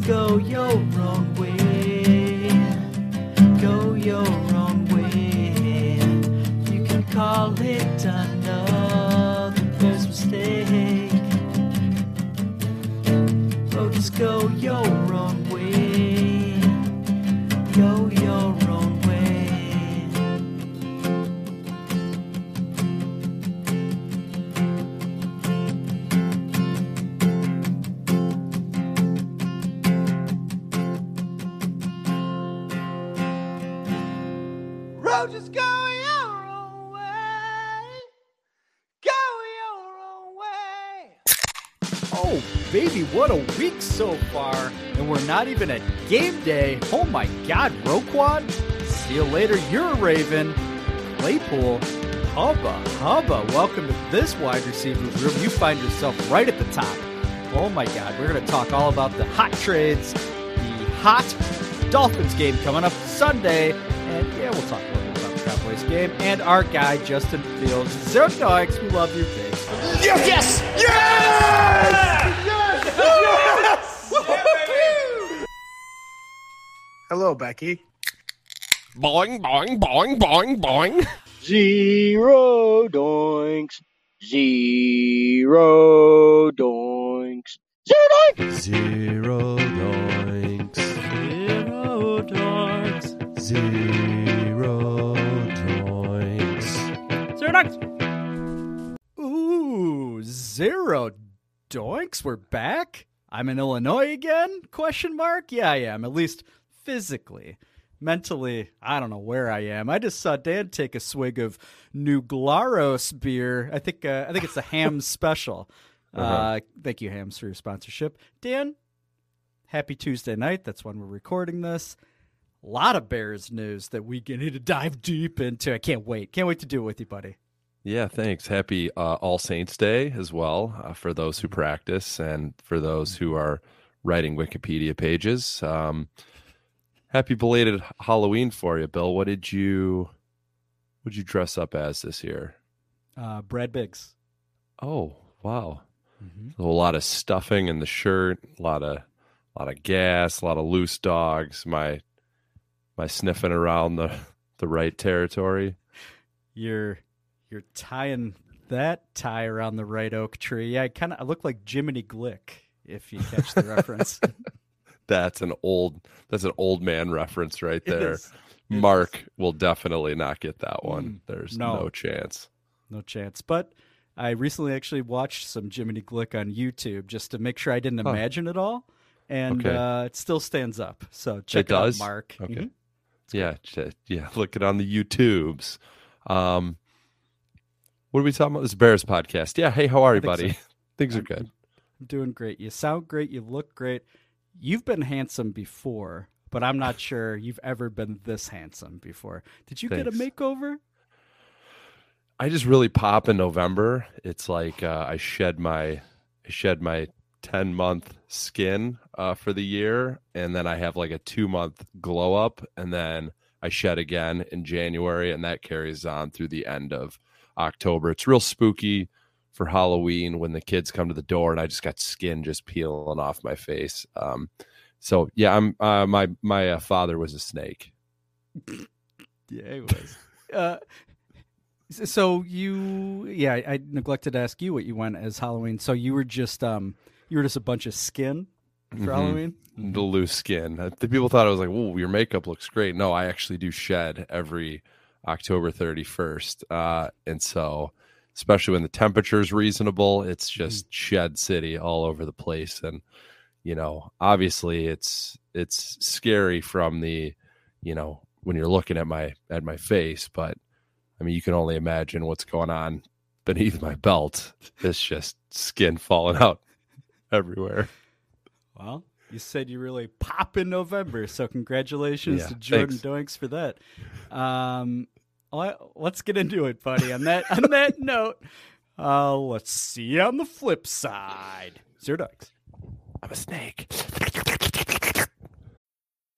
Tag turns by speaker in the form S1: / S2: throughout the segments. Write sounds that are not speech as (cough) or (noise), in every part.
S1: go your own way.
S2: What a week so far. And we're not even at game day. Oh my god, Roquan. See you later. You're a Raven. Claypool. Hubba, hubba. Welcome to this wide receiver room. You find yourself right at the top. Oh my god, we're going to talk all about the hot trades, the hot Dolphins game coming up Sunday. And yeah, we'll talk a little bit about the Cowboys game and our guy, Justin Fields. Zero dogs, we love you, big.
S3: Yes! Yes!
S4: Hello, Becky.
S3: Boing, boing, boing, boing, boing.
S5: Zero doinks. Zero doinks. Zero doinks.
S6: Zero doinks.
S2: Zero dogs.
S6: Zero doinks.
S2: Zero dogs. Ooh, zero doinks. We're back. I'm in Illinois again? Question mark. Yeah, I am. At least physically. Mentally, I don't know where I am. I just saw Dan take a swig of New Glarus beer. I think uh, I think it's a Hamm's (laughs) special. uh thank you, Hamm's, for your sponsorship. Dan, happy Tuesday night. That's when we're recording this. A lot of Bears news that we need to dive deep into. I can't wait. Can't wait to do it with you, buddy.
S6: Yeah, thanks. Happy uh, All Saints Day as well uh, for those who practice and for those who are writing Wikipedia pages. Um, happy belated Halloween for you, Bill. What did you what did you dress up as this year?
S2: Uh, Brad Biggs.
S6: Oh, wow. A lot of stuffing in the shirt, a lot of a lot of gas, a lot of loose dogs. My my sniffing around the (laughs) the right territory.
S2: You're you're tying that tie around the right oak tree. Yeah, I kind of I look like Jiminy Glick if you catch the (laughs) reference.
S6: That's an old that's an old man reference right (laughs) there.
S2: It
S6: Mark will definitely not get that one.
S2: Mm,
S6: There's
S2: no.
S6: no. chance.
S2: no chance. But I recently actually watched some Jiminy Glick on YouTube just to make sure I didn't
S6: Huh.
S2: imagine it all, and
S6: Okay.
S2: uh, it still stands up. So check it,
S6: does?
S2: out, Mark.
S6: Okay.
S2: Mhm.
S6: Yeah, ch- yeah. Look it on the YouTubes. Um, what are we talking about? This Bears podcast. Yeah. Hey, how are
S2: I
S6: you, buddy?
S2: so. (laughs)
S6: Things are
S2: I'm-
S6: good.
S2: I'm doing great. You sound great. You look great. You've been handsome before, but I'm not sure you've ever been this handsome before. Did you get a makeover?
S6: I just really pop in November. It's like uh, I shed my I shed my ten month skin uh, for the year, and then I have like a two month glow up, and then I shed again in January, and that carries on through the end of October. It's real spooky for Halloween when the kids come to the door, and I just got skin just peeling off my face. Um, so yeah, I'm uh, my my uh, father was a snake. (laughs)
S2: Yeah, it was. (laughs) uh, so you, yeah, I, I neglected to ask you what you went as Halloween. So you were just, um, you were just a bunch of skin for
S6: Mhm.
S2: Halloween.
S6: the loose skin. Uh, The people thought I was like, "Oh, your makeup looks great." No, I actually do shed every October 31st, uh, and so especially when the temperature is reasonable, it's just shed city all over the place, and you know, obviously, it's it's scary from the, you know, when you're looking at my at my face, but I mean, you can only imagine what's going on beneath my belt. It's just skin falling out everywhere.
S2: Well, you said you really pop in November, so congratulations
S6: Yeah,
S2: to Jordan
S6: thanks.
S2: Doinks for that. Um, let's get into it, buddy. On that on that (laughs) note, uh, let's see on the flip side. Zero Doinks.
S6: I'm a snake.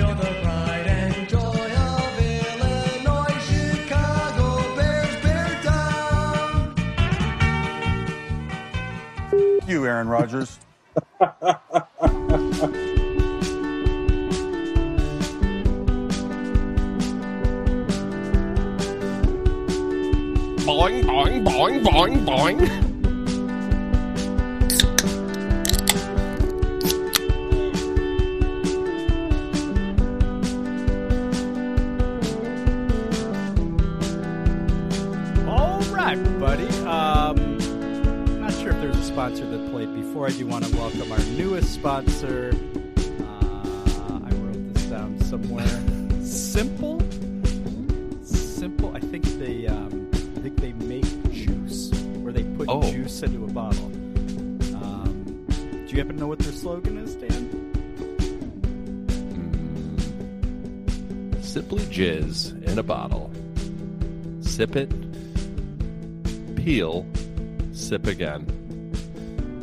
S1: You're the pride and joy of Illinois, Chicago Bears, Bear Town.
S7: you, Aaron Rodgers. (laughs)
S3: Boing, boing, boing, boing, boing.
S2: Right, buddy. Um, not sure if there's a sponsor that played before. I do want to welcome our newest sponsor. Uh, I wrote this down somewhere. Simple. Simple. I think they. Um, I think they make juice, where they put
S6: Oh.
S2: juice into a bottle. Um, do you happen to know what their slogan is, Dan?
S6: Simply jizz in a bottle. Sip it. Peel. Sip again.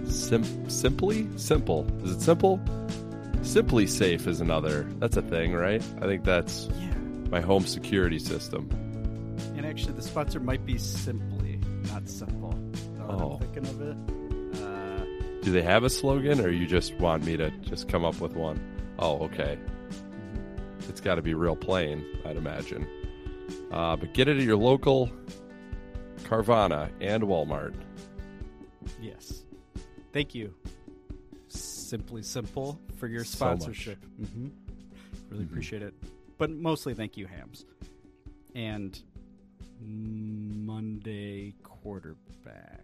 S6: Sim- simply simple. Is it simple? Simply safe is another. That's a thing, right? I think that's
S2: Yeah.
S6: my home security system.
S2: And actually, the sponsor might be Simply, not Simple.
S6: Oh.
S2: I'm thinking of it. Uh,
S6: Do they have a slogan, or you just want me to just come up with one? Oh, okay. It's got to be real plain, I'd imagine. Uh, but get it at your local Carvana and Walmart.
S2: Yes. Thank you. Simply Simple for your
S6: So
S2: sponsorship. hmm Really
S6: Mhm.
S2: appreciate it. But mostly thank you, Hamm's. And Monday quarterback.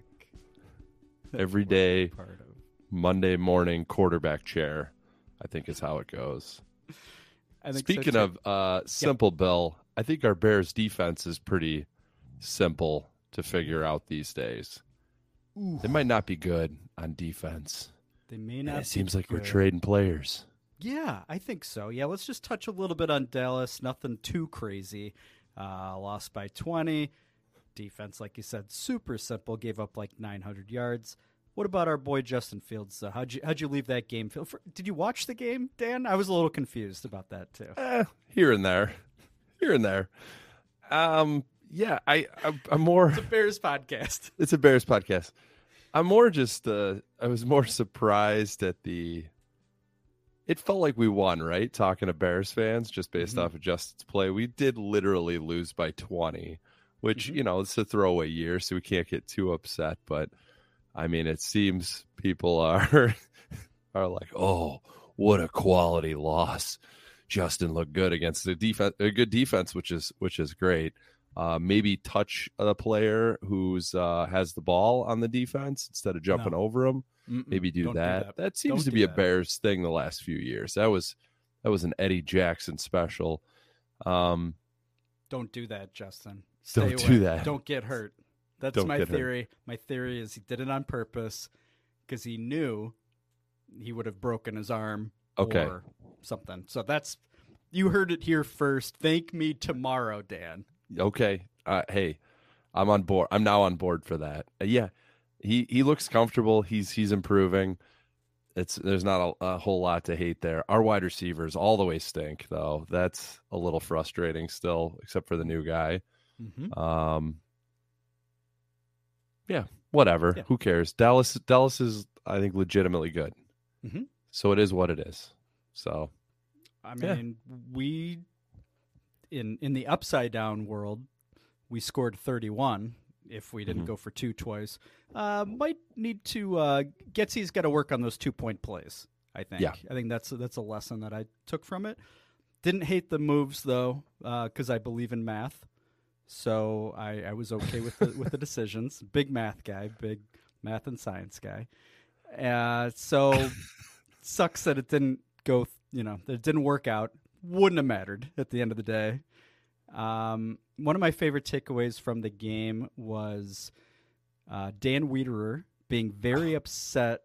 S2: That's (laughs)
S6: Every.
S2: Part of.
S6: Monday morning quarterback chair, I think is how it goes.
S2: I think so,
S6: Speaking
S2: too.
S6: of uh, simple, Bill, I think our Bears defense is pretty simple to figure out these days.
S2: Ooh,
S6: They might not be good on defense.
S2: they may not.
S6: it seems like we're trading players.
S2: Yeah, I think so. Yeah, let's just touch a little bit on Dallas. Nothing too crazy. Uh, lost by 20. Defense, like you said, super simple. Gave up like 900 yards. What about our boy Justin Fields? Uh, how'd you how'd you leave that game? Feel- Did you watch the game, Dan? I was a little confused about that too.
S6: Eh, here and there, here and there. Um, yeah, I, I'm more.
S2: It's a Bears podcast. (laughs)
S6: It's a Bears podcast. I'm more just. Uh, I was more surprised at the. It felt like we won, right? Talking to Bears fans, just based
S2: Mhm.
S6: off of Justin's play, we did literally lose by 20, which
S2: Mhm.
S6: you know it's a throwaway year, so we can't get too upset. But I mean, it seems people are (laughs) are like, oh, what a quality loss. Justin looked good against the defense, a good defense, which is which is great. Uh, maybe touch a player who's uh, has the ball on the defense instead of jumping
S2: No.
S6: over him.
S2: Mm-mm,
S6: Maybe do
S2: don't
S6: that. that. seems
S2: Don't
S6: to
S2: do
S6: be a
S2: that.
S6: Bears thing the last few years. That was that was an Eddie Jackson special. Um,
S2: Don't do that, Justin. Stay
S6: Don't
S2: away.
S6: do that.
S2: Don't get hurt. That's
S6: Don't
S2: my
S6: get hurt.
S2: theory. My theory is he did it on purpose because he knew he would have broken his arm
S6: Okay.
S2: or something. So that's you heard it here first. Thank me tomorrow, Dan.
S6: Okay, uh, hey, I'm on board. I'm now on board for that. Uh, yeah, he he looks comfortable. He's he's improving. It's there's not a, a whole lot to hate there. Our wide receivers all the way stink though. That's a little frustrating still, except for the new guy.
S2: Mm-hmm.
S6: Um, yeah, whatever.
S2: Yeah.
S6: Who cares? Dallas Dallas is I think legitimately good.
S2: Mhm.
S6: So it is what it is. So
S2: I
S6: Yeah.
S2: mean, we in in the upside down world, we scored 31 if we didn't
S6: Mhm.
S2: go for two twice. Uh, might need to uh Getsy's got to work on those two point plays, I think.
S6: Yeah.
S2: I think that's that's a lesson that I took from it. Didn't hate the moves though cuz I believe in math. So I, I was okay with the, with the decisions. Big math guy, big math and science guy. Uh, so (laughs) sucks that it didn't go. You know, that it didn't work out. Wouldn't have mattered at the end of the day. Um, one of my favorite takeaways from the game was uh, Dan Wiederer being very upset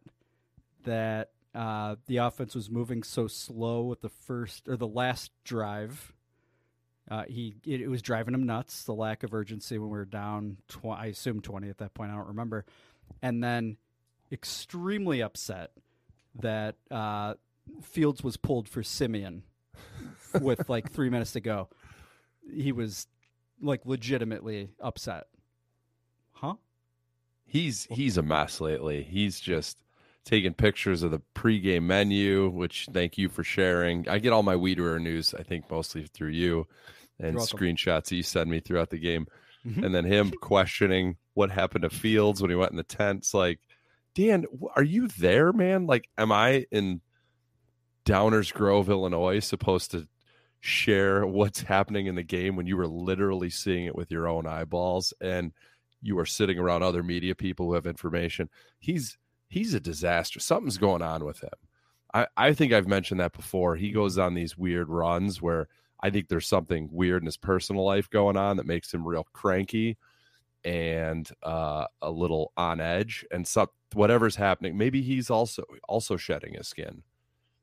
S2: that uh, the offense was moving so slow with the first or the last drive. Uh, he it, it was driving him nuts. The lack of urgency when we were down. Tw- I assume twenty at that point. I don't remember. And then extremely upset that uh, Fields was pulled for Siemian with like three minutes to go. He was like legitimately upset. Huh?
S6: He's he's a mess lately. He's just taking pictures of the pregame menu, which thank you for sharing. I get all my Wiederer news, I think, mostly through you and screenshots you send me throughout the game.
S2: Mhm.
S6: And then him (laughs) questioning what happened to Fields when he went in the tents. Like, Dan, are you there, man? Like, am I in Downers Grove, Illinois, supposed to share what's happening in the game when you were literally seeing it with your own eyeballs and you are sitting around other media people who have information? He's he's a disaster. Something's going on with him. I, I think I've mentioned that before. He goes on these weird runs where I think there's something weird in his personal life going on that makes him real cranky and uh, a little on edge. And so whatever's happening, maybe he's also also shedding his skin.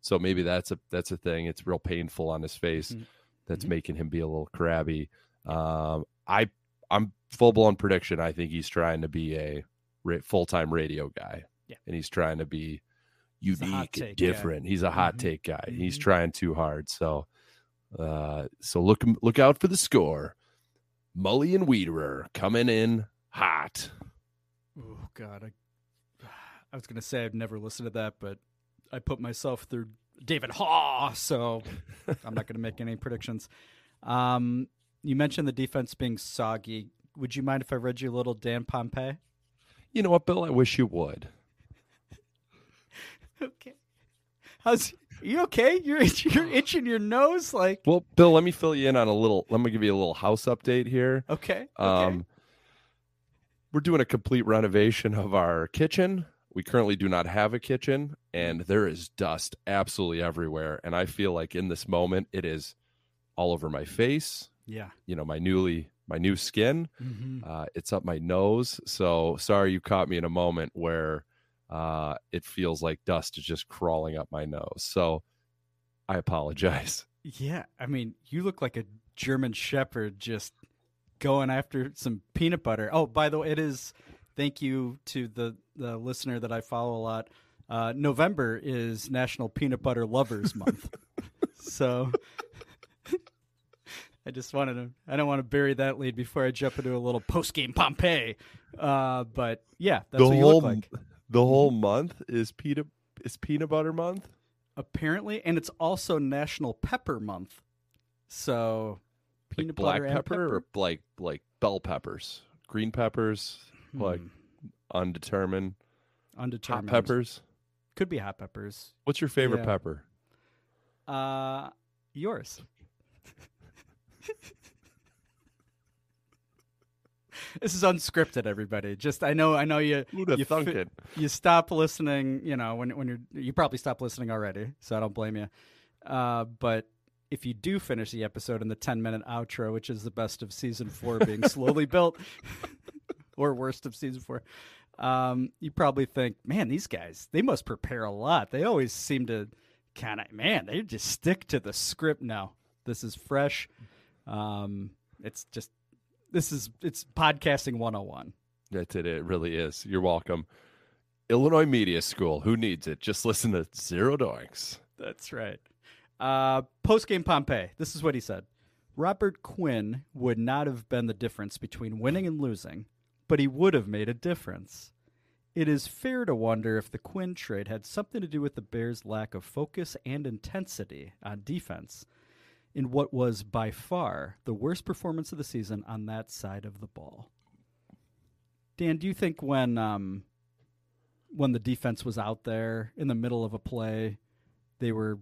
S6: So maybe that's a that's a thing. It's real painful on his face.
S2: Mhm.
S6: That's
S2: Mhm.
S6: making him be a little crabby. Um, I I'm full blown prediction. I think he's trying to be a ra- full time radio guy.
S2: Yeah.
S6: and he's trying to be
S2: He's
S6: unique
S2: take
S6: and different. He's a hot
S2: Mhm.
S6: take guy. He's
S2: Mhm.
S6: trying too hard. So, uh, so look look out for the score. Mully and Wiederer coming in hot.
S2: Oh God, I, (sighs) I was gonna say I've never listened to that, but I put myself through David Haugh, so I'm not gonna make any predictions. Um, you mentioned the defense being soggy. Would you mind if I read you a little Dan Pompey?
S6: You know what, Bill? I wish you would. (laughs)
S2: Okay. How's you okay? You're you're itching your nose like
S6: Well, Bill, let me fill you in on a little. Let me give you a little house update here.
S2: okay. okay.
S6: Um, we're doing a complete renovation of our kitchen. We currently do not have a kitchen, and there is dust absolutely everywhere. And I feel like in this moment, it is all over my face.
S2: yeah.
S6: You know, my newly my new skin.
S2: hmm
S6: Uh, it's up my nose. So sorry you caught me in a moment where uh, it feels like dust is just crawling up my nose. So I apologize. (laughs)
S2: Yeah. I mean, you look like a German Shepherd just going after some peanut butter. Oh, by the way, it is. Thank you to the the listener that I follow a lot. Uh, November is National Peanut Butter Lovers (laughs) Month, so (laughs) I just wanted to. I don't want to bury that lead before I jump into a little post game Pompey. Uh, but yeah, that's
S6: the
S2: what you
S6: whole
S2: look like.
S6: the whole month is peanut is peanut butter month.
S2: apparently, and it's also National Pepper Month. So
S6: Like
S2: peanut
S6: black
S2: butter and
S6: pepper, or like like bell peppers, green peppers, like
S2: Hmm,
S6: undetermined
S2: undetermined
S6: hot peppers.
S2: could be hot peppers.
S6: What's your favorite
S2: Yeah.
S6: pepper?
S2: Uh, yours. (laughs) this is unscripted, everybody. Just I know, I know you.
S6: Who'd have
S2: you
S6: thunk
S2: fi-
S6: it?
S2: You stop listening. You know when when you're you probably stop listening already, so I don't blame you. Uh, but if you do finish the episode in the ten minute outro, which is the best of season four being (laughs) slowly built, or worst of season four, um, you probably think, man, these guys they must prepare a lot. They always seem to kind of man, they just stick to the script now. This is fresh. Um, it's just this is it's podcasting 101.
S6: That's it. It really is. You're welcome. Illinois Media School. Who needs it? Just listen to Zero Doinks.
S2: That's right. Uh, Post game Pompey. This is what he said. Robert Quinn would not have been the difference between winning and losing, but he would have made a difference. It is fair to wonder if the Quinn trade had something to do with the Bears' lack of focus and intensity on defense in what was by far the worst performance of the season on that side of the ball. Dan, do you think when um, when the defense was out there in the middle of a play, they were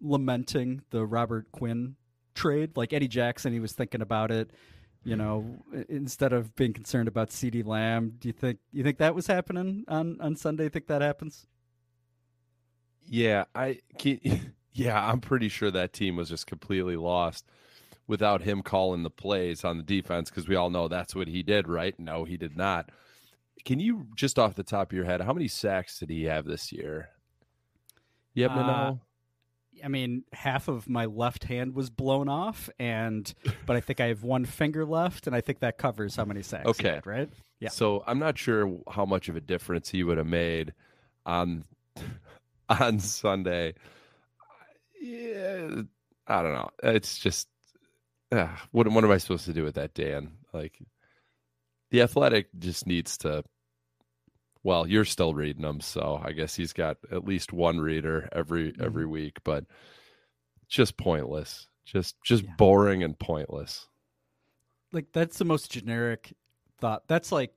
S2: lamenting the Robert Quinn trade. Like Eddie Jackson, he was thinking about it. You know, instead of being concerned about CeeDee Lamb, do you think you think that was happening on on Sunday? Think that happens?
S6: Yeah, I can, (laughs) Yeah, I'm pretty sure that team was just completely lost without him calling the plays on the defense because we all know that's what he did, right? No, he did not. Can you just off the top of your head, how many sacks did he have this year? Yep,
S2: Uh,
S6: know?
S2: I mean, half of my left hand was blown off, and but I think I have one finger left, and I think that covers how many sacks.
S6: Okay.
S2: had, right? yeah.
S6: So I'm not sure how much of a difference he would have made on (laughs) on Sunday. Yeah, I don't know. It's just uh, what what am I supposed to do with that, Dan? Like the athletic just needs to. Well, you're still reading them, so I guess he's got at least one reader every
S2: Mm-hmm.
S6: every week, but just pointless, just just
S2: Yeah.
S6: boring and pointless.
S2: Like that's the most generic thought. That's like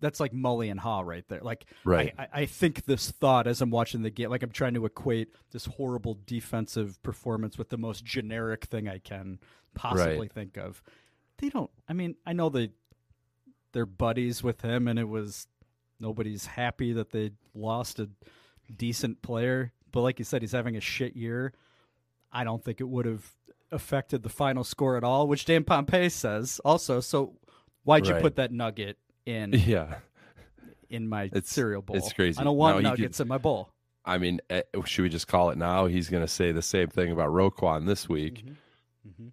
S2: that's like Mully and Haugh right there. Like
S6: Right.
S2: I, I, I think this thought as I'm watching the game, like I'm trying to equate this horrible defensive performance with the most generic thing I can possibly
S6: Right.
S2: think of. They don't. I mean, I know they they're buddies with him, and it was nobody's happy that they lost a decent player. But like you said, he's having a shit year. I don't think it would have affected the final score at all, which Dan Pompey says also. So why'd you put that nugget in (laughs)
S6: Yeah.
S2: in my
S6: It's-
S2: cereal bowl?
S6: it's crazy.
S2: I don't want
S6: could-
S2: nuggets in my bowl.
S6: I mean, eh, should we just call it now? He's going to say the same thing about Roquan this week.
S2: Mhm.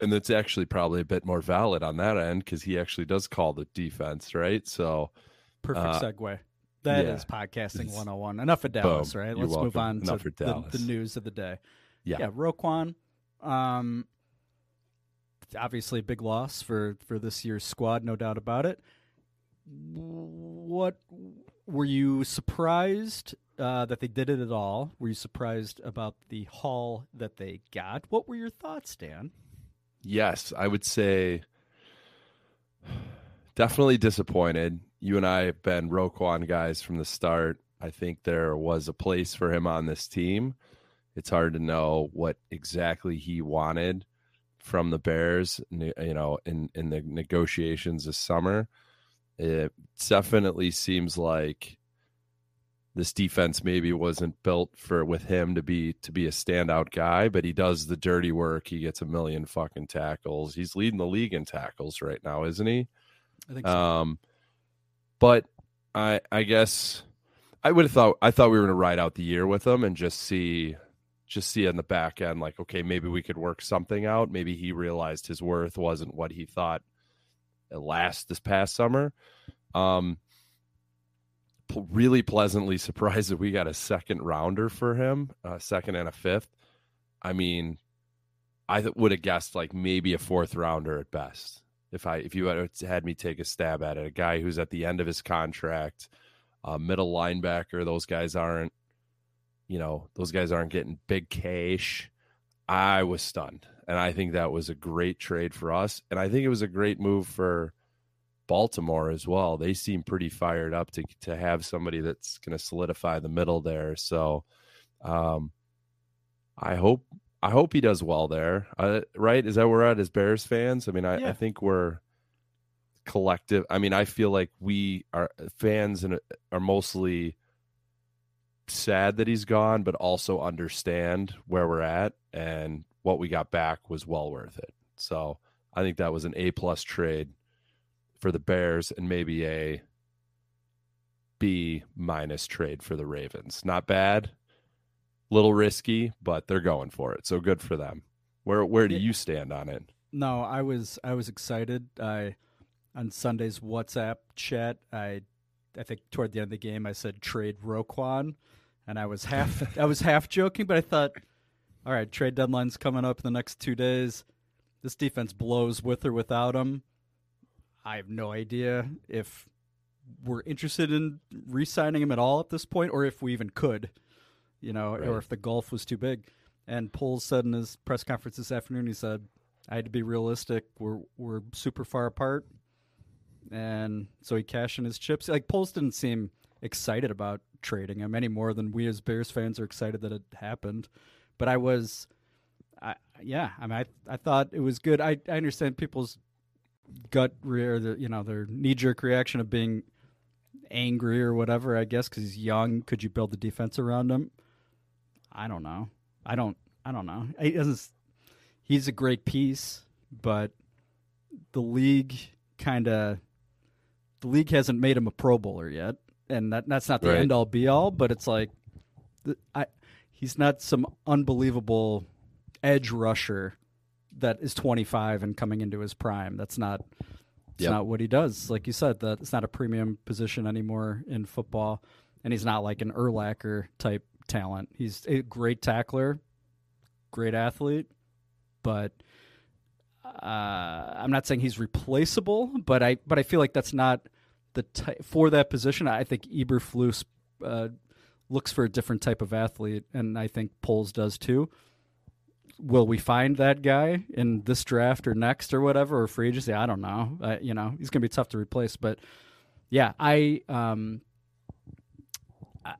S6: And that's actually probably a bit more valid on that end because he actually does call the defense, right? So,
S2: Perfect
S6: Uh,
S2: segue. That is
S6: yeah.
S2: podcasting
S6: It's-
S2: 101. Enough of Dallas,
S6: Boom.
S2: right? Let's move on
S6: Enough
S2: to the, the news of the day.
S6: yeah.
S2: Yeah, Roquan. Um, obviously a big loss for for this year's squad, no doubt about it. What were you surprised uh, that they did it at all? Were you surprised about the haul that they got? What were your thoughts, Dan?
S6: Yes, I would say definitely disappointed. You and I have been Roquan guys from the start. I think there was a place for him on this team. It's hard to know what exactly he wanted from the Bears, you know, in in the negotiations this summer. It definitely seems like this defense maybe wasn't built for with him to be to be a standout guy, but he does the dirty work. He gets a million fucking tackles. He's leading the league in tackles right now, isn't he?
S2: I think
S6: Um, but I I guess I would have thought I thought we were going to ride out the year with him and just see just see on the back end like okay maybe we could work something out. Maybe he realized his worth wasn't what he thought at last this past summer. Um, really pleasantly surprised that we got a second rounder for him, a second and a fifth. I mean, I th- would have guessed like maybe a fourth rounder at best. If I if you had had me take a stab at it, a guy who's at the end of his contract, uh, middle linebacker, those guys aren't, you know, those guys aren't getting big cash. I was stunned, and I think that was a great trade for us, and I think it was a great move for Baltimore as well. They seem pretty fired up to to have somebody that's going to solidify the middle there. So, um, I hope I hope he does well there. Uh, right? Is that where we're at as Bears fans? I mean, I, I think we're collective. I mean, I feel like we are fans and are mostly sad that he's gone, but also understand where we're at and what we got back was well worth it. So I think that was an A plus trade for the Bears and maybe a B minus trade for the Ravens. Not bad, little risky, but they're going for it. So good for them. Where where do you stand on it?
S2: No, I was I was excited. I on Sunday's WhatsApp chat, I I think toward the end of the game I said trade Roquan, and I was half (laughs) I was half joking, but I thought, all right, trade deadline's coming up in the next two days. This defense blows with or without him. I have no idea if we're interested in re-signing him at all at this point, or if we even could, you know,
S6: Right.
S2: or if the gulf was too big. And Poles said in his press conference this afternoon, he said, I had to be realistic. We're we're super far apart, and so he cashed in his chips. Like Poles didn't seem excited about trading him any more than we as Bears fans are excited that it happened. But I was, I yeah, I mean, I I thought it was good. I I understand people's gut re- or the, you know their knee jerk reaction of being angry or whatever. I guess because he's young, could you build the defense around him? I don't know. I don't. I don't know. He doesn't. He's a great piece, but the league kind of the league hasn't made him a Pro Bowler yet, and that that's not the
S6: Right.
S2: end all be all. But it's like, the, I he's not some unbelievable edge rusher that is 25 and coming into his prime. That's not. It's
S6: Yep.
S2: not what he does. Like you said, that it's not a premium position anymore in football, and he's not like an Urlacher type talent. He's a great tackler, great athlete, but uh, I'm not saying he's replaceable. But I but I feel like that's not the ty- for that position. I think Eberflus uh, looks for a different type of athlete, and I think Poles does too. Will we find that guy in this draft or next or whatever or free agency? I don't know. Uh, you know, he's going to be tough to replace. But yeah, I um, I-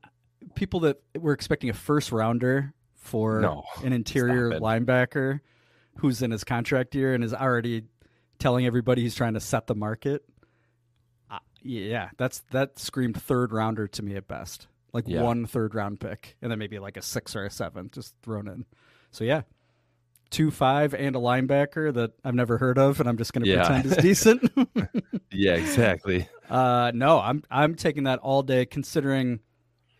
S2: people that were expecting a first rounder for
S6: No,
S2: an interior linebacker who's in his contract year and is already telling everybody he's trying to set the market. Uh, yeah, that's that screamed third rounder to me at best. Like
S6: Yeah.
S2: one third round pick, and then maybe like a six or a seven just thrown in. So yeah, two five and a linebacker that I've never heard of, and I'm just going to
S6: Yeah.
S2: pretend is decent. (laughs) (laughs)
S6: Yeah, exactly.
S2: Uh, no, I'm I'm taking that all day, considering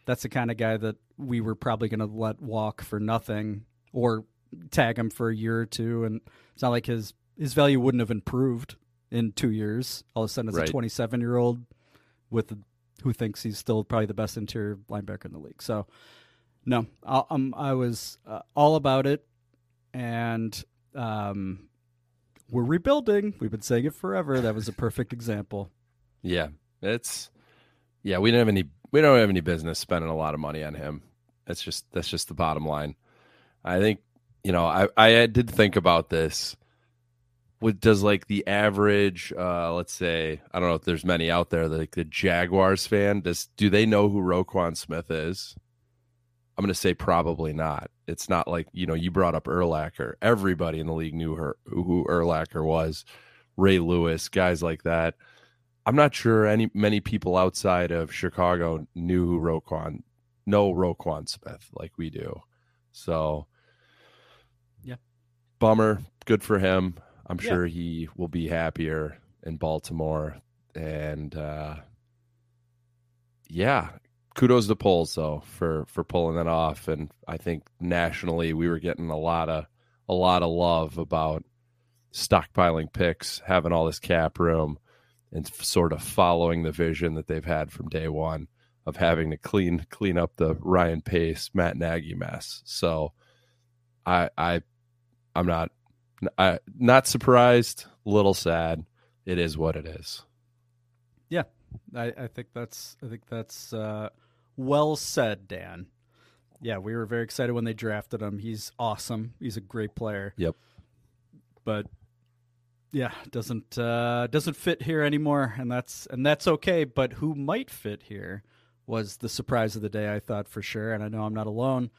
S2: that's the kind of guy that we were probably going to let walk for nothing or tag him for a year or two, and it's not like his his value wouldn't have improved in two years. All of a sudden, it's
S6: Right.
S2: a 27 year old with who thinks he's still probably the best interior linebacker in the league. So, no, I, um, I was uh, all about it, and um, we're rebuilding. We've been saying it forever. That was a perfect example.
S6: Yeah, it's yeah. We don't have any. We don't have any business spending a lot of money on him. That's just that's just the bottom line. I think you know. I I did think about this. What does like the average? uh Let's say I don't know if there's many out there. Like the Jaguars fan. Does do they know who Roquan Smith is? I'm going to say probably not. It's not like you know you brought up Urlacher. Everybody in the league knew her who Urlacher was. Ray Lewis, guys like that. I'm not sure any many people outside of Chicago knew who Roquan, know Roquan Smith like we do. So,
S2: Yeah.
S6: bummer. Good for him. I'm
S2: Yeah.
S6: sure he will be happier in Baltimore. And uh, yeah, kudos to Poles though for for pulling that off. And I think nationally we were getting a lot of a lot of love about stockpiling picks, having all this cap room, and sort of following the vision that they've had from day one of having to clean clean up the Ryan Pace, Matt Nagy mess. So I I I'm not I not surprised, little sad. It is what it is.
S2: I, I think that's I think that's uh, well said, Dan. Yeah, we were very excited when they drafted him. He's awesome. He's a great player.
S6: Yep.
S2: But yeah, doesn't uh, doesn't fit here anymore, and that's and that's okay. But who might fit here was the surprise of the day. I thought for sure, and I know I'm not alone.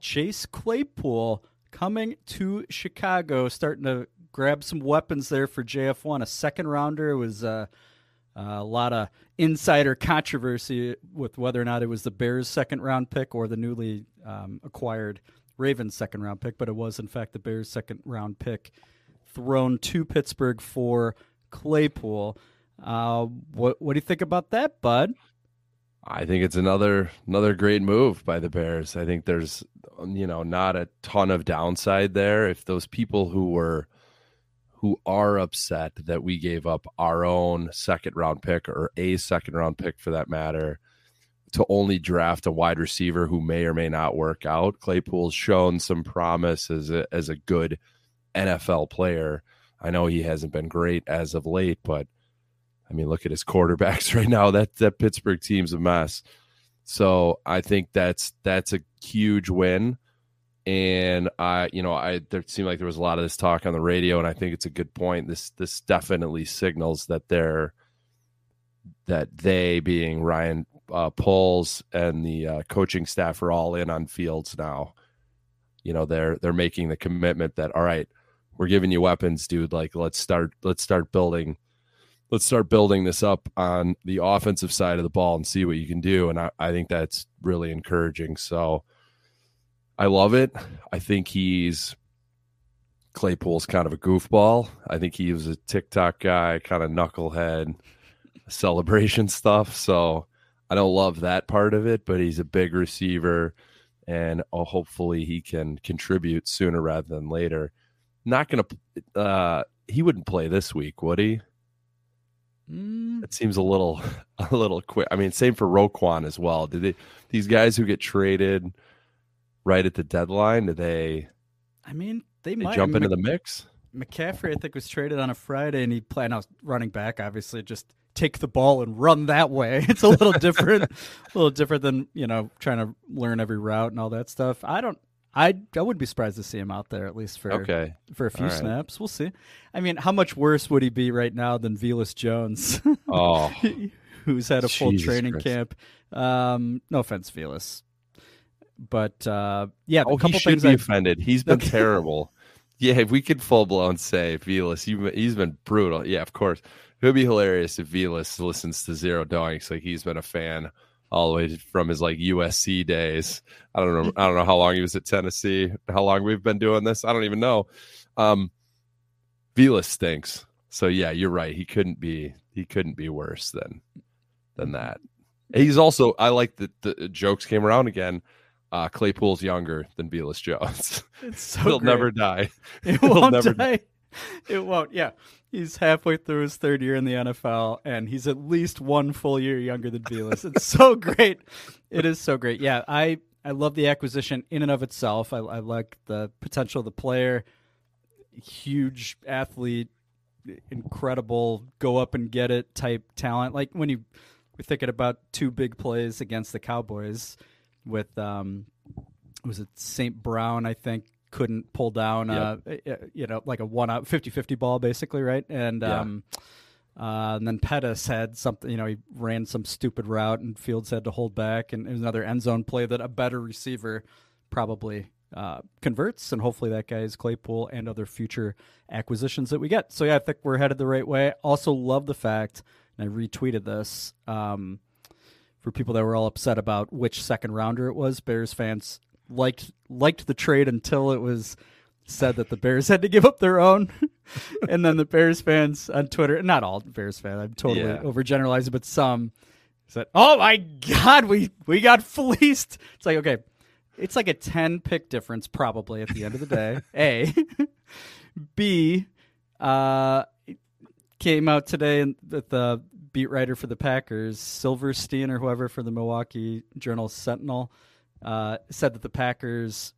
S2: Chase Claypool coming to Chicago, starting to grab some weapons there for JF1. A second rounder It was. Uh, uh, a lot of insider controversy with whether or not it was the Bears' second round pick or the newly um, acquired Ravens' second round pick, but it was, in fact, the Bears' second round pick thrown to Pittsburgh for Claypool. Uh, what, what do you think about that, bud?
S6: I think it's another another great move by the Bears. I think there's you know not a ton of downside there. If those people who were who are upset that we gave up our own second round pick or a second round pick for that matter to only draft a wide receiver who may or may not work out. Claypool's shown some promise as a, as a good NFL player. I know he hasn't been great as of late, but I mean, look at his quarterbacks (laughs) right now. That that Pittsburgh team's a mess. So I think that's that's a huge win. And I, you know, I there seemed like there was a lot of this talk on the radio, and I think it's a good point. This this definitely signals that they're that they, being Ryan uh, Poles and the uh, coaching staff, are all in on Fields now. You know, they're they're making the commitment that all right, we're giving you weapons, dude. Like let's start let's start building let's start building this up on the offensive side of the ball and see what you can do. And I, I think that's really encouraging. So I love it. I think he's Claypool's kind of a goofball. I think he was a TikTok guy, kind of knucklehead, celebration (laughs) stuff. So I don't love that part of it, but he's a big receiver, and uh, hopefully he can contribute sooner rather than later. Not gonna. Uh, he wouldn't play this week, would he?
S2: Mm,
S6: It seems a little, (laughs) a little quick. I mean, same for Roquan as well. Did they? These guys who get traded right at the deadline, do they,
S2: I mean, they
S6: they
S2: might
S6: jump into
S2: Mc-
S6: the mix?
S2: McCaffrey, I think, was traded on a Friday, and he planned out running back. Obviously, just take the ball and run that way. (laughs) It's a little different, a little different than you know trying to learn every route and all that stuff. I don't. I I wouldn't be surprised to see him out there at least for
S6: Okay.
S2: for a few
S6: right.
S2: snaps. We'll see. I mean, how much worse would he be right now than Velus Jones, (laughs)
S6: Oh,
S2: who's had a full
S6: Jesus
S2: training
S6: Christ.
S2: camp? Um, no offense, Velus, but uh, yeah,
S6: oh,
S2: a couple
S6: he should
S2: things
S6: be
S2: I
S6: offended. He's been
S2: Okay. (laughs)
S6: terrible. Yeah, if we could full blown say Velus, he's been brutal. Yeah, of course. It would be hilarious if Velus listens to Zero Doinks like he's been a fan all the way from his like USC days. I don't know. I don't know how long he was at Tennessee. How long we've been doing this? I don't even know. Um, Velus stinks. So yeah, you're right. He couldn't be. He couldn't be worse than than that. He's also. I like that the jokes came around again. Uh, Claypool's younger than Velus Jones.
S2: It's (laughs) so
S6: He'll
S2: great.
S6: never die.
S2: It (laughs)
S6: He'll
S2: won't
S6: never
S2: die. It won't. Yeah, he's halfway through his third year in the NFL, and he's at least one full year younger than Velus. It's so (laughs) great. It is so great. Yeah, I I love the acquisition in and of itself. I, I like the potential of the player. Huge athlete, incredible, go up and get it type talent. Like when you we're thinking about two big plays against the Cowboys with um was it St. Brown, I think, couldn't pull down, uh, you know, like a one out 50 50 ball, basically, right? And,
S6: Yeah.
S2: um, uh, and then Pettis had something, you know, he ran some stupid route and Fields had to hold back. And it was another end zone play that a better receiver probably uh, converts. And hopefully that guy is Claypool and other future acquisitions that we get. So, yeah, I think we're headed the right way. Also, love the fact, and I retweeted this. Um, for people that were all upset about which second rounder it was. Bears fans liked liked the trade until it was said that the Bears (laughs) had to give up their own. (laughs) and then the Bears fans on Twitter, not all Bears fans, I'm totally
S6: Yeah.
S2: overgeneralizing, but some said, "Oh my god, we we got fleeced." It's like, okay, it's like a 10 pick difference probably at the end of the day. (laughs) A. B uh came out today that the beat writer for the Packers, Silverstein or whoever for the Milwaukee Journal Sentinel, uh, said that the Packers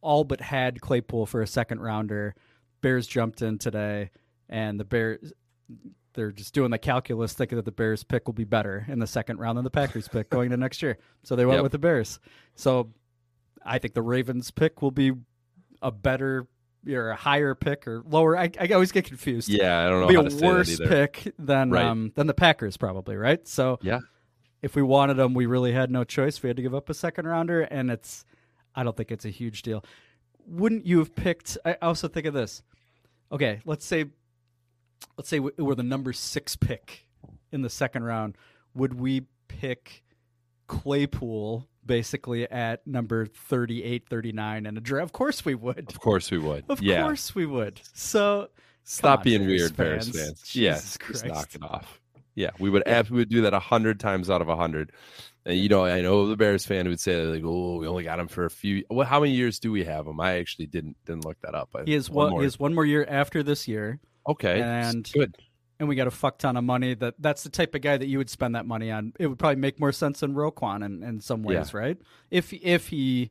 S2: all but had Claypool for a second rounder. Bears jumped in today, and the Bears they're just doing the calculus, thinking that the Bears pick will be better in the second round than the Packers pick going to next year. So they went
S6: Yep.
S2: with the Bears. So I think the Ravens pick will be a better a higher pick or lower. I, I always get confused
S6: Yeah, I don't know
S2: be
S6: how
S2: a
S6: to say that
S2: worse pick than
S6: Right.
S2: um, than the Packers probably, right? So
S6: Yeah.
S2: if we wanted them, we really had no choice. We had to give up a second rounder, and it's I don't think it's a huge deal. Wouldn't you have picked? I also think of this. Okay, let's say let's say we- we're the number six pick in the second round. Would we pick Claypool basically at number 38, 39 in a draft? Of course we would.
S6: Of course we would.
S2: Of
S6: yeah.
S2: course we would. So
S6: Stop being
S2: Bears
S6: weird, Bears
S2: fans.
S6: fans.
S2: Jesus
S6: yes, just knock it off. Yeah, we would ab- we would do that a hundred times out of a hundred. And you know, I know the Bears fan would say like, "Oh, we only got him for a few." Well, how many years do we have him? I actually didn't didn't look that up. I-
S2: He has
S6: one
S2: one.
S6: more.
S2: He has one more year after this year,
S6: okay,
S2: and-
S6: good.
S2: And we got a fuck ton of money. That that's the type of guy that you would spend that money on. It would probably make more sense than Roquan in, in some ways, right? If if he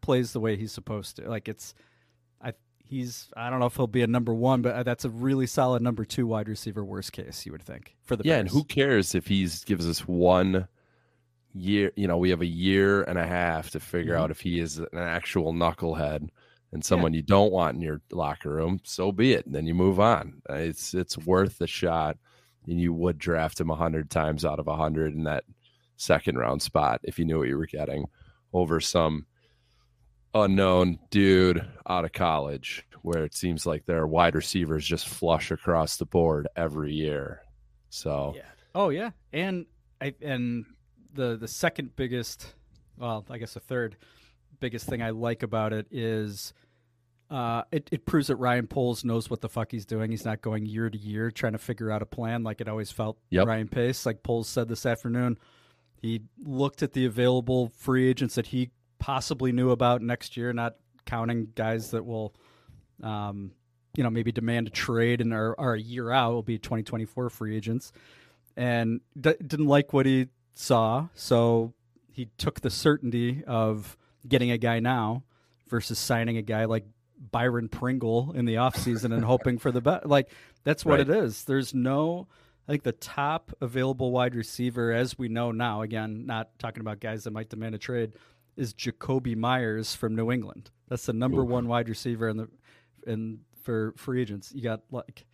S2: plays the way he's supposed to, like it's, I he's I don't know if he'll be a number one, but uh, that's a really solid number two wide receiver. Worst case, you would think for the
S6: Yeah, and who cares if he's gives us one year? You know, we have a year and a half to figure
S2: Mhm.
S6: out if he is an actual knucklehead and someone you don't want in your locker room. So be it. And then you move on. Uh, It's it's worth the shot, and you would draft him a hundred times out of a hundred in that second round spot if you knew what you were getting over some unknown dude out of college where it seems like their wide receivers just flush across the board every year. So
S2: Yeah. Oh yeah, and I and the the second biggest, well, I guess the third biggest thing I like about it is uh, it, it proves that Ryan Poles knows what the fuck he's doing. He's not going year to year trying to figure out a plan like it always felt
S6: Yep.
S2: Ryan Pace. Like Poles said this afternoon, he looked at the available free agents that he possibly knew about next year, not counting guys that will, um, you know, maybe demand a trade and are, are a year out. Will be 2024 free agents, and d- didn't like what he saw, so he took the certainty of getting a guy now versus signing a guy like Byron Pringle in the offseason and hoping for the best. Like that's what
S6: Right.
S2: it is. There's no I think the top available wide receiver as we know now, again, not talking about guys that might demand a trade, is Jakobi Meyers from New England. That's the number
S6: Oof.
S2: one wide receiver in the in for free agents. You got like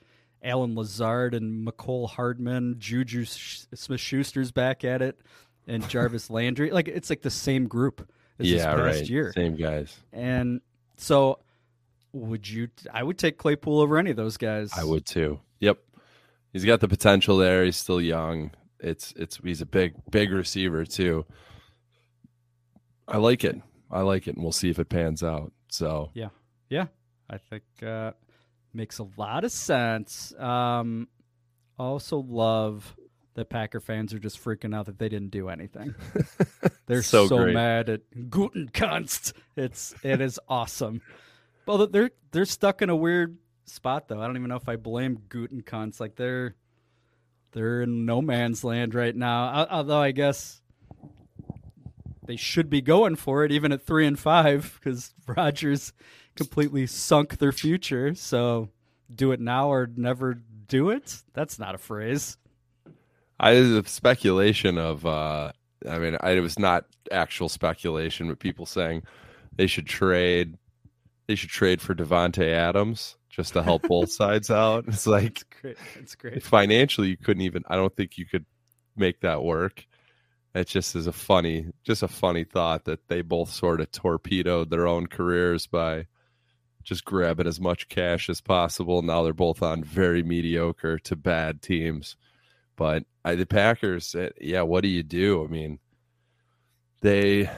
S2: Allen Lazard and Mecole Hardman, Juju Smith Schuster's back at it, and Jarvis Landry. Like it's like the same group as this
S6: yeah,
S2: past
S6: right.
S2: year.
S6: Same guys.
S2: And so, would you? I would take Claypool over any of those guys.
S6: I would too. Yep. He's got the potential there. He's still young. It's it's he's a big big receiver too. I like it. I like it, and we'll see if it pans out. So
S2: Yeah, yeah, I think uh, makes a lot of sense. Um, also love that Packer fans are just freaking out that they didn't do anything. (laughs) They're
S6: So
S2: so, mad at Gutenkunst. It's it is awesome. Well, they're they're stuck in a weird spot though. I don't even know if I blame Gutenkunst. Like they're they're in no man's land right now. Although I guess they should be going for it even at three and five because Rodgers completely sunk their future. So do it now or never do it. That's not a phrase.
S6: I the speculation of uh I mean I, it was not actual speculation, but people saying they should trade they should trade for Davante Adams just to help both (laughs) sides out. It's like
S2: It's great. It's great.
S6: financially you couldn't even I don't think you could make that work. It just is a funny just a funny thought that they both sort of torpedoed their own careers by just grabbing as much cash as possible. Now they're both on very mediocre to bad teams. But I, the Packers, eh, yeah, what do you do? I mean, they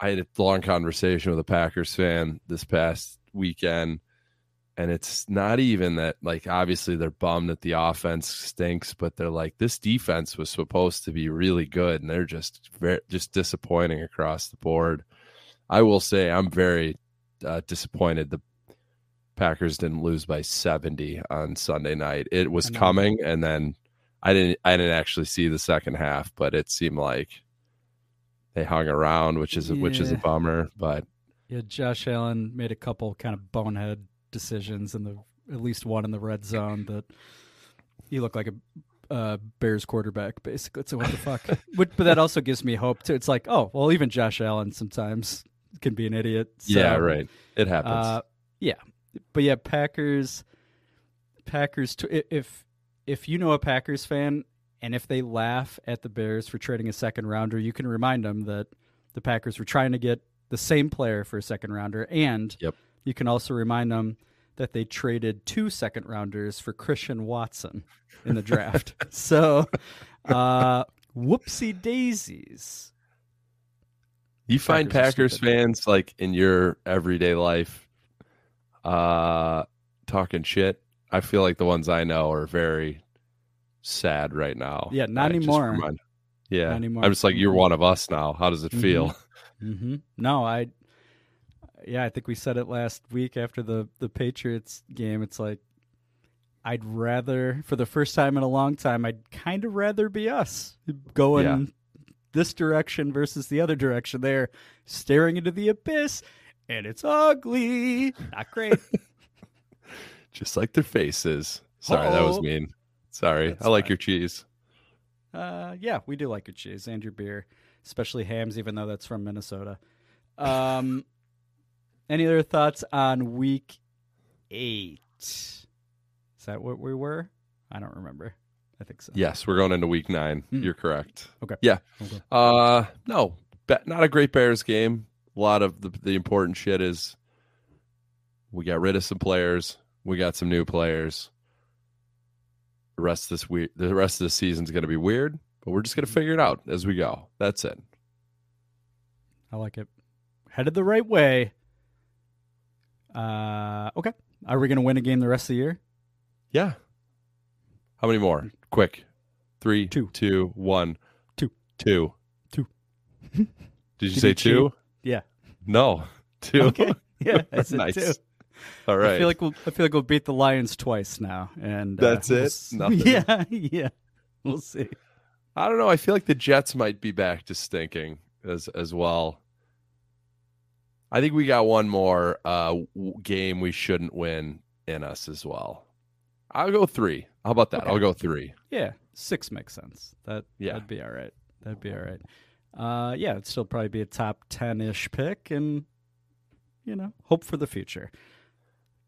S6: I had a long conversation with a Packers fan this past weekend and it's not even that like obviously they're bummed that the offense stinks but they're like this defense was supposed to be really good and they're just very just disappointing across the board. I will say i'm very uh, disappointed the packers didn't lose by 70 on sunday night. It was coming and then i didn't i didn't actually see the second half but it seemed like they hung around which is a, which is a bummer but
S2: Yeah, Josh Allen made a couple kind of bonehead decisions in the at least one in the red zone that he looked like a uh, Bears quarterback basically. So what the fuck? (laughs) but, but that also gives me hope too. It's like, oh well, even Josh Allen sometimes can be an idiot. So,
S6: yeah right it happens
S2: Uh, yeah, but yeah, Packers. Packers. t- If if you know a Packers fan, and if they laugh at the Bears for trading a second rounder, you can remind them that the Packers were trying to get the same player for a second rounder, and
S6: Yep.
S2: you can also remind them that they traded two second rounders for Christian Watson in the draft. (laughs) so, uh, whoopsie daisies.
S6: You find
S2: Packers
S6: Packers fans like in your everyday life uh talking shit. I feel like the ones I know are very sad right now.
S2: Yeah, not
S6: I
S2: anymore.
S6: remind- yeah.
S2: Not anymore.
S6: I'm just like you're
S2: Mhm.
S6: one of us now. How does it
S2: Mhm.
S6: feel?
S2: hmm No, I. Yeah, I think we said it last week after the the Patriots game. It's like I'd rather, for the first time in a long time, I'd kind of rather be us going
S6: Yeah.
S2: this direction versus the other direction. They're staring into the abyss, and it's ugly, not great. (laughs)
S6: Just like their faces. Sorry, that was mean. Sorry.
S2: That's
S6: I like
S2: fine.
S6: your cheese.
S2: Uh, yeah, we do like your cheese and your beer, especially Hamm's, even though that's from Minnesota. Um, (laughs) any other thoughts on week eight? Is that what we were? I don't remember. I think so.
S6: Yes, we're going into week nine.
S2: Hmm.
S6: You're correct.
S2: Okay.
S6: Yeah.
S2: Okay.
S6: Uh no. Not a great Bears game. A lot of the, the important shit is we got rid of some players. We got some new players. The rest of this week, the rest of the season's gonna be weird, but we're just gonna figure it out as we go. That's it.
S2: I like it. headed the right way. Uh, okay. Are we going to win a game the rest of the year?
S6: Yeah. How many more? Quick. Three,
S2: Two.
S6: two, one,
S2: Two.
S6: two.
S2: Two.
S6: Did you
S2: Did
S6: say
S2: you
S6: two?
S2: Yeah.
S6: No. (laughs) Two.
S2: Okay. Yeah, (laughs) said
S6: nice.
S2: two.
S6: All right.
S2: I feel like we'll I feel like we'll beat the Lions twice now, and uh,
S6: That's
S2: we'll
S6: it?
S2: s-? (laughs) Yeah, yeah. We'll see.
S6: I don't know. I feel like the Jets might be back to stinking as as well. I think we got one more uh, game we shouldn't win in us as well. I'll go three. How about that?
S2: Okay.
S6: I'll go three.
S2: Yeah, six makes sense. That
S6: Yeah.
S2: that'd be all right. That'd be all right. Uh, yeah, it'd still probably be a top ten ish pick, and you know, hope for the future.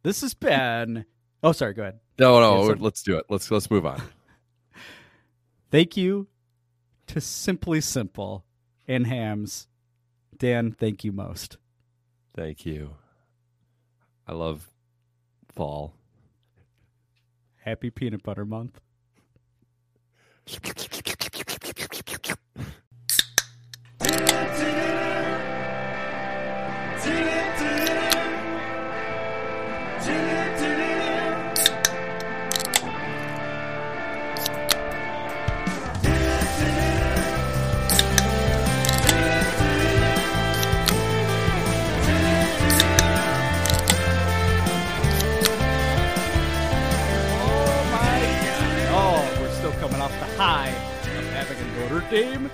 S2: This has been. Oh, sorry. Go ahead.
S6: No, no.
S2: so-
S6: let's do it. Let's let's move on. (laughs)
S2: Thank you to Simply Simple and Hamm's. Dan, thank you most.
S6: Thank you. I love fall.
S2: Happy Peanut Butter Month. (laughs) Dame,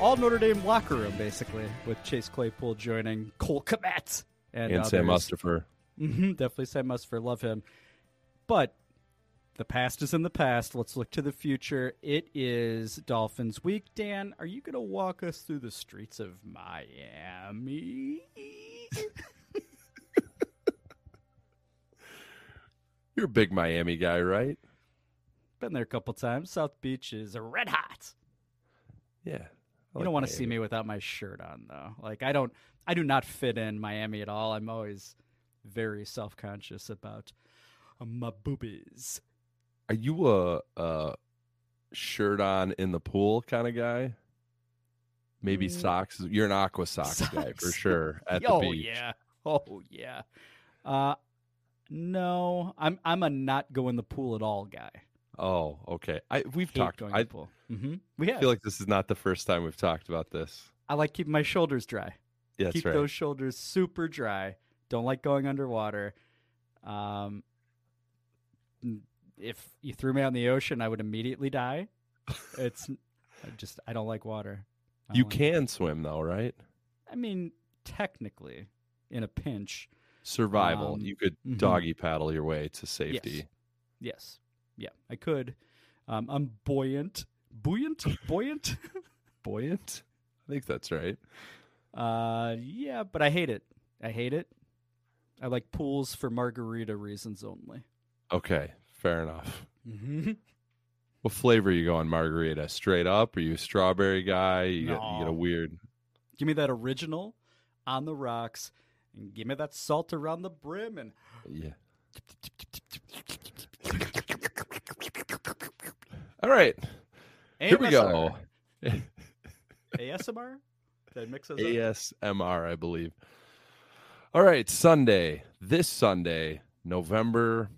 S2: all Notre Dame locker room basically, with Chase Claypool joining Cole Kmet and,
S6: And Sam. Mustipher.
S2: hmm definitely Sam Musfer. Love him. But the past is in the past. Let's look to the future. It is Dolphins week. Dan, are you going to walk us through the streets of Miami? (laughs)
S6: You're a big Miami guy, right?
S2: Been there a couple times. South Beach is red hot.
S6: Yeah.
S2: You don't want to see me without my shirt on, though. Like I don't, I do not fit in Miami at all. I'm always very self conscious about my boobies.
S6: Are you a, a shirt on in the pool kind of guy? Maybe
S2: Mm.
S6: socks. You're an aqua (laughs) socks, guy for sure at the
S2: oh
S6: beach.
S2: yeah, oh yeah. Uh, no, I'm I'm a not go in the pool at all guy.
S6: Oh, okay. I we've
S2: Hate
S6: talked.
S2: going
S6: I
S2: in the pool. hmm We have.
S6: feel like this is not the first time we've talked about this.
S2: I like keeping my shoulders dry.
S6: Yeah,
S2: Keep
S6: right.
S2: those shoulders super dry. Don't like going underwater. Um, if you threw me out in the ocean, I would immediately die. It's I just I don't like water.
S6: You
S2: don't like-
S6: can swim though, right?
S2: I mean, technically, in a pinch,
S6: Survival.
S2: Um,
S6: you could
S2: mhm.
S6: doggy paddle your way to safety.
S2: yes, yeah, I could. Um, I'm buoyant, buoyant, buoyant. (laughs)
S6: Buoyant. I think that's right.
S2: Uh, yeah, but I hate it. I hate it. I like pools for margarita reasons only.
S6: Okay, fair enough.
S2: Mm-hmm.
S6: What flavor you going margarita? Straight up? Are you a strawberry guy? You, get, you get a weird.
S2: Give me that original on the rocks, and give me that salt around the brim, and
S6: Yeah. All right. Here we go.
S2: ASMR. (laughs) Did I mix those up?
S6: ASMR, I believe. All right, Sunday. This Sunday, November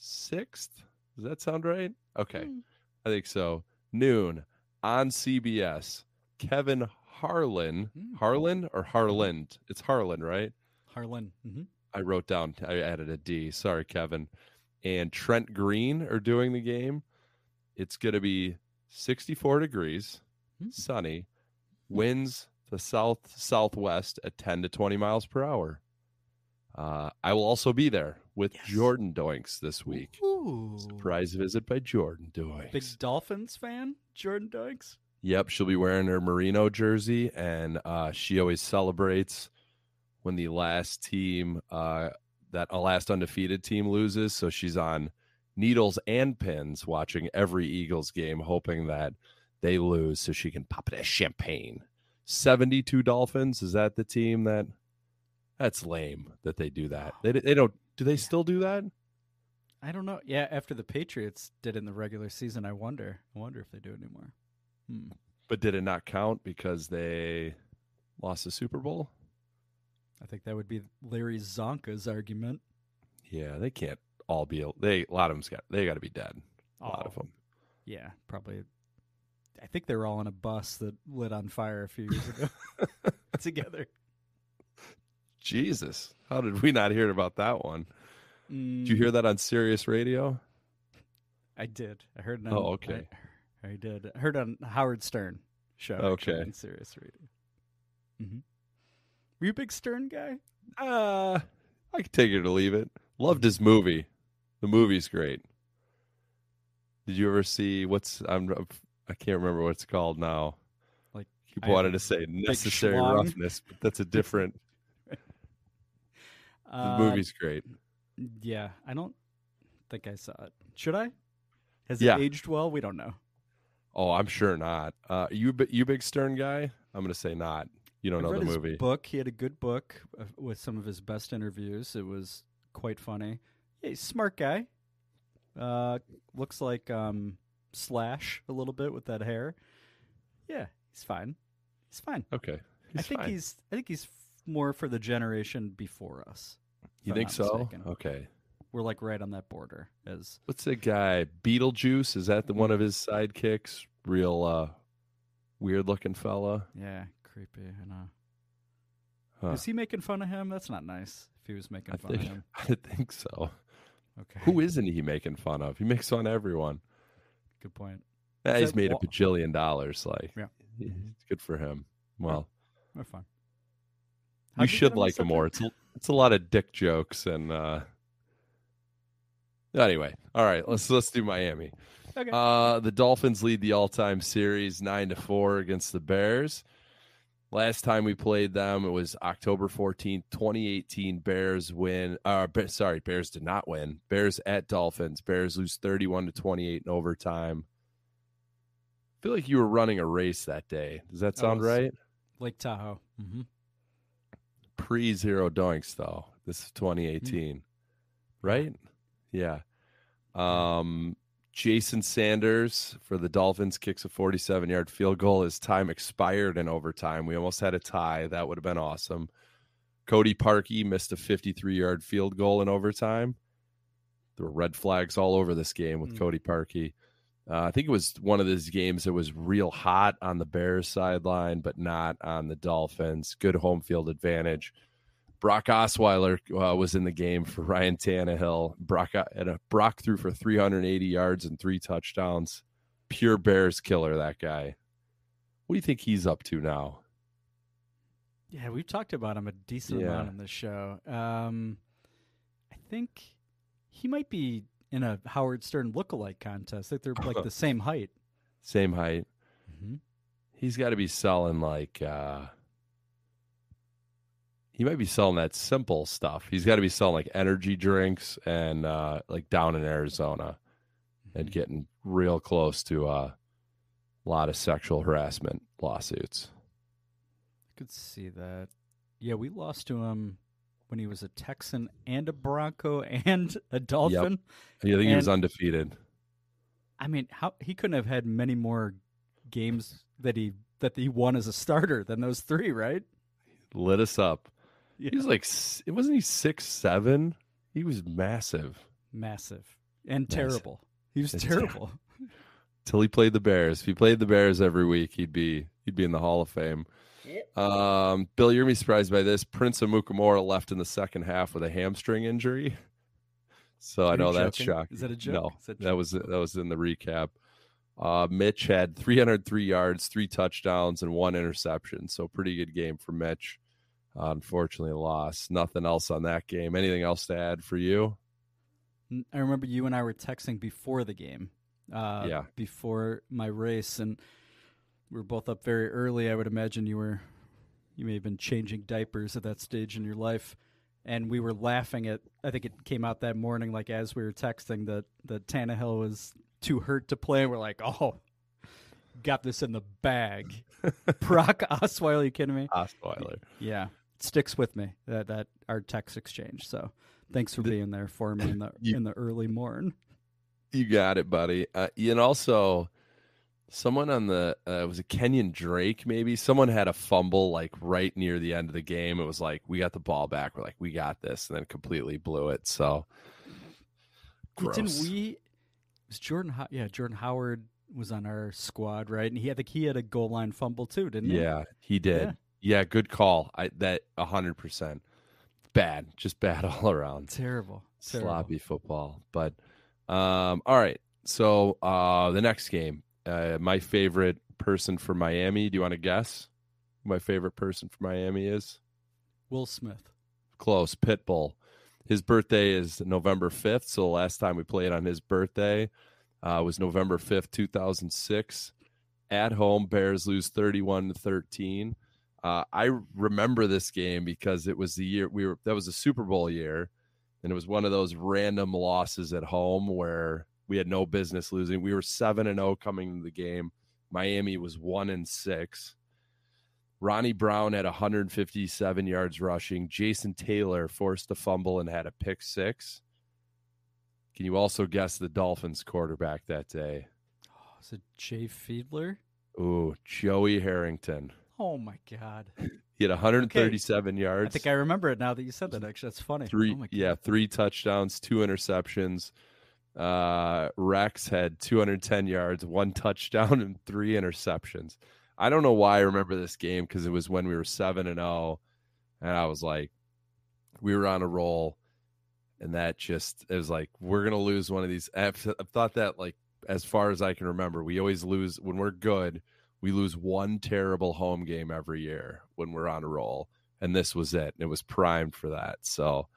S6: 6th. Does that sound right? Okay.
S2: Hmm.
S6: I think so. Noon on CBS. Kevin Harlan.
S2: Hmm.
S6: Harlan or Harland? It's Harlan, right?
S2: Harlan. hmm
S6: I wrote down, I added a D. Sorry, Kevin. And Trent Green are doing the game. It's going to be 64 degrees,
S2: Hmm.
S6: sunny, winds the south southwest at 10 to 20 miles per hour. Uh, I will also be there with
S2: Yes.
S6: Jordan Doinks this week.
S2: Ooh.
S6: Surprise visit by Jordan Doinks.
S2: Big Dolphins fan, Jordan Doinks.
S6: Yep, she'll be wearing her Marino jersey, and uh, she always celebrates when the last team, uh, that uh, last undefeated team loses. So she's on needles and pins, watching every Eagles game, hoping that they lose, so she can pop it as champagne. Seventy-two Dolphins is that the team that? That's lame that they do that. They they don't. Do they still do that?
S2: I don't know. Yeah, after the Patriots did in the regular season, I wonder. I wonder if they do it anymore. Hmm.
S6: But did it not count because they lost the Super Bowl.
S2: I think that would be Larry Csonka's argument.
S6: Yeah, they can't all be. They a lot of them's got they got to be dead. A lot
S2: Oh.
S6: of them.
S2: Yeah, probably. I think they were all on a bus that lit on fire a few years ago (laughs) (laughs) together.
S6: Jesus, how did we not hear about that one?
S2: Mm,
S6: Did you hear that on Sirius Radio?
S2: I did. I heard it on,
S6: Oh, okay.
S2: I, I did. I heard on Howard Stern show.
S6: Okay.
S2: on Sirius Radio. hmm Were you a big Stern guy?
S6: Uh, I can take it or leave it. Loved his movie. The movie's great. Did you ever see what's I'm I can't remember what it's called now.
S2: Like I
S6: wanted to say necessary
S2: schlong.
S6: roughness, but that's a different. (laughs) the
S2: uh,
S6: movie's great.
S2: Yeah, I don't think I saw it. Should I? Has
S6: Yeah.
S2: it aged well? We don't know.
S6: Oh, I'm sure not. Uh, you you big Stern guy? I'm gonna say not. You don't
S2: I
S6: know the movie.
S2: book. He had a good book uh, with some of his best interviews. It was quite funny. He's smart guy. Uh, looks like um, Slash a little bit with that hair. Yeah, he's fine. He's fine.
S6: Okay,
S2: I think
S6: fine.
S2: he's. I think he's f- more for the generation before us.
S6: You think so?
S2: mistaken.
S6: Okay.
S2: We're like right on that border. As
S6: What's the guy? Beetlejuice? Is that the one of his sidekicks? Real uh, weird looking fella.
S2: yeah, creepy. I know.
S6: Huh.
S2: Is he making fun of him? That's not nice. If he was making
S6: I
S2: fun
S6: think
S2: of him. (laughs)
S6: I think so.
S2: Okay.
S6: Who isn't he making fun of? He makes fun of everyone.
S2: Good point.
S6: He's
S2: that
S6: made a bajillion dollars. Like,
S2: Yeah.
S6: it's good for him. Well,
S2: We're fine.
S6: you
S2: How'd get
S6: should like him more. It's a, it's a lot of dick jokes and. uh Anyway, all right, let's let's do Miami.
S2: Okay.
S6: Uh, the Dolphins lead the all-time series nine to four against the Bears. Last time we played them, it was October fourteenth, twenty eighteen. Bears win. Uh, sorry, Bears did not win. Bears at Dolphins. Bears lose thirty-one to twenty-eight in overtime. I feel like you were running a race that day. Does that sound right?
S2: Lake Tahoe. Mm-hmm.
S6: Pre zero doinks though. This is twenty eighteen, right? Yeah. Um, Jason Sanders for the Dolphins kicks a 47 yard field goal. His time expired in overtime. We almost had a tie. That would have been awesome. Cody Parkey missed a 53 yard field goal in overtime. There were red flags all over this game with
S2: Mm.
S6: Cody Parkey. Uh, I think it was one of those games that was real hot on the Bears sideline, but not on the Dolphins. Good home field advantage. Brock Osweiler uh, was in the game for Ryan Tannehill. Brock and a Brock threw for 380 yards and three touchdowns. Pure Bears killer, that guy. What do you think he's up to now?
S2: Yeah, we've talked about him a decent
S6: Yeah.
S2: amount in the show. Um, I think he might be in a Howard Stern lookalike contest. Think they're like the (laughs) same height.
S6: Same height.
S2: Mhm.
S6: He's got to be selling like uh he might be selling that simple stuff. He's got to be selling like energy drinks and uh like down in Arizona and getting real close to uh, a lot of sexual harassment lawsuits.
S2: I could see that. Yeah, we lost to him when he was a Texan and a Bronco (laughs) and a Dolphin.
S6: I think he was undefeated.
S2: I mean, how he couldn't have had many more games that he that he won as a starter than those three, right?
S6: Lit us up.
S2: Yeah.
S6: He was like, s- wasn't he six seven? He was massive
S2: Massive and
S6: Massive.
S2: terrible. He was
S6: And
S2: terrible. (laughs)
S6: till he played the Bears. If he played the Bears every week, he'd be he'd be in the Hall of Fame. Um, Bill, you're gonna be surprised by this. Prince Amukamara left in the second half with a hamstring injury. (laughs) So I know that's shocking.
S2: Is that a joke?
S6: No,
S2: that
S6: that was that was in the recap. Uh, Mitch had 303 yards, three touchdowns, and one interception. So pretty good game for Mitch. Unfortunately, lost. Nothing else on that game. Anything else to add for you?
S2: I remember you and I were texting before the game. Uh,
S6: Yeah.
S2: Before my race, and we were both up very early. I would imagine you were, you may have been changing diapers at that stage in your life, and we were laughing at. I think it came out that morning, like as we were texting, that that Tannehill was too hurt to play. And We're like, oh, got this in the bag. (laughs) Brock Osweiler, you kidding me?
S6: Osweiler.
S2: Yeah, sticks with me that that our text exchange. So thanks for being there for me in the (laughs)
S6: You-
S2: in the early morn.
S6: You got it, buddy. Uh, and also, Someone on the uh, was it Kenyan Drake maybe? Someone had a fumble like right near the end of the game. It was like we got the ball back. We're like we got this, and then completely blew it. So
S2: Well, Didn't we? Was Jordan? Ho- yeah, Jordan Howard was on our squad, right? And he had the he had a goal line fumble too, didn't he?
S6: Yeah, he did.
S2: Yeah.
S6: Yeah, good call. I that hundred percent bad, just bad (laughs) all around.
S2: Terrible. Terrible.
S6: sloppy football. But um, all right. So uh, the next game, uh, my favorite person for Miami. Do you want to guess? who My favorite person for Miami is
S2: Will Smith.
S6: close. Pitbull. His birthday is November fifth. So the last time we played on his birthday uh, was November fifth, two thousand six. At home, Bears lose thirty-one to thirteen. Uh, I remember this game because it was the year we were. That was a Super Bowl year, and it was one of those random losses at home where we had no business losing. We were seven and zero coming into the game. Miami was one and six. Ronnie Brown had 157 yards rushing. Jason Taylor forced a fumble and had a pick six. Can you also guess the Dolphins quarterback that day?
S2: Oh, is it Jay Fiedler?
S6: Ooh, Joey Harrington.
S2: Oh my God!
S6: He had 137
S2: I
S6: yards.
S2: I think I remember it now that you said that. Actually, that's funny.
S6: three
S2: Oh my God.
S6: yeah three touchdowns two interceptions uh rex had 210 yards one touchdown and three interceptions i don't know why i remember this game because it was when we were 7 and 0 and i was like we were on a roll and that just it was like we're gonna lose one of these i've, I've thought that like as far as i can remember we always lose when we're good we lose one terrible home game every year when we're on a roll and this was it. It was primed for that. So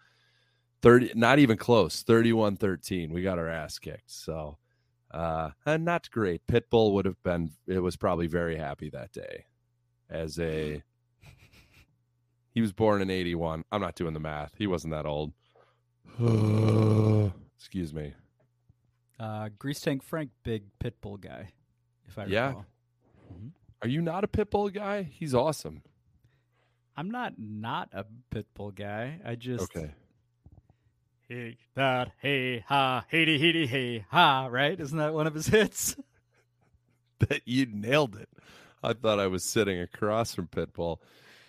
S6: 30 not even close. 31-13. We got our ass kicked. So uh and not great. Pitbull would have been it was probably very happy that day as a he was born in 81. I'm not doing the math. He wasn't that old. (sighs) Excuse me.
S2: Uh, Grease Tank Frank, big pitbull guy. If I
S6: Yeah.
S2: Recall.
S6: Are you not a Pitbull guy? He's awesome.
S2: I'm not not a pitbull guy. I just
S6: Okay.
S2: hey that hey ha hey hey hey ha right? Isn't that one of his hits? (laughs)
S6: that you nailed it. I thought I was sitting across from Pitbull.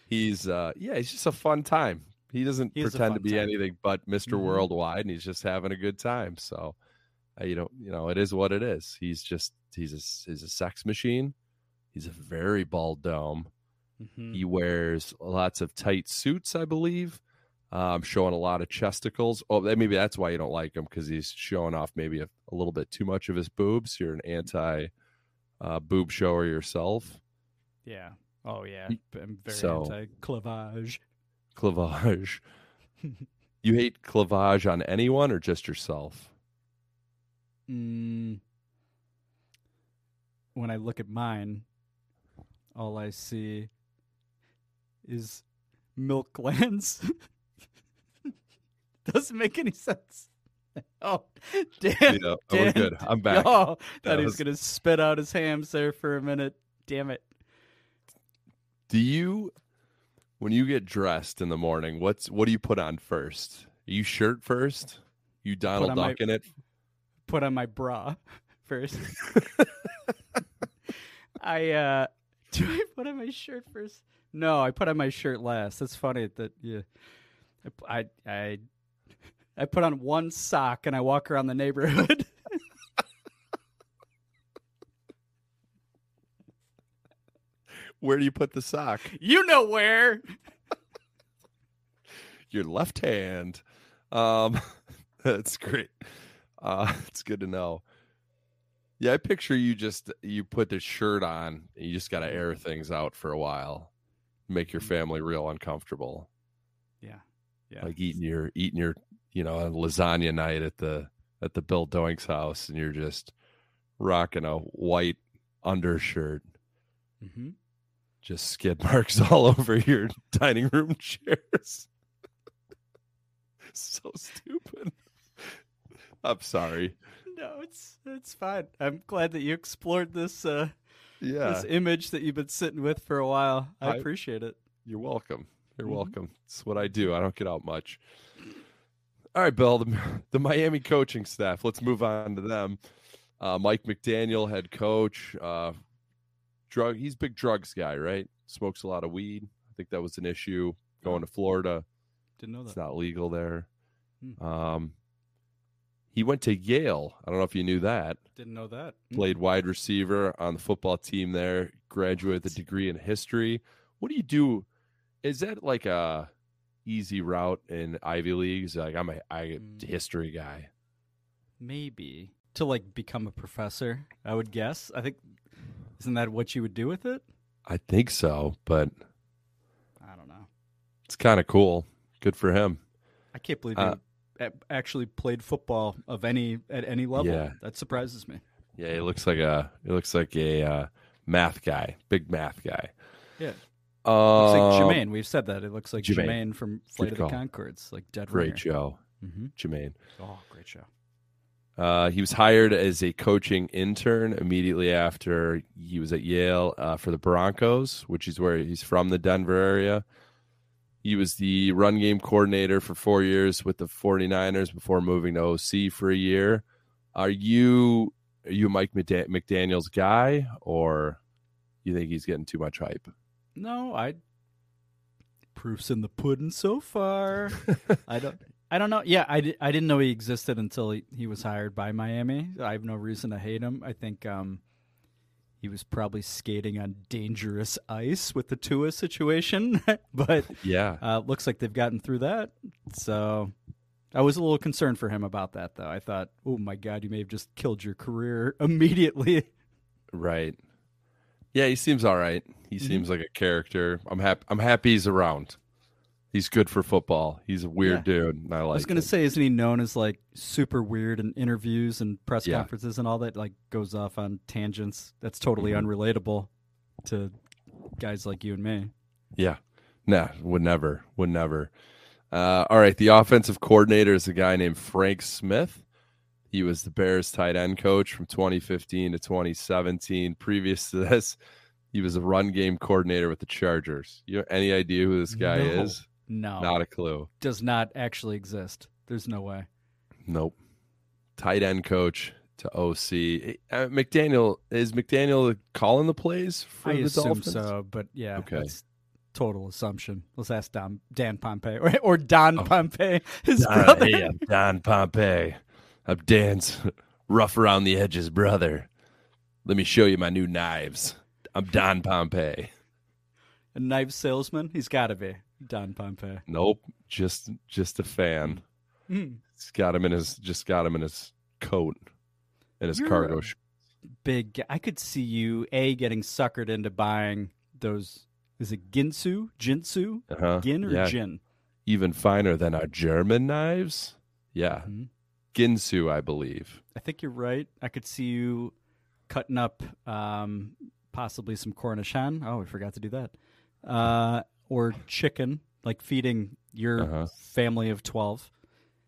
S6: He's uh yeah, he's just a fun time. He doesn't pretend to be
S2: time.
S6: anything but mister
S2: Mhm.
S6: Worldwide, and he's just having a good time. So, uh, you know, you know, it is what it is. He's just he's a he's a sex machine. He's a very bald dome.
S2: Mhm.
S6: He wears lots of tight suits, I believe. Um, showing a lot of chesticles. Oh, that- maybe that's why you don't like him because he's showing off maybe a, a little bit too much of his boobs. You're an anti uh, boob shower yourself.
S2: Yeah. Oh yeah. I'm very
S6: so-
S2: anti clavage.
S6: Clavage. (laughs) you hate clavage on anyone or just yourself?
S2: Mm, when I look at mine, all I see is milk glands. (laughs) Doesn't make any sense. (laughs) Oh, damn.
S6: Yeah, oh, we're good. I'm back.
S2: Oh, thought
S6: That
S2: he was
S6: was-
S2: going to spit out his Hamm's there for a minute. Damn it.
S6: Do you, when you get dressed in the morning, what's what do you put on first? Are you shirt first? You Donald Duck in it?
S2: Put on my bra (laughs) first. I, uh, (laughs) do I put on my shirt first? No, I put on my shirt last. That's funny that you, I, I, I put on one sock and I walk around the neighborhood. (laughs)
S6: Where do you put the sock?
S2: you know where. (laughs)
S6: Your left hand. Um, that's great. Uh, it's good to know. Yeah, I picture you just you put this shirt on and you just got to air things out for a while, make your family real uncomfortable.
S2: Yeah. Yeah.
S6: like eating your eating your you know lasagna night at the at the Bill Doink's house, and you're just rocking a white undershirt,
S2: Mm-hmm.
S6: just skid (laughs) marks all over your dining room chairs. (laughs) so stupid. I'm sorry.
S2: No, it's it's fine. I'm glad that you explored this uh,
S6: Yeah,
S2: this image that you've been sitting with for a while. I,
S6: I-
S2: appreciate it.
S6: you're welcome. You're
S2: Mhm.
S6: welcome. It's what I do. I don't get out much. All right, Bill. The, (laughs) the Miami coaching staff. Let's move on to them. Uh, Mike McDaniel, head coach. Uh, drug. He's a big drugs guy, right? Smokes a lot of weed. I think that was an issue going to Florida.
S2: Didn't know that.
S6: It's not legal there.
S2: Hmm.
S6: Um, he went to Yale. I don't know if you knew that.
S2: Didn't know that. Mm.
S6: Played wide receiver on the football team there. Graduated with a degree in history. What do you do? Is that like a easy route in Ivy leagues? Like I'm a I,
S2: Mm.
S6: history guy.
S2: Maybe to like become a professor. I would guess. I think isn't that what you would do with it?
S6: I think so, but
S2: I don't know.
S6: it's kind of cool. Good for him.
S2: I can't believe
S6: Uh,
S2: actually played football of any at any level.
S6: Yeah.
S2: That surprises me.
S6: Yeah, he looks like a he looks like a uh, math guy, big math guy.
S2: Yeah.
S6: Um,
S2: Looks like Jermaine. We've said that. It looks like
S6: Jermaine.
S2: Jermaine, from Flight of the Conchords, like dead
S6: Great show,
S2: Mm-hmm.
S6: Jermaine.
S2: Oh, great show.
S6: Uh, he was hired as a coaching intern immediately after he was at Yale uh, for the Broncos, which is where he's from, the Denver area. He was the run game coordinator for four years with the 49ers before moving to OC for a year. Are you are you Mike McDaniel's guy, or you think he's getting too much hype?
S2: No, I. Proofs in the pudding so far. (laughs) I don't. I don't know. Yeah, I, di- I didn't know he existed until he, he was hired by Miami. I have no reason to hate him. I think um, he was probably skating on dangerous ice with the Tua situation, (laughs) but
S6: Yeah,
S2: uh, looks like they've gotten through that. So I was a little concerned for him about that, though. I thought, oh my God, you may have just killed your career (laughs) immediately.
S6: right. Yeah, he seems all right. He
S2: Mm-hmm.
S6: seems like a character. I'm happy. I'm happy he's around. He's good for football. He's a weird
S2: Yeah.
S6: dude. And I like.
S2: I was going to
S6: him.
S2: say, isn't he known as like super weird in interviews and press
S6: Yeah.
S2: conferences and all that? Like goes off on tangents. That's totally
S6: Mhm.
S2: unrelatable to guys like you and me.
S6: Yeah. Nah, would never. Would never. Uh, all right. The offensive coordinator is a guy named Frank Smith. He was the Bears tight end coach from 2015 to 2017. Previous to this, he was a run game coordinator with the Chargers. You have any idea who this guy
S2: No.
S6: is?
S2: No,
S6: Not a clue.
S2: does not actually exist. There's no way.
S6: Nope. Tight end coach to OC. Uh, McDaniel is McDaniel calling the plays for
S2: I
S6: the
S2: assume
S6: Dolphins?
S2: so, but yeah,
S6: Okay.
S2: total assumption. Let's ask Don, Dan Pompey or, (laughs) or Don
S6: Oh.
S2: Pompey, his
S6: Ah,
S2: brother.
S6: hey, I'm Don Pompey. I'm Dan's (laughs) rough around the edges brother. Let me show you my new knives. I'm Don Pompey.
S2: A knife salesman. He's got to be Don Pompey.
S6: Nope, just just a fan.
S2: Mm.
S6: It's got him in his just got him in his coat and his
S2: You're
S6: cargo.
S2: a-
S6: sh-
S2: Big. I could see you a getting suckered into buying those. Is it Ginsu, Jinsu,
S6: Uh-huh.
S2: Gin or
S6: yeah,
S2: Gin?
S6: even finer than our German knives. Yeah,
S2: Mhm.
S6: Ginsu, I believe.
S2: I think you're right. I could see you cutting up um, possibly some Cornish hen. Oh, we forgot to do that. Uh, or chicken, like feeding your
S6: Uh-huh.
S2: family of 12.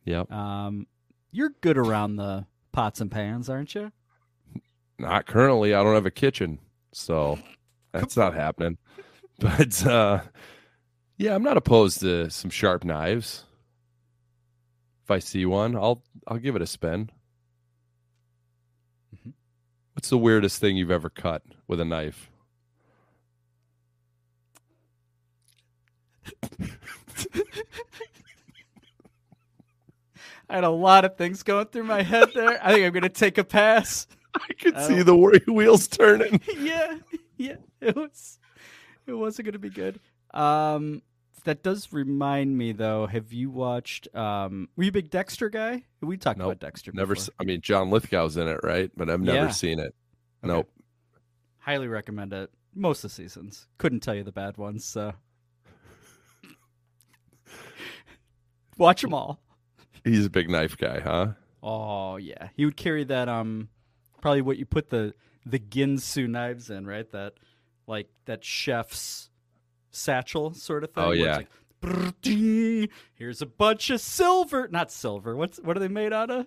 S6: Yep.
S2: Um, you're good around the pots and pans, aren't you?
S6: Not currently. I don't have a kitchen, so that's not happening. (laughs) But uh, yeah, I'm not opposed to some sharp knives. If I see one, I'll I'll give it a spin.
S2: Mhm.
S6: What's the weirdest thing you've ever cut with a knife?
S2: I had a lot of things going through my head there. I think I'm going to take a pass. (laughs)
S6: I could
S2: I
S6: see the whe- wheels turning. (laughs)
S2: yeah, yeah, it was. It wasn't going to be good. Um, that does remind me, though. Have you watched? Um, were you a big Dexter guy? We talked
S6: Nope,
S2: about Dexter.
S6: Never.
S2: before.
S6: I mean, John Lithgow's in it, right? But I've never
S2: Yeah.
S6: seen it.
S2: Okay.
S6: Nope.
S2: Highly recommend it. Most of the seasons. Couldn't tell you the bad ones. So watch them all.
S6: He's a big knife guy, huh?
S2: Oh yeah, he would carry that. Um, probably what you put the the Ginsu knives in, right? That like that chef's satchel sort of thing.
S6: Oh, yeah.
S2: like, here's a bunch of silver, not silver. What's what are they made out of?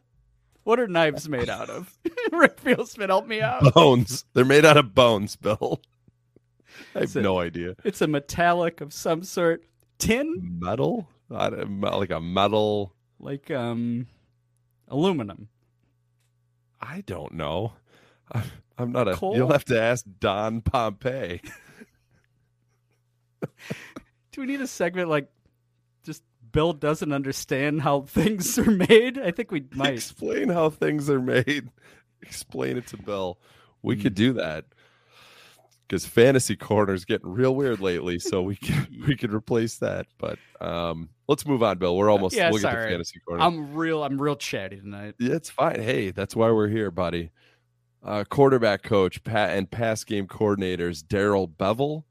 S2: What are knives made out of? (laughs) Rick Fieldsman, help me out.
S6: Bones. They're made out of bones, Bill. I have no idea.
S2: It's a metallic of some sort. Tin,
S6: Metal? Like a metal.
S2: like um, aluminum.
S6: I don't know. I'm not a.
S2: Cole?
S6: You'll have to ask Don Pompey. (laughs)
S2: Do we need a segment like just Bill doesn't understand how things are made? I think we might.
S6: Explain how things are made. (laughs) Explain it to Bill. We
S2: Hmm.
S6: could do that because fantasy corner is getting real weird lately. So we can (laughs) we could replace that. But um, let's move on, Bill. We're almost
S2: Yeah,
S6: we'll get
S2: sorry.
S6: to fantasy corner.
S2: I'm real. I'm real chatty tonight.
S6: Yeah, it's fine. Hey, that's why we're here, buddy. Uh, quarterback coach Pat and pass game coordinators Darrell Bevell.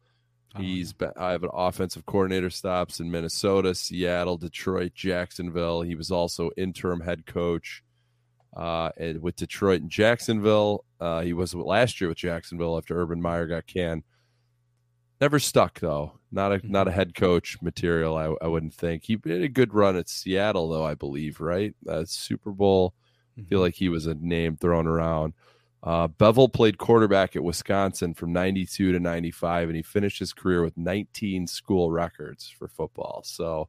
S2: Oh,
S6: He's been, I have an offensive coordinator stops in Minnesota, Seattle, Detroit, Jacksonville. He was also interim head coach uh, and with Detroit and Jacksonville. Uh, he was last year with Jacksonville after Urban Meyer got canned. Never stuck though. Not a not a head coach material. I, I wouldn't think he had a good run at Seattle though. I believe right. Uh, Super Bowl. I feel like he was a name thrown around. Uh, Bevell played quarterback at Wisconsin from 92 to 95, and he finished his career with 19 school records for football. So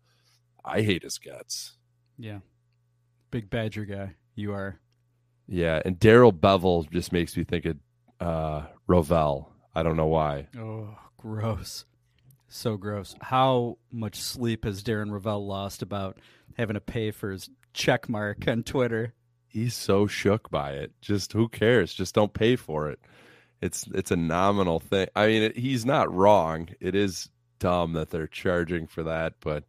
S6: I hate his guts.
S2: Yeah. Big Badger guy. You are.
S6: Yeah. And Darrell Bevell just makes me think of uh, Rovell. I don't know why.
S2: Oh, gross. So gross. How much sleep has Darren Rovell lost about having to pay for his check mark on Twitter?
S6: He's so shook by it. Just who cares? Just don't pay for it. It's it's a nominal thing. I mean, it, he's not wrong. It is dumb that they're charging for that, but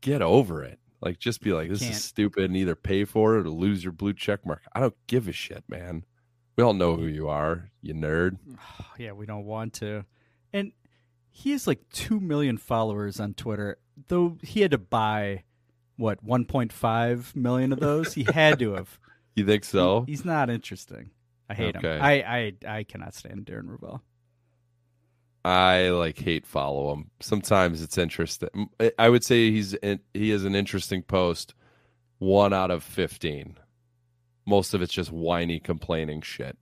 S6: get over it. Like, just be like, this
S2: Can't.
S6: is stupid, and either pay for it or lose your blue check mark. I don't give a shit, man. We all know who you are, you nerd.
S2: Mm, (sighs) yeah, we don't want to. And he has like 2 million followers on Twitter, though he had to buy, what, 1.5 million of those? he had to have. (laughs)
S6: You think so?
S2: He's not interesting. I hate
S6: Okay.
S2: him. I, I, I cannot stand Darren Rovell.
S6: I like hate follow him. Sometimes it's interesting. I- would say he's he is an interesting post. One out of fifteen. Most of it's just whiny, complaining shit.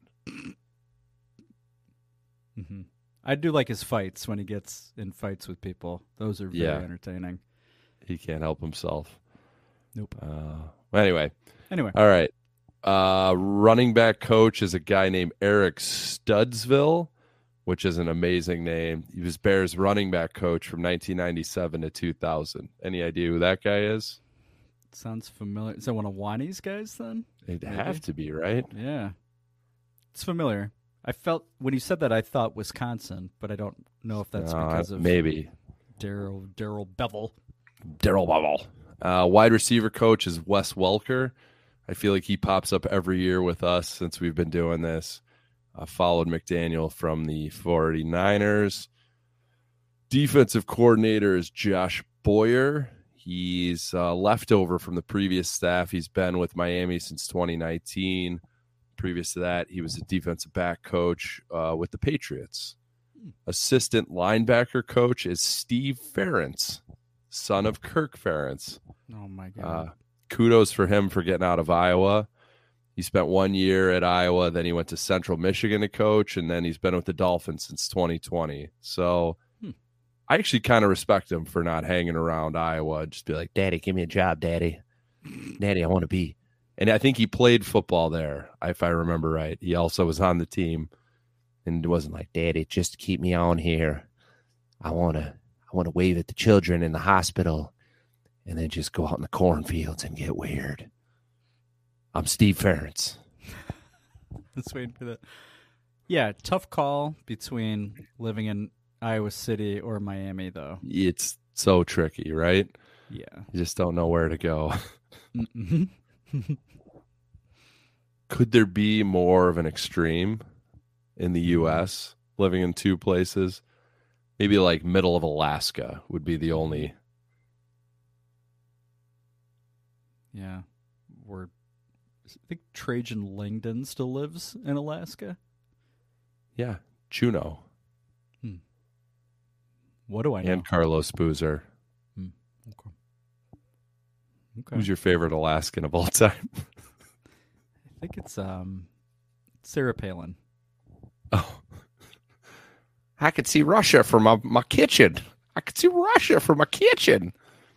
S2: hmm I do like his fights when he gets in fights with people. Those are very
S6: Yeah.
S2: entertaining.
S6: He can't help himself.
S2: Nope.
S6: Uh, anyway,
S2: Anyway,
S6: all right. Uh, running back coach is a guy named Eric Studesville, which is an amazing name. He was Bears running back coach from 1997 to 2000. Any idea who that guy is?
S2: sounds familiar. Is that one of Wani's guys then?
S6: It'd
S2: Maybe.
S6: have to be right.
S2: Yeah. It's familiar. I felt when you said that I thought Wisconsin, but I don't know if that's
S6: Uh,
S2: because of
S6: maybe
S2: Daryl Darrell Bevell.
S6: Daryl Bubble. Uh, wide receiver coach is Wes Welker. I feel like he pops up every year with us since we've been doing this. Uh, followed McDaniel from the 49ers. Defensive coordinator is Josh Boyer. He's uh, leftover from the previous staff. He's been with Miami since 2019. Previous to that, he was a defensive back coach uh, with the Patriots. Assistant linebacker coach is Steve Ferentz, son of Kirk Ferentz.
S2: Oh my
S6: Uh,
S2: god.
S6: kudos for him for getting out of Iowa. He spent one year at Iowa, then he went to Central Michigan to coach, and then he's been with the Dolphins since 2020. So
S2: Hmm.
S6: I actually kind of respect him for not hanging around Iowa. Just be like, Daddy, give me a job, Daddy. Daddy, I want to be. And I think he played football there, if I remember right. He also was on the team and it wasn't like, Daddy, just keep me on here. I want to. I want to wave at the children in the hospital and then just go out in the cornfields and get weird. I'm Steve Ferentz.
S2: Let's (laughs) wait for that. Yeah, tough call between living in Iowa City or Miami, though.
S6: It's so tricky, right?
S2: Yeah.
S6: You just don't know where to go.
S2: Mhm. (laughs)
S6: Could there be more of an extreme in the U.S. living in two places? Maybe like middle of Alaska would be the only.
S2: yeah. We're, I think Trajan Langdon still lives in Alaska.
S6: Yeah, Juneau
S2: What do I know?
S6: and Carlos Boozer.
S2: Okay. Okay.
S6: Who's your favorite Alaskan of all time? (laughs)
S2: I think it's um, Sarah Palin.
S6: Oh,
S3: I could see Russia from my, my kitchen. I could see Russia from my kitchen.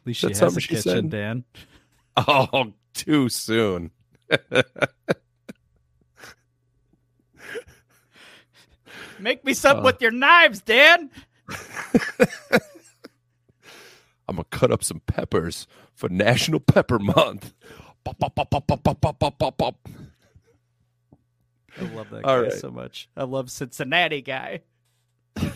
S2: At least she
S6: That's
S2: has a
S6: she
S2: kitchen,
S6: said?
S2: Dan. (laughs)
S6: oh, too soon.
S2: Make me something
S6: uh,
S2: with your knives, Dan. (laughs)
S6: I'm gonna cut up some peppers for National Pepper Month.
S2: I love that
S6: All
S2: guy
S6: right.
S2: so much. I love Cincinnati guy. (laughs)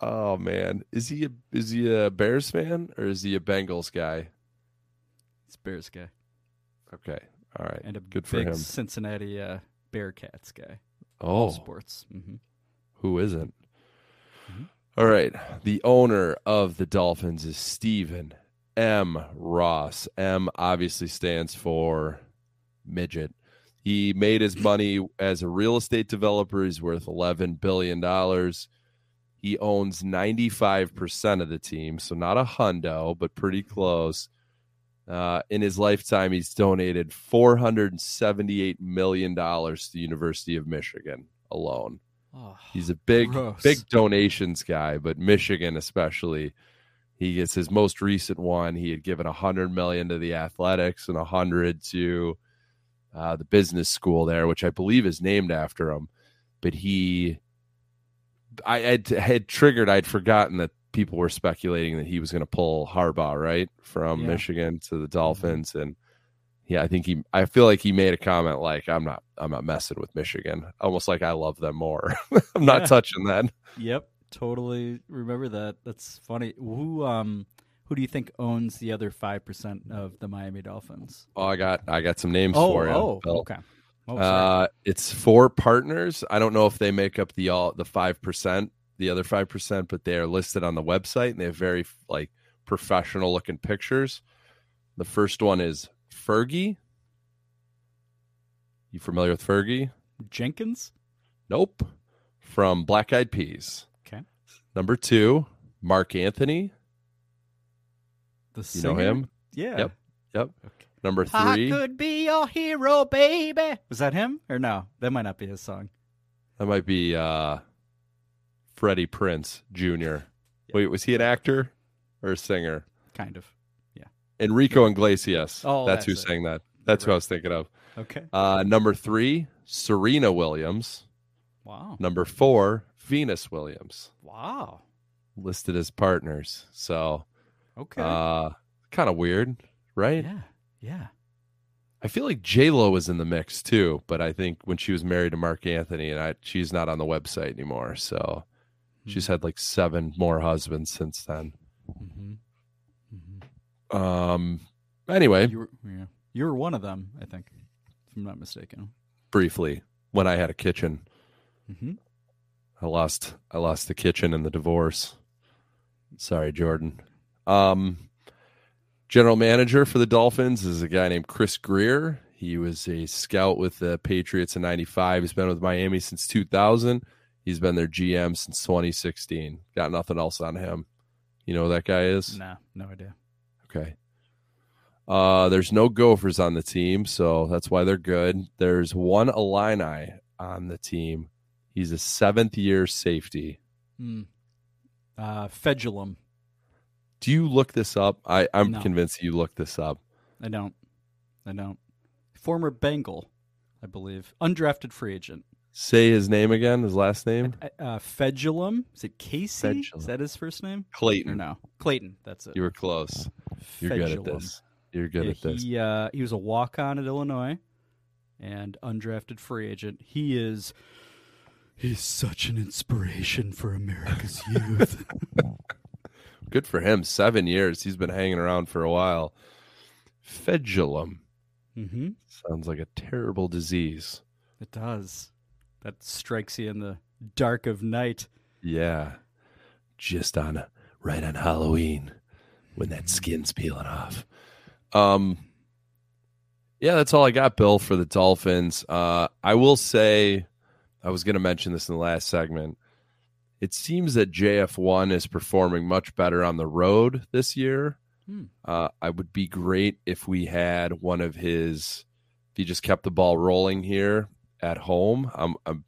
S6: oh man, is he a is he a Bears fan or is he a Bengals guy?
S2: It's Bears guy.
S6: Okay, all right,
S2: and a
S6: good for
S2: big
S6: him.
S2: Cincinnati uh, Bearcats guy.
S6: Oh,
S2: Sports. hmm
S6: who isn't?
S2: Mhm.
S6: All right, the owner of the Dolphins is Stephen M. Ross. M obviously stands for midget. He made his money as a real estate developer. He's worth eleven billion dollars. He owns ninety five percent of the team, so not a hundo, but pretty close. Uh, in his lifetime, he's donated four hundred and seventy eight million dollars to the University of Michigan alone.
S2: Oh,
S6: He's a big,
S2: Gross.
S6: big donations guy, but Michigan especially. He gets his most recent one. He had given a hundred million to the athletics and a hundred to uh, the business school there, which I believe is named after him. But he, I had, had triggered. I'd forgotten that people were speculating that he was going to pull Harbaugh right from
S2: Yeah.
S6: Michigan to the Dolphins, and yeah, I think he. I feel like he made a comment like, "I'm not, I'm not messing with Michigan," almost like I love them more. (laughs) I'm not
S2: Yeah.
S6: touching that.
S2: Yep, totally remember that. That's funny. Who um who do you think owns the other five percent of the Miami Dolphins?
S6: Oh, I got, I got some names
S2: Oh,
S6: for you.
S2: oh,
S6: Bill.
S2: okay. Oh.
S6: Uh, it's four partners. I don't know if they make up the all the five percent, the other five percent, but they are listed on the website and they have very like professional looking pictures. The first one is Fergie. You familiar with Fergie?
S2: Jenkins.
S6: Nope. From Black Eyed Peas.
S2: Okay.
S6: Number two, Marc Anthony.
S2: The
S6: You know him?
S2: Yeah.
S6: Yep. Yep.
S2: Okay.
S6: Number
S2: I
S6: three,
S2: could be your hero, baby. Was that him or no? That might not be his song.
S6: that might be uh, Freddie Prinze Jr. Wait, was he an actor or a singer?
S2: Kind of.
S6: Yeah. Enrique Iglesias.
S2: Oh,
S6: that's,
S2: that's
S6: who
S2: it.
S6: sang that. That's who I was thinking of.
S2: Okay.
S6: Uh, number three, Serena Williams.
S2: Wow.
S6: Number four, Venus Williams,
S2: Wow.
S6: listed as partners. So,
S2: Okay.
S6: uh, kind of weird, right?
S2: yeah. Yeah.
S6: I feel like J Lo was in the mix too, but I think when she was married to Marc Anthony, and I, she's not on the website anymore. So, she's had like seven more husbands since then.
S2: Mm-hmm. Mm-hmm.
S6: Um. Anyway,
S2: You were, yeah. You were one of them, I think, if I'm not mistaken.
S6: briefly, when I had a kitchen.
S2: Mm-hmm.
S6: I lost I lost the kitchen in the divorce. Sorry, Jordan. Um general manager for the Dolphins is a guy named Chris Grier. He was a scout with the Patriots in 95. He's been with Miami since 2000. He's been their GM since 2016. Got nothing else on him. You know who that guy is?
S2: Nah, no idea.
S6: Okay. Uh, there's no Gophers on the team, so that's why they're good. There's one Illini on the team. He's a seventh year safety.
S2: Mm. Uh, Fejedelem.
S6: Do you look this up? I, I'm
S2: No.
S6: convinced you looked this up.
S2: I don't. I don't. Former Bengal, I believe. Undrafted free agent.
S6: Say his name again, his last name?
S2: Uh, Fejedelem. Is it Casey?
S6: Fejedelem.
S2: Is that his first name?
S6: Clayton.
S2: Or no? Clayton. That's it.
S6: You were close. You're good at this. You're good
S2: Yeah,
S6: at this.
S2: He uh, he was a walk on at Illinois, and undrafted free agent. He is. He's such an inspiration for America's (laughs) youth. (laughs)
S6: Good for him. Seven years. He's been hanging around for a while. Fejedelem.
S2: mm-hmm.
S6: Sounds like a terrible disease.
S2: It does. That strikes you in the dark of night.
S6: Yeah. Just on right on Halloween when that skin's peeling off. Um Yeah, that's all I got, Bill, for the Dolphins. Uh I will say I was gonna mention this in the last segment. It seems that JF1 is performing much better on the road this year.
S2: Hmm.
S6: Uh, I would be great if we had one of his. If he just kept the ball rolling here at home, I'm I'm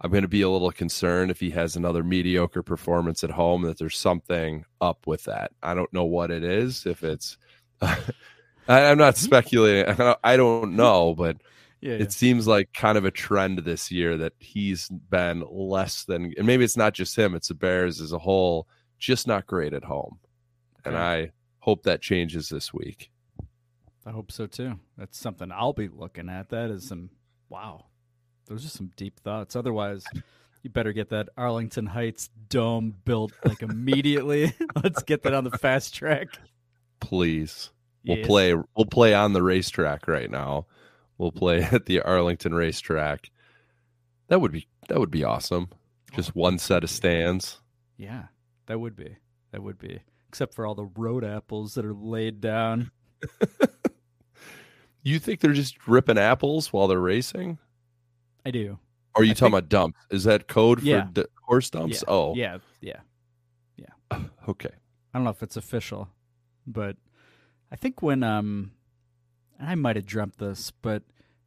S6: I'm going to be a little concerned if he has another mediocre performance at home. That there's something up with that. I don't know what it is. If it's, (laughs) I, I'm not mm-hmm. speculating. I don't- mm-hmm. know, but
S2: Yeah,
S6: it seems like kind of a trend this year that he's been less than, and maybe it's not just him; it's the Bears as a whole, just not great at home. And. I hope that changes this week.
S2: I hope so too. That's something I'll be looking at. That is some wow. Those are some deep thoughts. Otherwise, you better get that Arlington Heights dome built like immediately. (laughs) Let's get that on the fast track.
S6: Please, we'll play. We'll play on the racetrack right now. We'll play (laughs) at the Arlington racetrack. That would be that would be awesome. Just one set of stands.
S2: Yeah, that would be. That would be. Except for all the road apples that are laid down. (laughs)
S6: You think they're just ripping apples while they're racing?
S2: I do.
S6: Or are you
S2: I
S6: talking
S2: think-
S6: about dumps? Is that code for d- horse dumps?
S2: yeah.
S6: Oh,
S2: yeah, Yeah, yeah. (sighs)
S6: okay.
S2: I don't know if it's official, but I think when um, and I might have dreamt this, but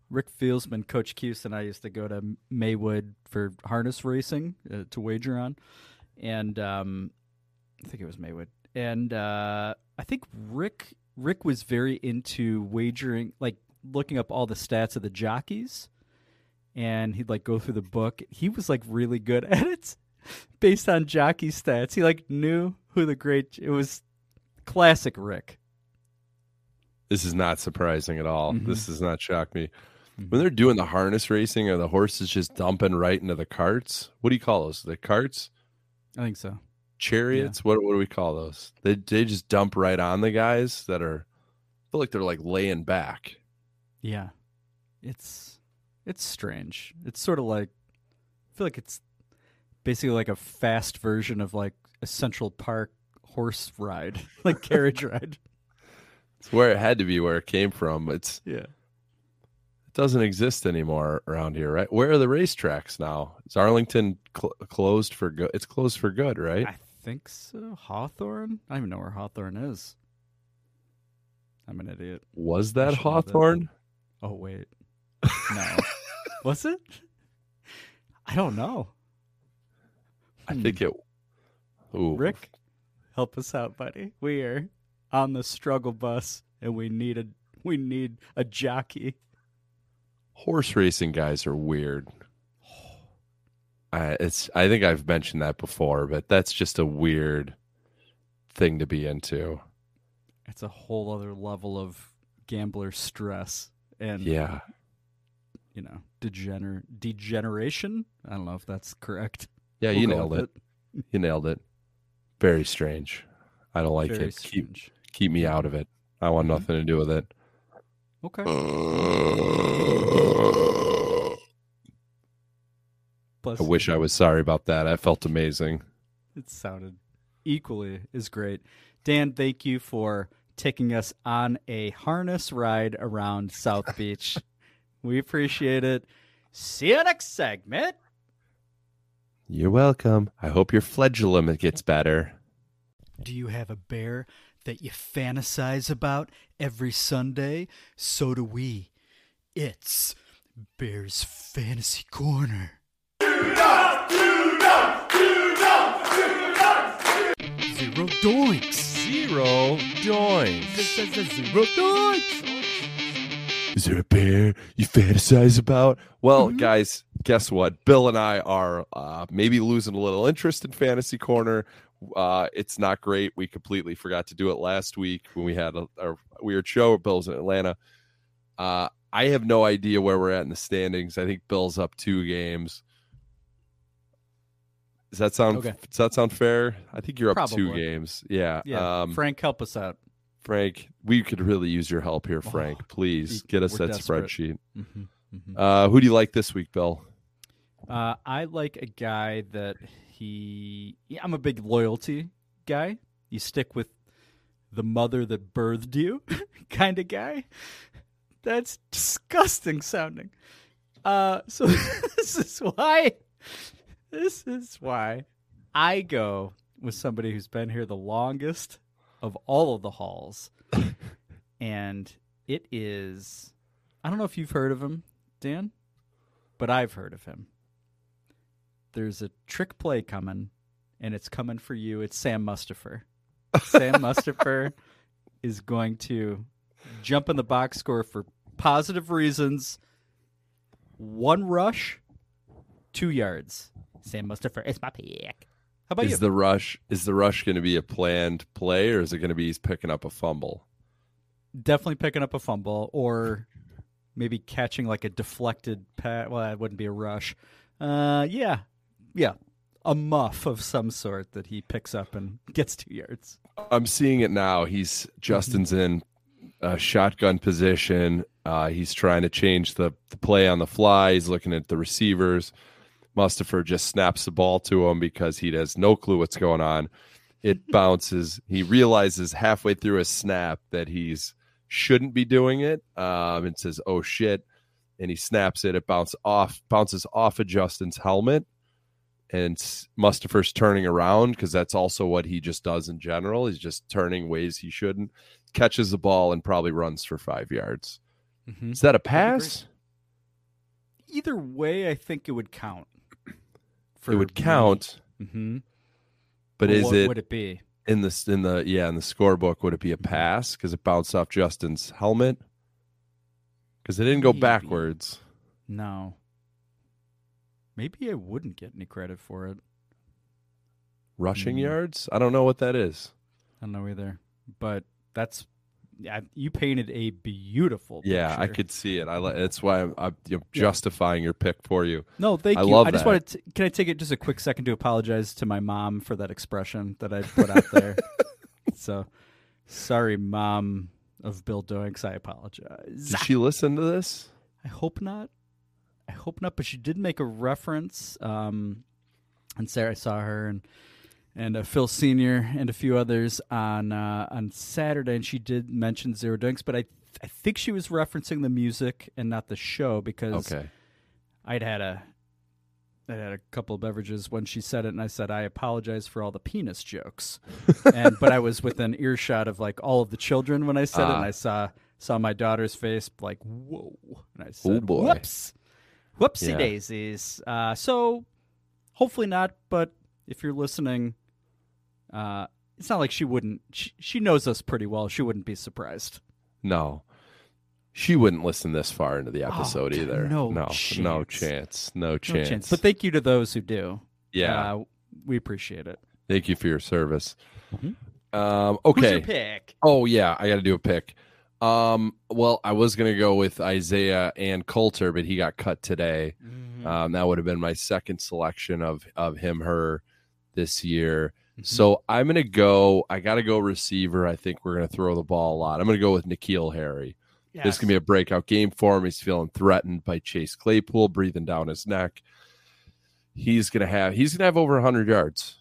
S2: Rick Fieldsman, Coach Cuse, and I used to go to Maywood for harness racing uh, to wager on, and um, I think it was Maywood, and uh, I think Rick Rick was very into wagering, like looking up all the stats of the jockeys, and he'd like go through the book. He was like really good (laughs) at it based on jockey stats. He like knew who the great. It was classic Rick.
S6: This is not surprising at all.
S2: Mhm.
S6: This does not shock me.
S2: Mhm.
S6: When they're doing the harness racing, are the horses just dumping right into the carts? What do you call those? The carts?
S2: I think so.
S6: Chariots? What what do we call those? They they just dump right on the guys that are I feel like they're like laying back.
S2: Yeah, it's it's strange. It's sort of like I feel like it's basically like a fast version of like a Central Park horse ride, (laughs) like carriage (laughs) ride.
S6: It's where it had to be where it came from. It's
S2: Yeah.
S6: it doesn't exist anymore around here, right? Where are the racetracks now? Is Arlington cl- closed for good? It's closed for good, right?
S2: I think so. Uh, Hawthorne? I don't even know where Hawthorne is. I'm an idiot.
S6: Was that. Hawthorne?
S2: Oh wait. No. (laughs) Was it? I don't know.
S6: I think it. Ooh,
S2: Rick, help us out, buddy. We are on the struggle bus and we need a we need a jockey.
S6: horse racing guys are weird. I it's I think I've mentioned that before, but that's just a weird thing to be into.
S2: It's a whole other level of gambler stress and
S6: Yeah.
S2: you know, degener degeneration. I don't know if that's correct.
S6: Yeah,
S2: We'll
S6: you nailed
S2: with
S6: it. You nailed it. Very strange. I don't like
S2: Very
S6: it. Keep
S2: strange.
S6: keep me out of it. I want
S2: Mhm.
S6: nothing to do with it.
S2: Okay. (laughs) Bless
S6: I
S2: you.
S6: wish I was sorry about that. I felt amazing.
S2: It sounded equally as great. Dan, thank you for taking us on a harness ride around South Beach. (laughs) we appreciate it. See you next segment.
S6: You're welcome. I hope your flagellum gets better.
S2: Do you have a bear that you fantasize about every Sunday? So do we. It's Bear's Fantasy Corner. Zero doinks.
S6: Zero doinks.
S2: Zero doinks.
S6: Is there a bear you fantasize about? Well,
S2: Mm-hmm.
S6: guys, guess what? Bill and I are uh, maybe losing a little interest in Fantasy Corner. Uh, it's not great. We completely forgot to do it last week when we had a, a weird show. Bill's in Atlanta. Uh, I have no idea where we're at in the standings. I think Bill's up two games. Does that sound
S2: Okay.
S6: does that sound fair? I think you're up two games. Yeah.
S2: Yeah,
S6: Um,
S2: Frank, help us out.
S6: Frank, we could really use your help here, Frank.
S2: Oh,
S6: Please get us that
S2: desperate.
S6: spreadsheet.
S2: Mm-hmm, mm-hmm.
S6: Uh, who do you like this week, Bill?
S2: Uh, I like a guy that he. Yeah, I'm a big loyalty guy. You stick with the mother that birthed you, (laughs) kind of guy. That's disgusting sounding. Uh, so (laughs) this is why. This is why I go with somebody who's been here the longest of all of the halls, (laughs) and it is. I don't know if you've heard of him, Dan, but I've heard of him there's a trick play coming, and it's coming for you. It's Sam Mustipher. Sam (laughs) Mustipher is going to jump in the box score for positive reasons one rush, two yards. Sam Mustipher is my pick. How about
S6: is
S2: you?
S6: the rush is the rush going to be a planned play or is it going to be he's picking up a fumble?
S2: Definitely picking up a fumble or maybe catching like a deflected pass. Well, that wouldn't be a rush. Uh, yeah, yeah, a muff of some sort that he picks up and (laughs) gets two yards.
S6: I'm seeing it now. He's Justin's in a shotgun position. Uh, he's trying to change the, the play on the fly. He's looking at the receivers. Mustipher just snaps the ball to him because he has no clue what's going on. It (laughs) bounces. He realizes halfway through a snap that he's shouldn't be doing it. Um, and says, "Oh shit!" And he snaps it. It bounces off, bounces off of Justin's helmet, and Mustipher's turning around because that's also what he just does in general. He's just turning ways he shouldn't. Catches the ball and probably runs for five yards.
S2: Mm-hmm.
S6: Is that a pass?
S2: Either way, I think it would count.
S6: It would count,
S2: Mm-hmm.
S6: but is
S2: what
S6: it
S2: would it be?
S6: in the in the yeah in the scorebook? Would it be a pass because it bounced off Justin's helmet? Because it didn't go
S2: Maybe.
S6: backwards.
S2: No. Maybe I wouldn't get any credit for it.
S6: Rushing
S2: Mm.
S6: yards? I don't know what that is.
S2: I don't know either. But that's yeah, you painted a beautiful
S6: Yeah, I could see it. I that's why I'm, I'm justifying your pick for you.
S2: No, thank
S6: I
S2: you.
S6: love
S2: I just
S6: that.
S2: wanted to, can I take it just a quick second to apologize to my mom for that expression that I put out there. (laughs) so sorry, mom of Bill Doinks. I apologize.
S6: Did she listen to this?
S2: I hope not. I hope not. But she did make a reference. Um, and Sarah I saw her and and uh, Phil Senior and a few others on uh, on Saturday, and she did mention Zero Dunks. But I I think she was referencing the music and not the show because
S6: Okay.
S2: I'd had a I had a couple of beverages when she said it, and I said I apologize for all the penis jokes, (laughs) and but I was within earshot of like all of the children when I said it, and
S6: Ah.
S2: I saw saw my daughter's face like whoa, and I said
S6: Oh, boy.
S2: whoops, whoopsie
S6: Yeah.
S2: daisies. Uh, so hopefully not, but if you're listening, uh, it's not like she wouldn't. She, she knows us pretty well. She wouldn't be surprised.
S6: No. She wouldn't listen this far into the episode
S2: God,
S6: either.
S2: no
S6: no, no
S2: chance.
S6: chance. No
S2: No
S6: chance.
S2: chance. But thank you to those who do.
S6: yeah.
S2: Uh, we appreciate it.
S6: Thank you for your service.
S2: Mhm.
S6: Um,
S2: Who's
S6: okay.
S2: your pick?
S6: Oh yeah, I got to do a pick. Um, well, I was gonna go with Isaiah and Coulter, but he got cut today.
S2: Mm-hmm.
S6: Um, that would have been my second selection of of him her this year.
S2: Mm-hmm.
S6: So I'm gonna go. I got to go receiver. I think we're gonna throw the ball a lot. I'm gonna go with N'Keal Harry. This can be a breakout game for him. He's feeling threatened by Chase Claypool breathing down his neck. He's gonna have he's gonna have over 100 yards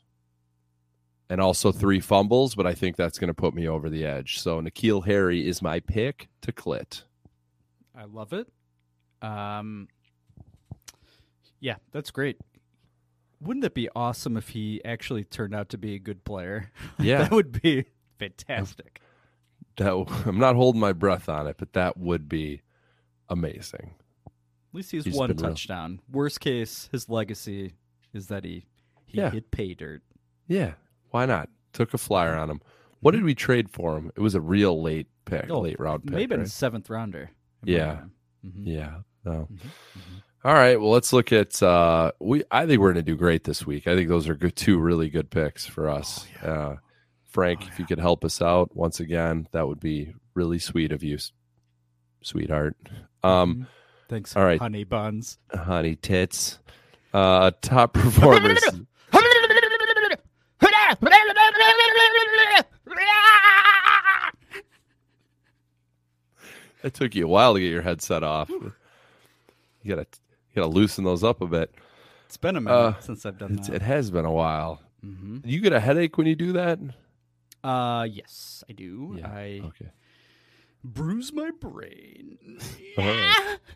S6: and also three fumbles, but I think that's gonna put me over the edge. So N'Keal Harry is my pick to clit.
S2: I love it. Um, yeah, that's great. Wouldn't it be awesome if he actually turned out to be a good player? (laughs)
S6: Yeah.
S2: that would be fantastic.
S6: That (laughs) I'm not holding my breath on it, but that would be amazing.
S2: At least he has
S6: He's
S2: one
S6: been real.
S2: touchdown. Worst case, his legacy is that he he
S6: Yeah.
S2: hit pay dirt.
S6: Yeah, why not? Took a flyer on him. What did we trade for him? It was a real late pick,
S2: Oh,
S6: late round pick.
S2: maybe
S6: right?
S2: a seventh rounder.
S6: Yeah.
S2: Mhm.
S6: Yeah. No.
S2: Mhm.
S6: All right. Well, let's look at. uh We. I think we're going to do great this week. I think those are good, two really good picks for us. uh, Frank, if you could help us out once again, that would be really sweet of you, sweetheart. Um,
S2: Mhm. Thanks,
S6: all right.
S2: honey buns.
S6: honey tits. Uh, top (laughs) performers. It took you a while to get your headset off. You gotta, you gotta loosen those up a bit.
S2: It's been a minute
S6: Uh,
S2: since I've done that.
S6: it has been a while.
S2: hmm
S6: You get a headache when you do that?
S2: Uh, yes, I do.
S6: Yeah,
S2: I
S6: Okay.
S2: bruise my brain.
S6: Right. (laughs)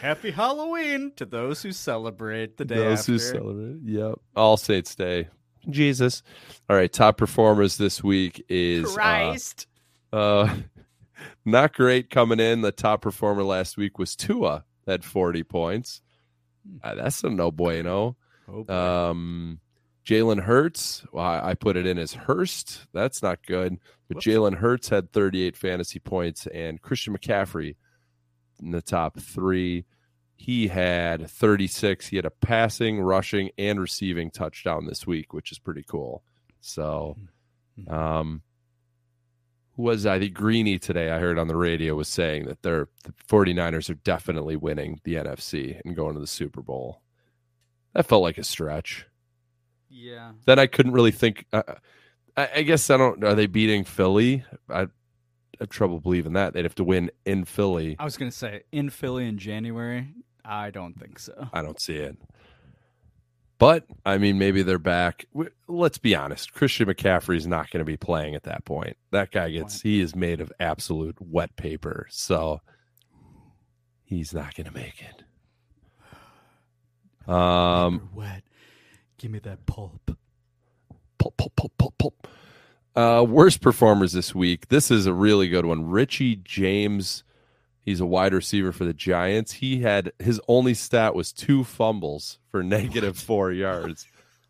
S2: Happy Halloween to those who celebrate the day
S6: Those
S2: after.
S6: who celebrate. Yep. All Saints Day. Jesus. All right. Top performers this week is uh,
S2: Christ.
S6: Uh, not great coming in. The top performer last week was Tua at 40 points. Uh, that's a no bueno.
S2: oh.
S6: Um, Jalen Hurts, well, I I put it in as Hurst. That's not good. But
S2: Whoops.
S6: Jalen Hurts had 38 fantasy points, and Christian McCaffrey in the top three. He had 36. He had a passing, rushing, and receiving touchdown this week, which is pretty cool. So,
S2: Mhm.
S6: um, who was I think Greeny today? I heard on the radio was saying that they're the 49ers are definitely winning the NFC and going to the Super Bowl. That felt like a stretch.
S2: Yeah.
S6: Then I couldn't really think. Uh, I, I guess I don't. Are they beating Philly? I, I have trouble believing that they'd have to win in Philly.
S2: I was gonna say in Philly in January. I don't think so.
S6: I don't see it. But I mean, maybe they're back. Let's be honest. Christian McCaffrey is not going to be playing at that point. That guy gets. He is made of absolute wet paper. So he's not going to make it. Um.
S2: wet. Give me that pulp.
S6: pulp, pulp, pulp, pulp, pulp. Uh, worst performers this week. This is a really good one. Richie James. He's a wide receiver for the Giants. He had his only stat was two fumbles for (laughs) negative four yards.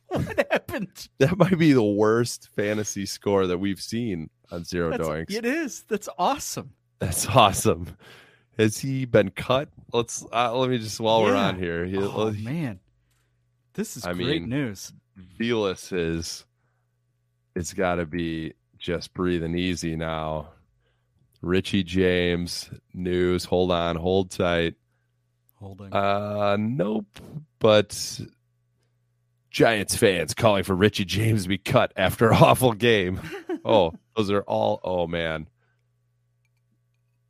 S2: What happened?
S6: That might be the worst fantasy score that we've seen on Zero
S2: That's,
S6: Doinks.
S2: it is. That's awesome.
S6: That's awesome. Has he been cut? Let's uh, let me just while we're on here. He,
S2: Oh
S6: he-
S2: man, this is
S6: I
S2: great
S6: mean,
S2: news.
S6: Velus is it's got to be just breathing easy now. Richie James news. Hold on, hold tight.
S2: Holding.
S6: Uh, nope. But Giants fans calling for Richie James to be cut after awful game. (laughs) oh, those are all. Oh man,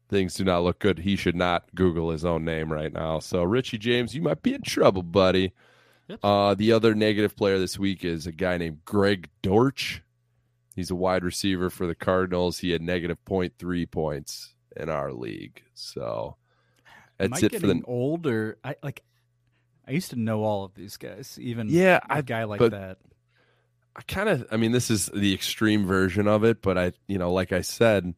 S6: things do not look good. He should not Google his own name right now. So Richie James, you might be in trouble, buddy.
S2: Yep.
S6: Uh, the other negative player this week is a guy named Greg Dortch. He's a wide receiver for the Cardinals. He had negative 0.3 points in our league. So that's
S2: I
S6: it for
S2: getting
S6: the.
S2: older? I like. I used to know all of these guys. Even
S6: Yeah,
S2: a
S6: I
S2: guy like
S6: but-
S2: that.
S6: I kind of, I mean, this is the extreme version of it, but I, you know, like I said,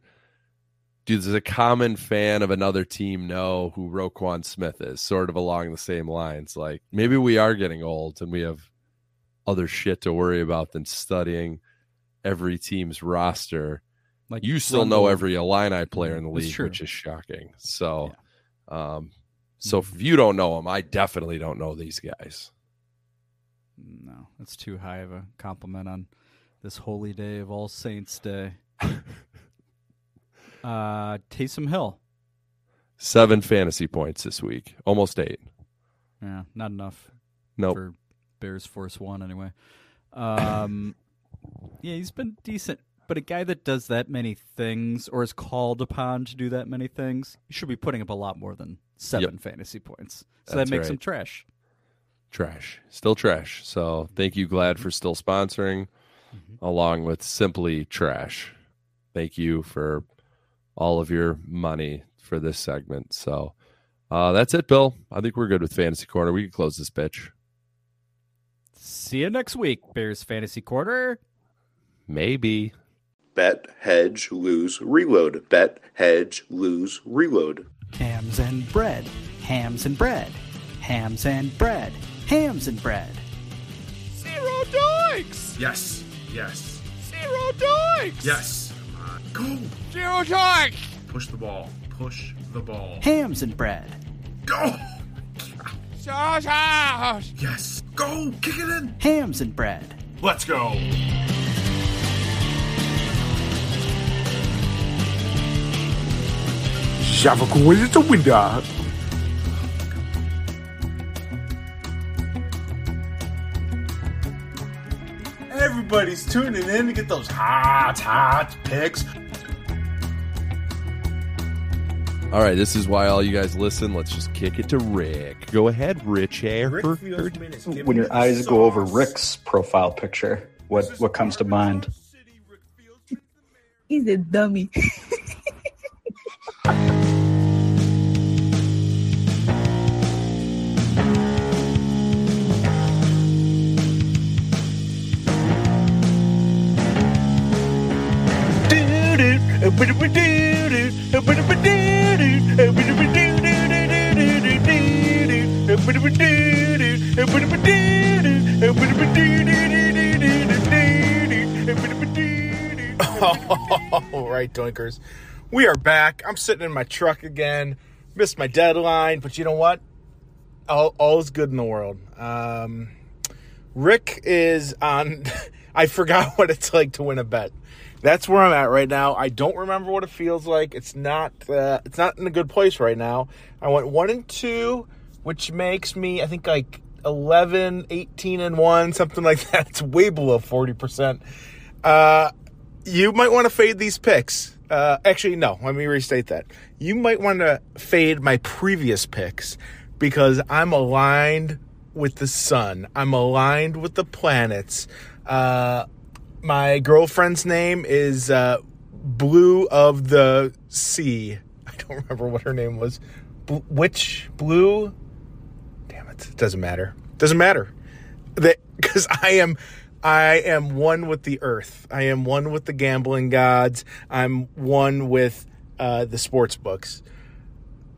S6: dude, does a common fan of another team know who Roquan Smith is? Sort of along the same lines. Like maybe we are getting old and we have other shit to worry about than studying every team's roster.
S2: Like
S6: You still know every Illini player in the league, which is shocking. So, um, so if you don't know them, I definitely don't know these guys.
S2: No, that's too high of a compliment on this holy day of All Saints Day. (laughs) uh, Taysom Hill.
S6: Seven fantasy points this week, almost eight.
S2: Yeah, not enough
S6: Nope.
S2: for Bears Force One anyway. Um, (laughs) yeah, he's been decent, but a guy that does that many things or is called upon to do that many things, he should be putting up a lot more than seven fantasy points. So
S6: That's
S2: that makes him trash.
S6: trash. Still trash. So thank you glad for still sponsoring along with simply trash. Thank you for all of your money for this segment. So uh, that's it bill. I think we're good with fantasy corner. We can close this bitch.
S2: See you next week, Bears Fantasy Quarter.
S6: Maybe
S8: Bet, hedge, lose, reload. Bet, hedge, lose, reload.
S2: Hams and bread, hams and bread, hams and bread, hams and bread.
S3: Zero doinks!
S9: Yes. Yes.
S3: Zero doinks!
S9: Yes. Go.
S3: Zero doinks!
S9: Push the ball. Push the ball.
S2: Hams and bread.
S9: Go.
S3: Sauce house!
S9: Yes. Go. Kick it in.
S2: Hams and bread.
S9: Let's go.
S7: Have a great window.
S9: Everybody's tuning in to get those hot, hot picks.
S6: all right this is why all you guys listen let's just kick it to rick go ahead rich
S10: When your eyes go over Rick's profile picture, what what comes to mind?
S11: He's a dummy. (laughs) (laughs)
S9: All right, Doinkers. We are back. I'm sitting in my truck again. Missed my deadline, but you know what? All, all is good in the world. Um, Rick is on. (laughs) I forgot (laughs) what it's like to win a bet. That's where I'm at right now. I don't remember what it feels like. It's not. Uh, it's not in a good place right now. I went one and two, which makes me, I think, like 11, 18 and one, (laughs) something like that. It's way below 40 percent. Uh, you might want to fade these picks. Uh, actually, no. Let me restate that. You might want to fade my previous picks because I'm aligned with the sun. I'm aligned with the planets. Uh, my girlfriend's name is uh, Blue of the Sea. (laughs) I don't remember what her name was. Which Blue? Damn it! It doesn't matter. Doesn't matter. Because I am. I am one with the earth. I am one with the gambling gods. I'm one with uh, the sports books.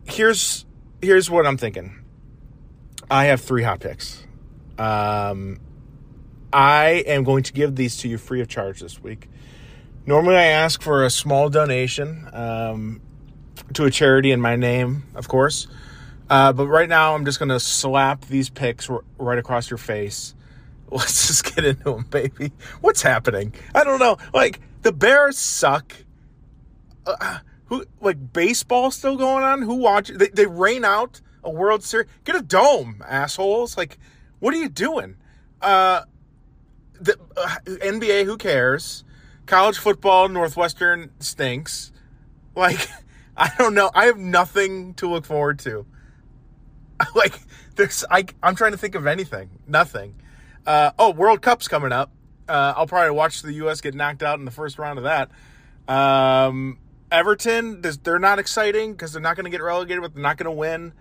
S9: Here's here's what I'm thinking. I have three hot picks. Um, I am going to give these to you free of charge this week. Normally, I ask for a small donation um, to a charity in my name, of course. Uh, but right now, I'm just going to slap these picks right across your face. (laughs) Let's just get into them, baby. What's happening? I don't know. Like the Bears suck. Uh, who like baseball still going on? Who watch? They, they rain out a World Series. Get a dome, assholes! Like, what are you doing? Uh, the uh, NBA, who cares? College football, Northwestern stinks. Like, (laughs) I don't know. I have nothing to look forward to. (laughs) Like, there's, I, I'm trying to think of anything. Nothing. Uh, oh, World Cup's coming up. Uh, I'll probably watch the U.S. get knocked out in the first round of that. Um, Everton, they're not exciting because they're not going to get relegated, but they're not going to win.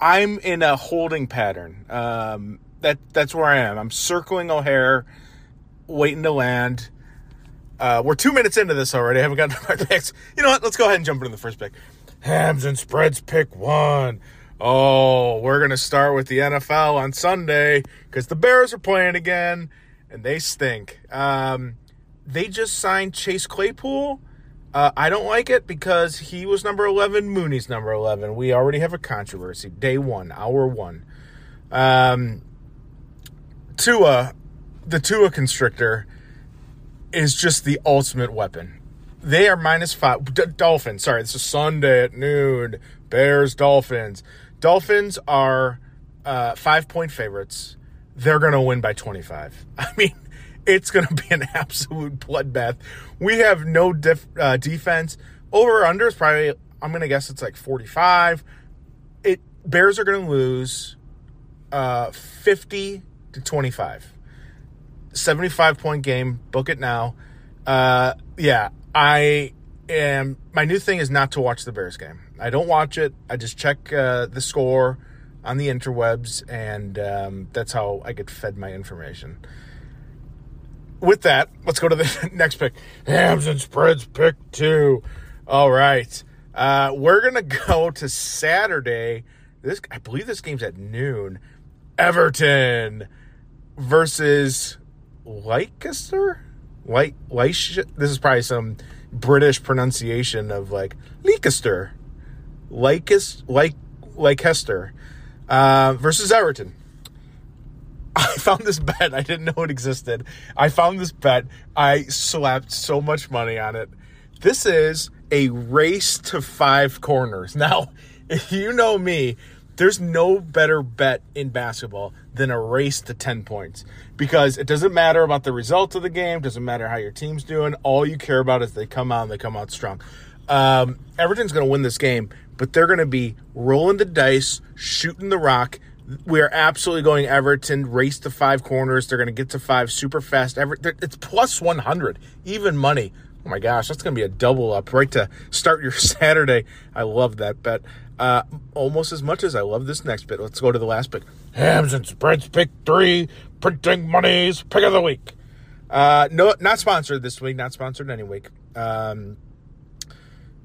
S9: I'm in a holding pattern. Um, that that's where I am. I'm circling O'Hare, waiting to land. Uh, we're two minutes into this already. I haven't gotten to my (laughs) picks. You know what? Let's go ahead and jump into the first pick. Hams and spreads pick one. Oh, we're going to start with the NFL on Sunday because the Bears are playing again and they stink. Um, they just signed Chase Claypool. Uh, I don't like it because he was number 11, Mooney's number 11. We already have a controversy. Day one, hour one. Um, Tua, the Tua constrictor, is just the ultimate weapon. They are minus five. D- Dolphins, sorry, this is Sunday at noon. Bears, Dolphins. Dolphins are uh, five point favorites. They're going to win by 25. (laughs) I mean, it's going to be an absolute bloodbath. We have no def- uh, defense. Over under is probably, I'm going to guess it's like 45. It Bears are going to lose uh, 50 to 25. 75 point game. Book it now. Uh, yeah, I am. My new thing is not to watch the Bears game. I don't watch it. I just check uh, the score on the interwebs, and um, that's how I get fed my information. With that, let's go to the (laughs) next pick. Hams and spreads pick two. All right. Uh, we're gonna (laughs) go to Saturday. This I believe this game's at noon. Everton versus Leicester. Leicester. This is probably some British pronunciation of like Leicester, Leicester, like Leicester uh, versus Everton. (laughs) I found this bet. I didn't know it existed. I found this bet. I slapped so much money on it. This is a race to five corners. (laughs) Now, if you know me, there's no better bet in basketball than a race to 10 points because it doesn't matter about the result of the game, doesn't matter how your team's doing. All you care about is they come out and they come out strong. Um, Everton's going to win this game, but they're going to be rolling the dice, shooting the rock. We are absolutely going Everton, race to five corners. They're going to get to five super fast. Ever- it's plus 100, even money. Oh my gosh, that's going to be a double up right to start your (laughs) Saturday. I love that bet. Uh, almost as much as I love this next bit. Let's go to the last pick. Hams and spreads pick three. Printing money's pick of the week. Uh, no, not sponsored this week. Not sponsored any week. Um,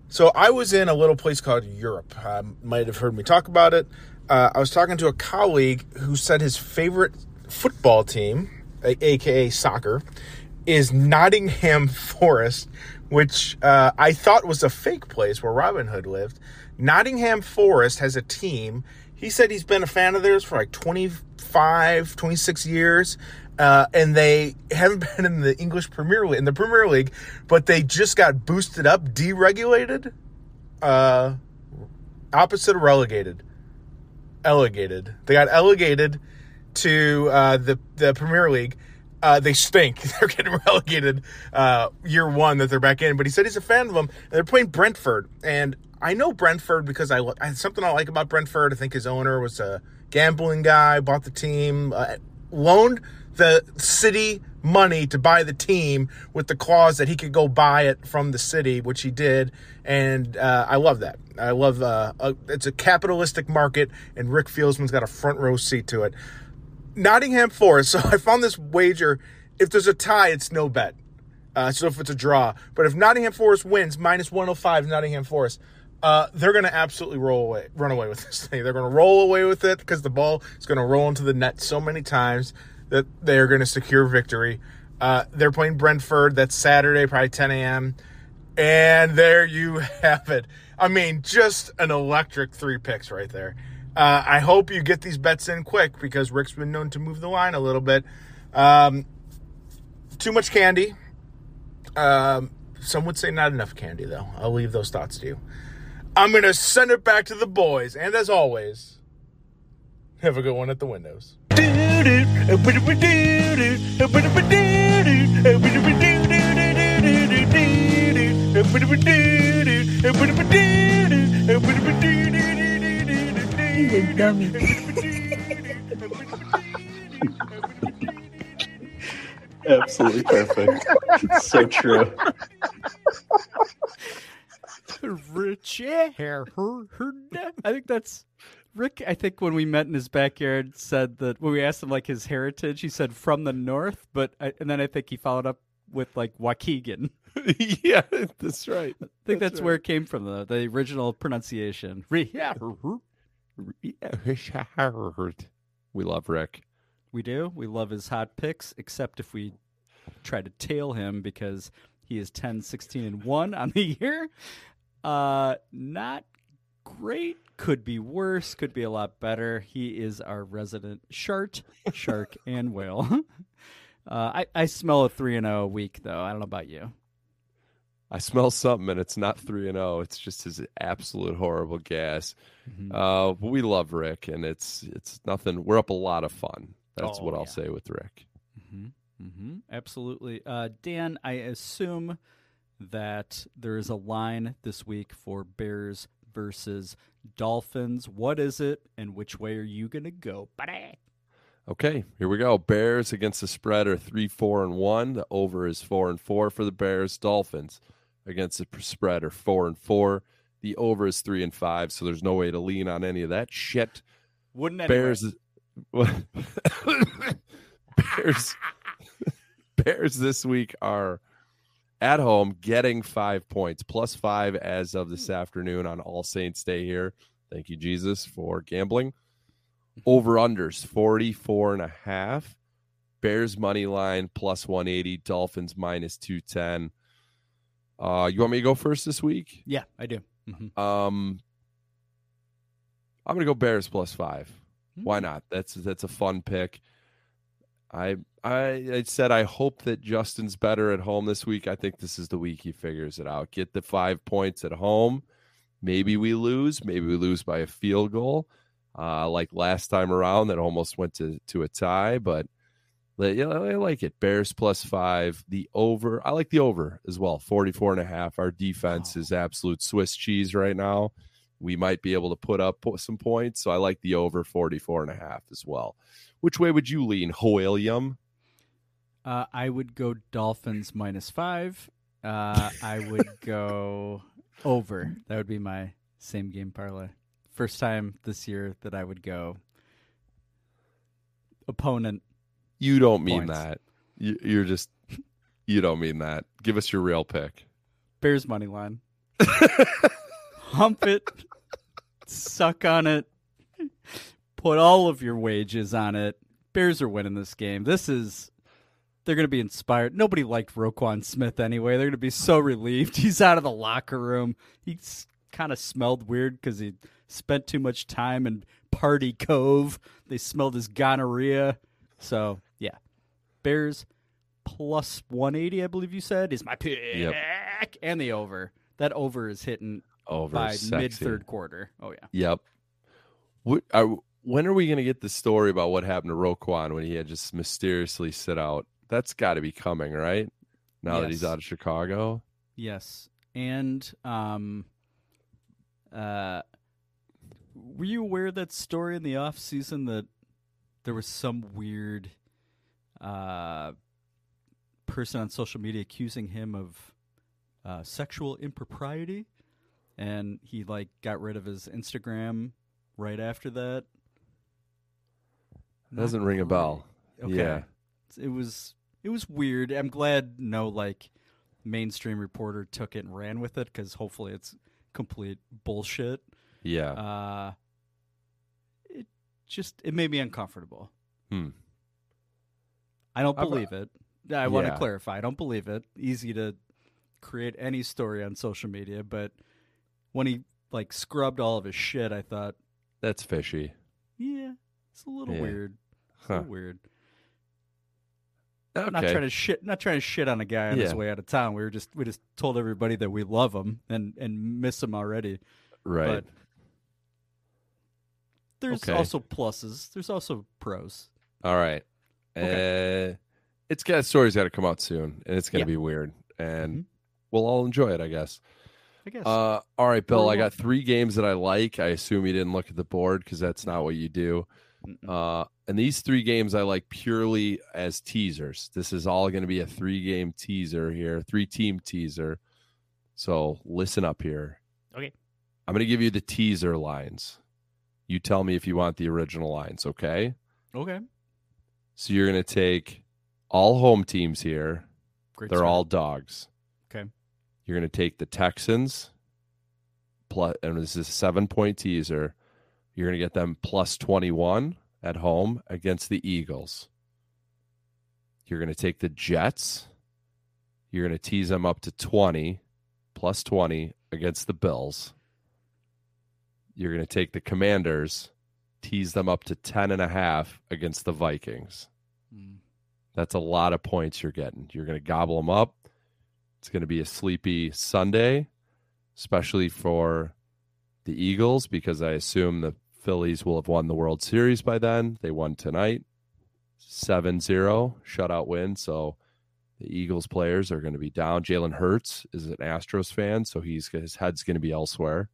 S9: so I was in a little place called Europe. Um, might have heard me talk about it. Uh, I was talking to a colleague who said his favorite football team, aka soccer, is Nottingham (laughs) Forest, which uh, I thought was a fake place where Robin Hood lived. Nottingham Forest has a team. He said he's been a fan of theirs for like 25, 26 years. Uh, and they haven't (laughs) been in the English Premier League, in the Premier League, but they just got boosted up, deregulated, uh, opposite of relegated, elegated. They got elegated to uh, the the Premier League. Uh, they stink. (laughs) They're getting relegated uh, year one that they're back in. But he said he's a fan of them. They're playing Brentford, and I know Brentford because I, I something I like about Brentford. I think his owner was a gambling guy, bought the team, uh, loaned the city money to buy the team with the clause that he could go buy it from the city, which he did. And uh, I love that. I love uh, uh, it's a capitalistic market, and Rick Fieldsman's got a front row seat to it. Nottingham Forest. (laughs) So I found this wager. If there's a tie, it's no bet. Uh, so if it's a draw, but if Nottingham Forest wins, minus 105 Nottingham Forest, uh, they're going to absolutely roll away, run away with this thing. They're going to roll away with it because the ball is going to roll into the net so many times that they're going to secure victory. Uh, they're playing Brentford. That's Saturday, probably 10 a.m. And there you (laughs) have it. I mean, just an electric three picks right there. Uh, I hope you get these bets in quick because Rick's been known to move the line a little bit. Um, too much candy. Um, some would say not enough candy, though. I'll leave those thoughts to you. I'm going to send it back to the boys. And as always, have a good one at the windows.
S11: He's a dummy.
S10: Absolutely perfect. It's so true.
S2: Rich hair. her- her- I think that's Rick. I think when we met in his backyard, said that when we asked him like his heritage, he said from the north. But I, and then I think he followed up with like Waukegan. (laughs)
S6: yeah, that's right.
S2: I think that's, where it came from, the the original pronunciation. Yeah, her- her-
S6: We love Rick.
S2: We do. We love his hot picks, except if we try to tail him because he is 10, 16, and 1 on the year. Uh, not great. Could be worse. Could be a lot better. He is our resident shart, shark, (laughs) and whale. (laughs) Uh, I, I smell a 3 and 0 week, though. I don't know about you.
S6: I smell something, and it's not three and zero. It's just his absolute horrible gas.
S2: Mm-hmm.
S6: Uh, but we love Rick, and it's it's nothing. We're up a lot of fun. That's
S2: Oh,
S6: what I'll
S2: yeah.
S6: say with Rick.
S2: Mm-hmm. Absolutely. Uh, Dan, I assume that there is a line this week for Bears versus Dolphins. What is it, and which way are you going to go, buddy?
S6: Okay, here we go. Bears against the spread are three, four, and one. The over is four and four for the Bears. Dolphins against the spread are four and four. The over is three and five. So there's no way to lean on any of that shit.
S2: Wouldn't anyway.
S6: Bears. (laughs) Bears. (laughs) Bears this week are at home getting five points, plus five as of this afternoon on All Saints Day here. Thank you, Jesus, for gambling. Over unders 44 and a half. Bears money line plus 180. Dolphins minus 210. Uh, you want me to go first this week?
S2: Yeah, I do. Mhm.
S6: Um, I'm gonna go Bears plus five. Why not? That's that's a fun pick. I I I said I hope that Justin's better at home this week. I think this is the week he figures it out. Get the five points at home. Maybe we lose. Maybe we lose by a field goal, uh, like last time around that almost went to to a tie. But yeah, I like it. Bears plus five. The over. I like the over as well. 44 and a half. Our defense is absolute Swiss cheese right now. We might be able to put up some points. So I like the over 44 and a half as well. Which way would you lean, William?
S2: Uh, I would go Dolphins minus five. Uh, I would (laughs) go over. That would be my same game parlay. First time this year that I would go opponent.
S6: You don't mean
S2: Points.
S6: that. You're just, you don't mean that. Give us your real pick.
S2: Bears money line. (laughs) Hump it. Suck on it. Put all of your wages on it. Bears are winning this game. This is they're going to be inspired. Nobody liked Roquan Smith anyway. They're going to be so relieved (laughs) he's out of the locker room. He's kind of smelled weird because he spent too much time in Party Cove. They smelled his gonorrhea. So yeah, Bears plus one eighty, I believe you said, is my pick, and the over. That over is hitting
S6: Over
S2: by mid third quarter. Oh yeah.
S6: Yep. What, are, when are we going to get the story about what happened to Roquan when he had just mysteriously sit out? That's got to be coming, right? Now that he's out of Chicago.
S2: Yes, and um, uh, were you aware of that story in the off season that there was some weird uh person on social media accusing him of uh, sexual impropriety, and he like got rid of his Instagram right after that. Not
S6: Doesn't ring a bell.
S2: Okay.
S6: Yeah.
S2: It was it was weird. I'm glad no like mainstream reporter took it and ran with it because hopefully it's complete bullshit.
S6: Yeah.
S2: Uh, it just it made me uncomfortable.
S6: Hmm.
S2: I don't believe it. I want to clarify. I don't believe it. Easy to create any story on social media, but when he like scrubbed all of his shit, I thought,
S6: That's fishy.
S2: yeah, it's a little
S6: Yeah.
S2: weird. It's a little weird.
S6: Okay.
S2: Not trying to shit. Not trying to shit on a guy on his way out of town. We were just we just told everybody that we love him and and miss him already.
S6: right.
S2: But there's
S6: Okay.
S2: also pluses. There's also pros.
S6: All right. Uh, it's got stories got to come out soon, and it's going to
S2: Yeah.
S6: be weird, and
S2: Mhm.
S6: we'll all enjoy it, I guess.
S2: I guess.
S6: Uh, all right, Bill. I got three games that I like. I assume you didn't look at the board because that's not what you do. Uh, and these three games I like purely as teasers. This is all going to be a three game teaser here, three team teaser. So listen up here.
S2: Okay.
S6: I'm going to give you the teaser lines. You tell me if you want the original lines, okay?
S2: okay.
S6: So you're going to take all home teams here.
S2: Great.
S6: They're
S2: start.
S6: all dogs. You're going to take the Texans plus, and this is a seven point teaser. You're going to get them plus 21 at home against the Eagles. You're going to take the Jets. You're going to tease them up to 20 plus 20 against the Bills. You're going to take the Commanders, tease them up to 10 and a half against the Vikings.
S2: Mm.
S6: That's a lot of points you're getting. You're going to gobble them up. It's going to be a sleepy Sunday, especially for the Eagles, because I assume the Phillies will have won the World Series by then. They won tonight 7 0 shutout win. So the Eagles players are going to be down. Jalen Hurts is an Astros fan, so he's his head's going to be elsewhere.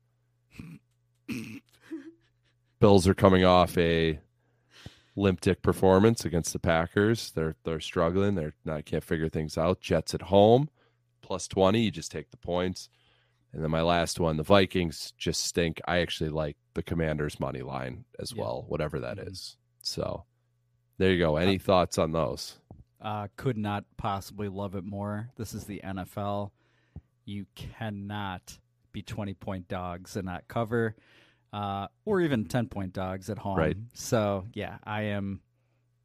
S6: Bills are coming off a limp dick performance against the Packers. They're they're struggling. They're not can't figure things out. Jets at home, plus twenty. You just take the points. And then my last one, the Vikings just stink. I actually like the Commanders money line as
S2: Yeah.
S6: well, whatever that
S2: Mhm.
S6: is. So there you go. Any thoughts on those?
S2: Uh, could not possibly love it more. This is the NFL. You cannot be 20 point dogs and not cover, uh, or even 10 point dogs at home.
S6: Right.
S2: So, yeah, I am,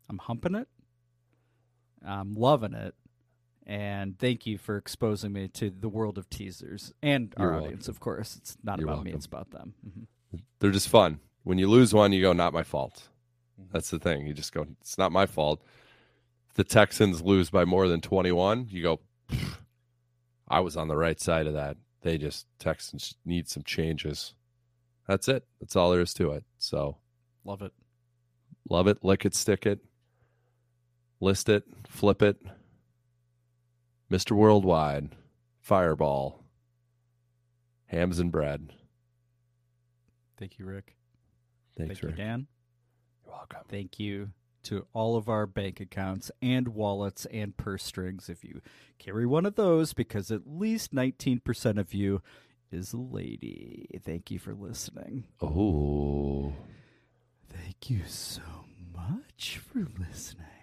S2: I'm humping it. I'm loving it. And thank you for exposing me to the world of teasers and our
S6: You're
S2: audience, of course. It's not
S6: You're
S2: about me, it's about them. hmm
S6: They're just fun. When you lose one, you go, not my fault.
S2: Mm-hmm.
S6: That's the thing. You just go, it's not my fault. If the Texans lose by more than 21, you go, I was on the right side of that. They just, Texans need some changes. That's it. That's all there is to it. So
S2: Love it.
S6: love it, lick it, stick it, list it, flip it. Mr. Worldwide, Fireball, Hams and Bread.
S2: Thank you, Rick.
S6: Thanks,
S2: Thank you, Dan.
S6: You're welcome.
S2: Thank you to all of our bank accounts and wallets and purse strings if you carry one of those, because at least 19% of you is a lady. Thank you for listening.
S6: Oh.
S2: Thank you so much for listening.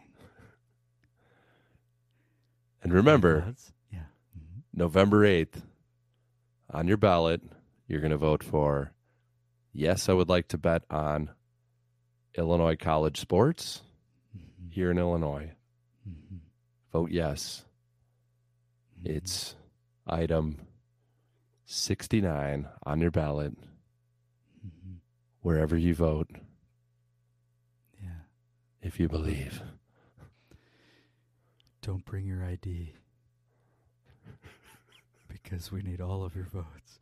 S6: And remember,
S2: yeah. Mhm.
S6: November 8th, on your ballot, you're going to vote for yes, I would like to bet on Illinois college sports
S2: Mhm.
S6: here in Illinois.
S2: Mhm.
S6: vote yes.
S2: Mm-hmm.
S6: It's item 69 on your ballot.
S2: Mhm.
S6: Wherever you vote,
S2: Yeah.
S6: if you believe.
S2: Don't bring your ID because we need all of your votes.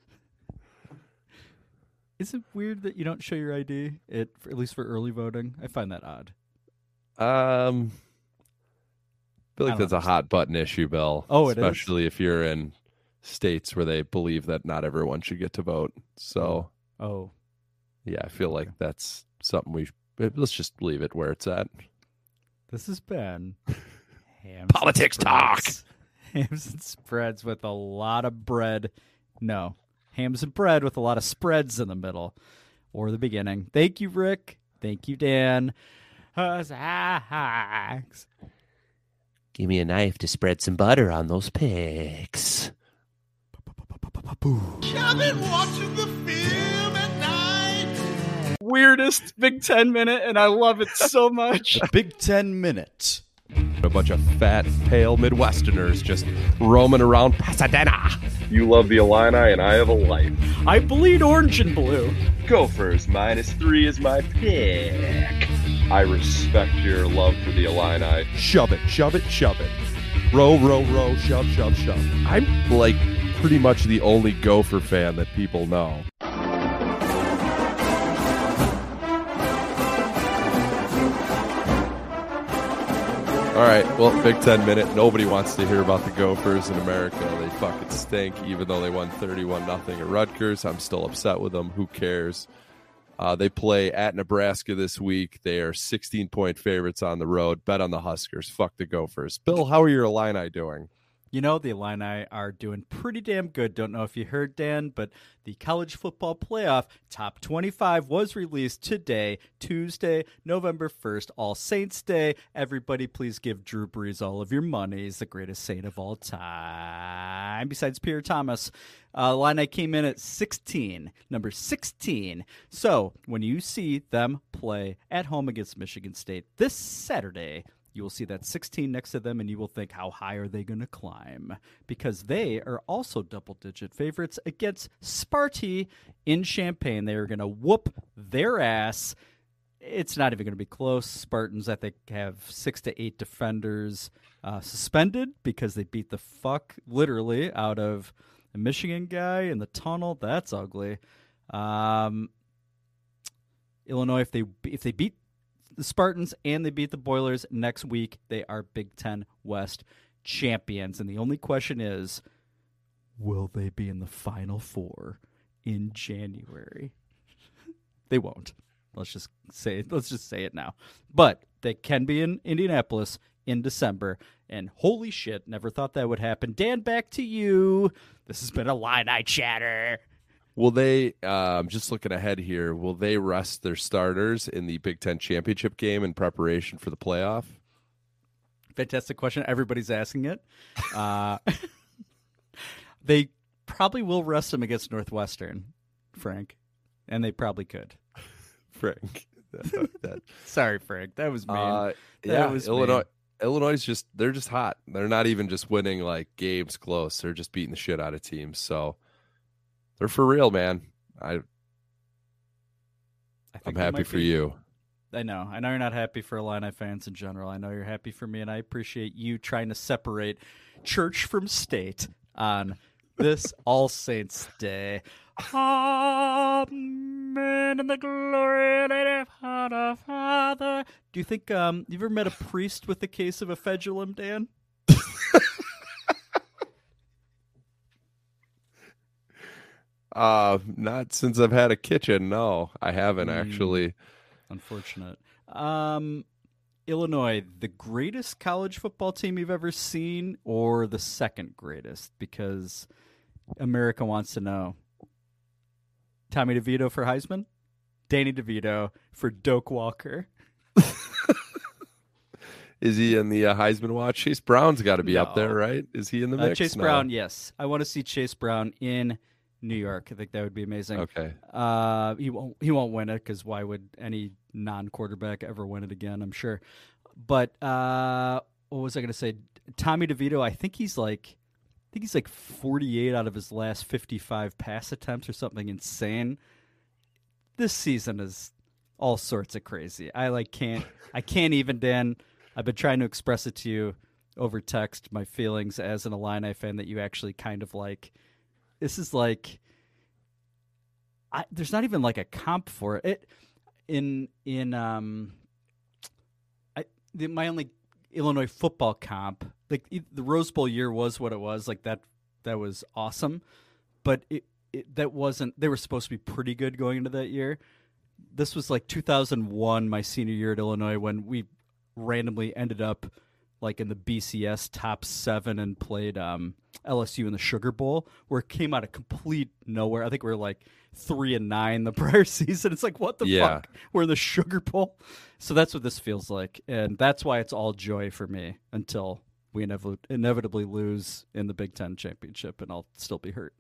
S2: Is it weird that you don't show your ID at, for, at least for early voting? I find that odd.
S6: Um, I feel like
S2: don't
S6: that's a hot button issue, Bill.
S2: Oh, it is?
S6: especially if you're in states where they believe that not everyone should get to vote. So,
S2: Oh,
S6: yeah, I feel like that's something we let's just leave it where it's at.
S2: this has been (laughs) hams and
S3: Politics talk. (laughs)
S2: Hams and spreads with a lot of bread. No, hams and bread with a lot of spreads in the middle or the beginning. Thank you, Rick. Thank you, Dan. Huzzahs.
S3: Give me a knife to spread some butter on those pigs.
S2: Weirdest Big Ten minute, and I love it so (laughs) much.
S11: Big Ten Minute.
S6: A bunch of fat, pale Midwesterners just roaming around Pasadena.
S12: You love the Illini, and I have a life.
S2: I bleed orange and blue.
S12: Gophers minus three is my pick. I respect your love for the Illini.
S6: Shove it, shove it, shove it. Row, row, row, shove, shove, shove. I'm like pretty much the only Gopher fan that people know. All right, well, Big Ten minute. Nobody wants to hear about the Gophers in America. They fucking stink, even though they won 31 nothing at Rutgers. I'm still upset with them. Who cares? Uh, they play at Nebraska this week. They are 16 point favorites on the road. Bet on the Huskers. Fuck the Gophers. Bill, how are your Illini doing?
S2: You know, the Illini are doing pretty damn good. Don't know if you heard, Dan, but the college football playoff top 25 was released today, Tuesday, November 1st, All Saints Day. Everybody, please give Drew Brees all of your money. He's the greatest saint of all time, besides Pierre Thomas. Uh, Illini came in at 16, number 16. So when you see them play at home against Michigan State this Saturday, you will see that 16 next to them and you will think how high are they going to climb? Because they are also double digit favorites against Sparty in Champaign. They are going to whoop their ass. It's not even going to be close. Spartans I think have 6 to 8 defenders uh, suspended because they beat the fuck literally out of a Michigan guy in the tunnel. That's ugly. Um Illinois if they if they beat the Spartans and they beat the Boilers next week. They are Big Ten West champions. And the only question is will they be in the Final Four in January? (laughs) they won't. Let's just say it. Let's just say it now. But they can be in Indianapolis in December. And holy shit, never thought that would happen. Dan, back to you. This has been Illini chatter.
S6: Will they, um, just looking ahead here, will they rest their starters in the Big Ten championship game in preparation for the playoff?
S2: Fantastic question. Everybody's asking it. Uh, (laughs) they probably will rest them against Northwestern, Frank, and they probably could. (laughs)
S6: Frank. That, that- (laughs)
S2: Sorry, Frank. That was mean.
S6: Uh,
S2: That
S6: yeah,
S2: was
S6: Illinois.
S2: mean.
S6: Illinois is just they're just hot. They're not even just winning like games close. They're just beating the shit out of teams. So they're for real, man. I
S2: I
S6: I'm happy for
S2: be.
S6: you.
S2: I know. I know you're not happy for Illini fans in general. I know you're happy for me, and I appreciate you trying to separate church from state on this (laughs) All Saints Day. Amen in the glory of the Father. Do you think um you ever met a priest with a case of a fedulum, Dan?
S6: Uh not since I've had a kitchen. No, I haven't
S2: Mm.
S6: actually.
S2: Unfortunate. Um, Illinois, the greatest college football team you've ever seen, or the second greatest? Because America wants to know. Tommy DeVito for Heisman, Danny DeVito for Doak Walker. (laughs)
S6: Is he in the uh, Heisman watch? Chase Brown's got to be up there, right? Is he in the
S2: Uh,
S6: mix?
S2: Chase
S6: No.
S2: Brown, yes, I want to see Chase Brown in New York. I think that would be amazing.
S6: Okay.
S2: Uh, he won't. He won't win it because why would any non-quarterback ever win it again? I'm sure. But uh, what was I going to say? Tommy DeVito, I think he's like, I think he's like 48 out of his last 55 pass attempts or something insane. This season is all sorts of crazy. I like can't, I can't even, Dan. I've been trying to express it to you over text, my feelings as an Illini fan that you actually kind of like. This is like, I, there's not even like a comp for it. it in in um, I the, my only Illinois football comp, like the Rose Bowl year was what it was. Like that, that was awesome, but it, it that wasn't. They were supposed to be pretty good going into that year. This was like 2001, my senior year at Illinois, when we randomly ended up like in the BCS top seven and played um, LSU in the Sugar Bowl, where it came out of complete nowhere. I think we were like three and nine the (laughs) prior season. It's like what the
S6: Yeah.
S2: fuck? We're in the Sugar Bowl, so that's what this feels like, and that's why it's all joy for me until we inevitably, inevitably lose in the Big Ten championship, and I'll still be hurt.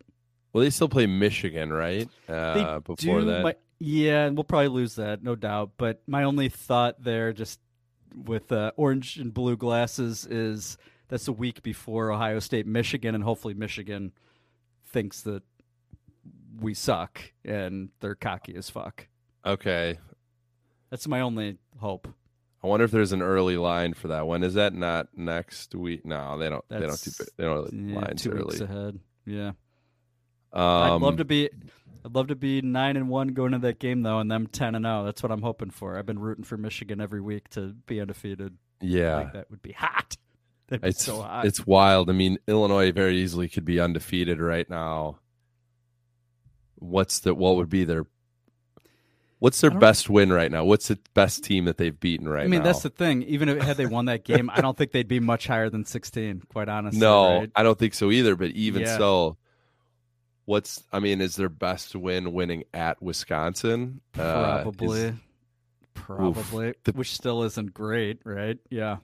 S6: Well, they still play Michigan, right? Uh, before
S2: do,
S6: that,
S2: my- yeah, and we'll probably lose that, no doubt. But my only thought there, just with uh, orange and blue glasses, is that's a week before Ohio State, Michigan, and hopefully Michigan thinks that we suck and they're cocky as fuck.
S6: okay.
S2: That's my only hope.
S6: I wonder if there's an early line for that. When is that? Not next week. No, they don't. they don't do. They don't
S2: yeah,
S6: lines
S2: two
S6: early.
S2: weeks ahead. Yeah,
S6: Um,
S2: I'd love to be. I'd love to be nine and one going into that game though, and them ten and zero. That's what I'm hoping for. I've been rooting for Michigan every week to be undefeated.
S6: Yeah,
S2: that would be hot. (laughs) That'd be
S6: it's
S2: so hot.
S6: it's wild. I mean, Illinois very easily could be undefeated right now. What's the what would be their What's their best win right now? What's the best team that they've beaten right now?
S2: I mean,
S6: now?
S2: that's the thing. Even if they had they won that game, I don't think they'd be much higher than 16. Quite honestly,
S6: no,
S2: right?
S6: I don't think so either. But even
S2: Yeah.
S6: so, what's I mean, is their best win winning at Wisconsin? Uh,
S2: probably,
S6: is-
S2: probably,
S6: The-
S2: which still isn't great, right? Yeah,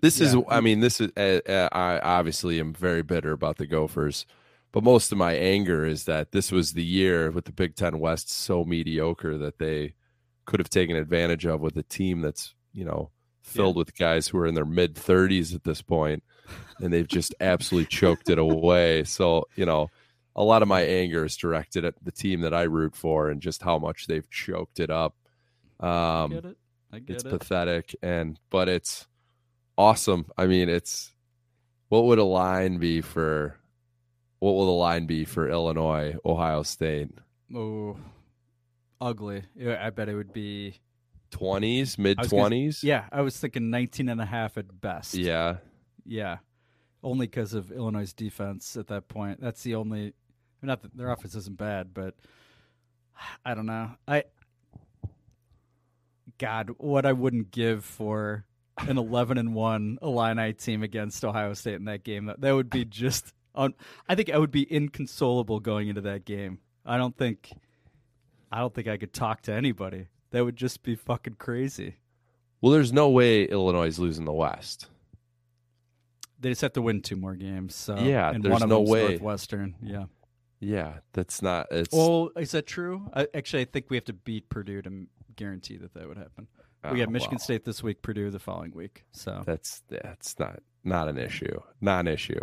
S6: This is, I mean, this is, uh, uh, I obviously am very bitter about the Gophers, but most of my anger is that this was the year with the Big Ten West so mediocre that they could have taken advantage of with a team that's, you know, filled with guys who are in their mid 30s at this point, and they've just absolutely choked it away. So, you know, a lot of my anger is directed at the team that I root for and just how much they've choked it up. Um,
S2: I get it. I get
S6: it's
S2: it.
S6: pathetic and but it's awesome i mean it's what would a line be for what will the line be for illinois ohio state
S2: Oh, ugly. I bet it would be
S6: 20s mid
S2: I was gonna-
S6: 20s
S2: Yeah, I was thinking 19 and a half at best.
S6: yeah
S2: Yeah. Only because of Illinois' defense at that point. That's the only. Not that their offense isn't bad, but I don't know. I. God, what I wouldn't give for an 11 and 1 Illini team against Ohio State in that game. That, that would be just. Un, I think I would be inconsolable going into that game. I don't think. I don't think I could talk to anybody. That would just be fucking crazy.
S6: well there's no way illinois is losing the west
S2: They just have to win two more games. So
S6: Yeah,
S2: and
S6: there's
S2: one of
S6: no way.
S2: Northwestern. Yeah.
S6: Yeah that's not it's
S2: Well, is that true? I, actually, I think we have to beat Purdue to guarantee that that would happen. we
S6: Oh,
S2: got Michigan
S6: wow.
S2: State this week, Purdue the following week. So
S6: that's that's not not an issue not an issue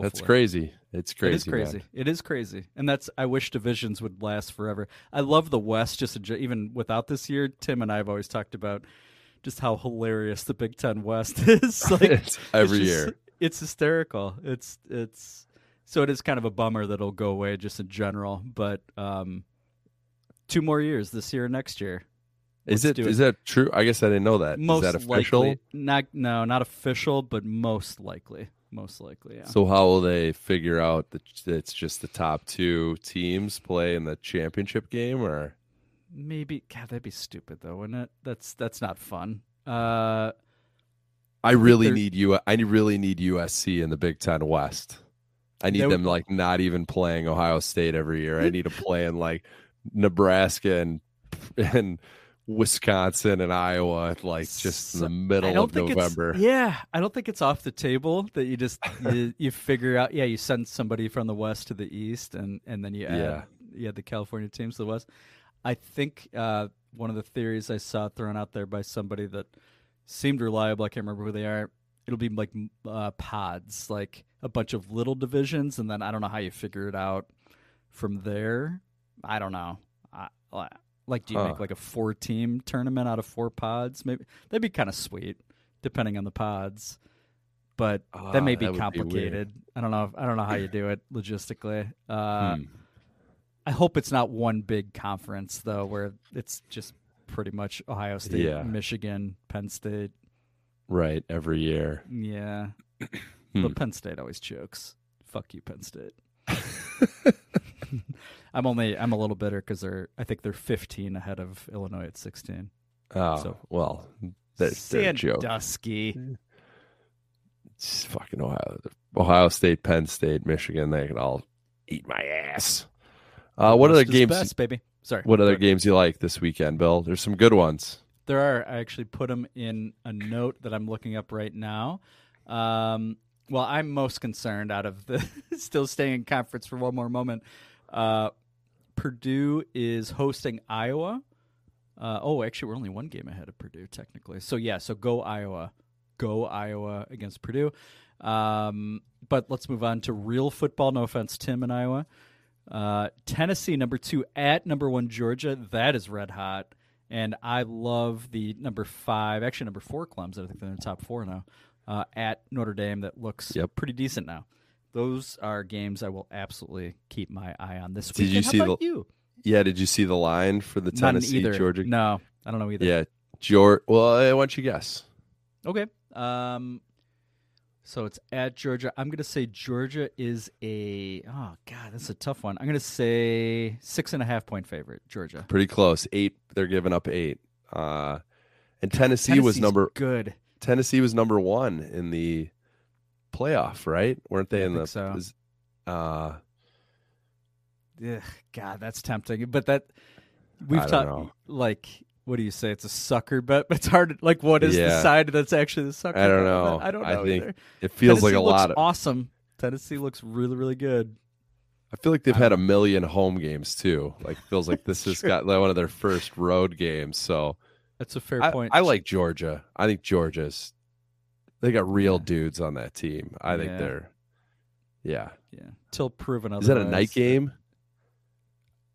S6: that's crazy it's crazy
S2: It is crazy.
S6: man.
S2: It is crazy, and that's. I wish divisions would last forever. I love the West, just even without this year. Tim and I have always talked about just how hilarious the Big Ten West (laughs) is. (laughs) like
S6: It's every
S2: just-
S6: year.
S2: it's hysterical. It's it's so it is kind of a bummer that it'll go away just in general. But um, two more years, this year and next year.
S6: is it
S2: do
S6: is that true i guess i didn't know that. Is
S2: most
S6: that official
S2: likely not no not official but most likely most likely yeah
S6: So how will they figure out that it's just the top two teams play in the championship game, or
S2: maybe god that'd be stupid though wouldn't it that's that's not fun uh
S6: I really need you? I really need USC in the Big Ten West. I need them like not even playing Ohio State every year. I need them playing like Nebraska and and Wisconsin and Iowa, like just in the middle of November.
S2: Yeah, I don't think it's off the table that you just (laughs) you, you figure out. Yeah, you send somebody from the west to the east, and and then you add
S6: Yeah.
S2: you add the California teams to the west. I think uh, one of the theories I saw thrown out there by somebody that seemed reliable. I can't remember who they are. it'll be like uh, pods, like a bunch of little divisions, and then I don't know how you figure it out from there. I don't know. I, like, do you
S6: Huh.
S2: make like a four team tournament out of four pods? Maybe that'd be kind of sweet, depending on the pods. But that may
S6: Ah,
S2: be
S6: that would be
S2: complicated. I don't know. I don't know how you do it (laughs) logistically. Uh,
S6: Hmm.
S2: I hope it's not one big conference though, where it's just pretty much Ohio State,
S6: Yeah.
S2: Michigan, Penn State.
S6: Right, every year.
S2: Yeah, (clears throat)
S6: Hmm.
S2: but Penn State always chokes. Fuck you, Penn State. (laughs) I'm only I'm a little bitter because they're I think they're 15 ahead of Illinois at 16.
S6: Oh,
S2: So-
S6: well, they're a joke.
S2: Sandusky.
S6: It's fucking Ohio, Ohio State, Penn State, Michigan. They can all eat my ass. Uh, what other games,
S2: best, baby. Sorry.
S6: What other games you like this weekend, Bill? There's some good ones.
S2: There are. I actually put them in a note that I'm looking up right now. Um, well, I'm most concerned out of the (laughs) still staying in conference for one more moment. Uh, Purdue is hosting Iowa. Uh, oh, actually, we're only one game ahead of Purdue technically. So yeah, so go Iowa, go Iowa against Purdue. Um, but let's move on to real football. No offense, Tim in Iowa. Uh, Tennessee number two at number one Georgia. That is red hot, and I love the number five, actually number four Clemson. I think they're in the top four now. Uh, at Notre Dame, that looks
S6: Yep.
S2: pretty decent now. Those are games I will absolutely keep my eye on this week.
S6: Did
S2: you how
S6: see
S2: about
S6: the?
S2: you?
S6: Yeah, did you see the line for the Tennessee. Georgia?
S2: No, I don't know either.
S6: Yeah, Georgia. Well, why don't you guess?
S2: Okay. Um, so it's at Georgia. I'm going to say Georgia is a. Oh God, that's a tough one. I'm going to say six and a half point favorite. Georgia.
S6: Pretty close. Eight. They're giving up eight. Uh, and Tennessee was number.
S2: good.
S6: Tennessee was number one in the playoff, right? Weren't they
S2: Yeah, I
S6: in the?
S2: so.
S6: is- uh,
S2: Ugh, God, that's tempting. But that we've
S6: I
S2: talked like. What do you say? It's a sucker bet, but (laughs) it's hard. To, like, what is the side that's actually the sucker?
S6: I don't
S2: bet?
S6: know.
S2: I don't
S6: I
S2: know
S6: think
S2: either.
S6: it feels
S2: Tennessee
S6: like a
S2: looks
S6: lot of-
S2: awesome. Tennessee looks really, really good.
S6: I feel like they've had a million home games too. Like feels like this has (laughs) got like one of their first road games. So
S2: That's a fair
S6: I,
S2: point.
S6: I like Georgia. I think Georgia's they got real dudes on that team. I think
S2: Yeah.
S6: they're yeah.
S2: Yeah, till proven otherwise.
S6: Is that a night game?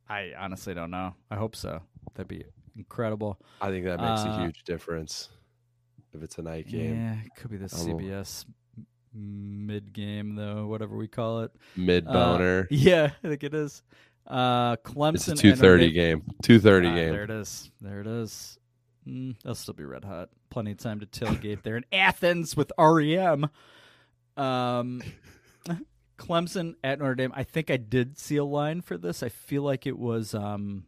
S2: I honestly don't know. I hope so. That'd be incredible.
S6: I think that makes
S2: Uh,
S6: a huge difference if it's a night game.
S2: Yeah, it could be the. CBS mid game though, whatever we call it.
S6: Mid
S2: Uh,
S6: boner. (laughs)
S2: yeah, I think it is. Uh, Clemson.
S6: It's a two thirty game. Two thirty
S2: Ah,
S6: game.
S2: There it is. There it is. Mm, they'll still be red hot. Plenty of time to tailgate there in (laughs) Athens with REM. Um, (laughs) Clemson at Notre Dame. I think I did see a line for this. I feel like it was um,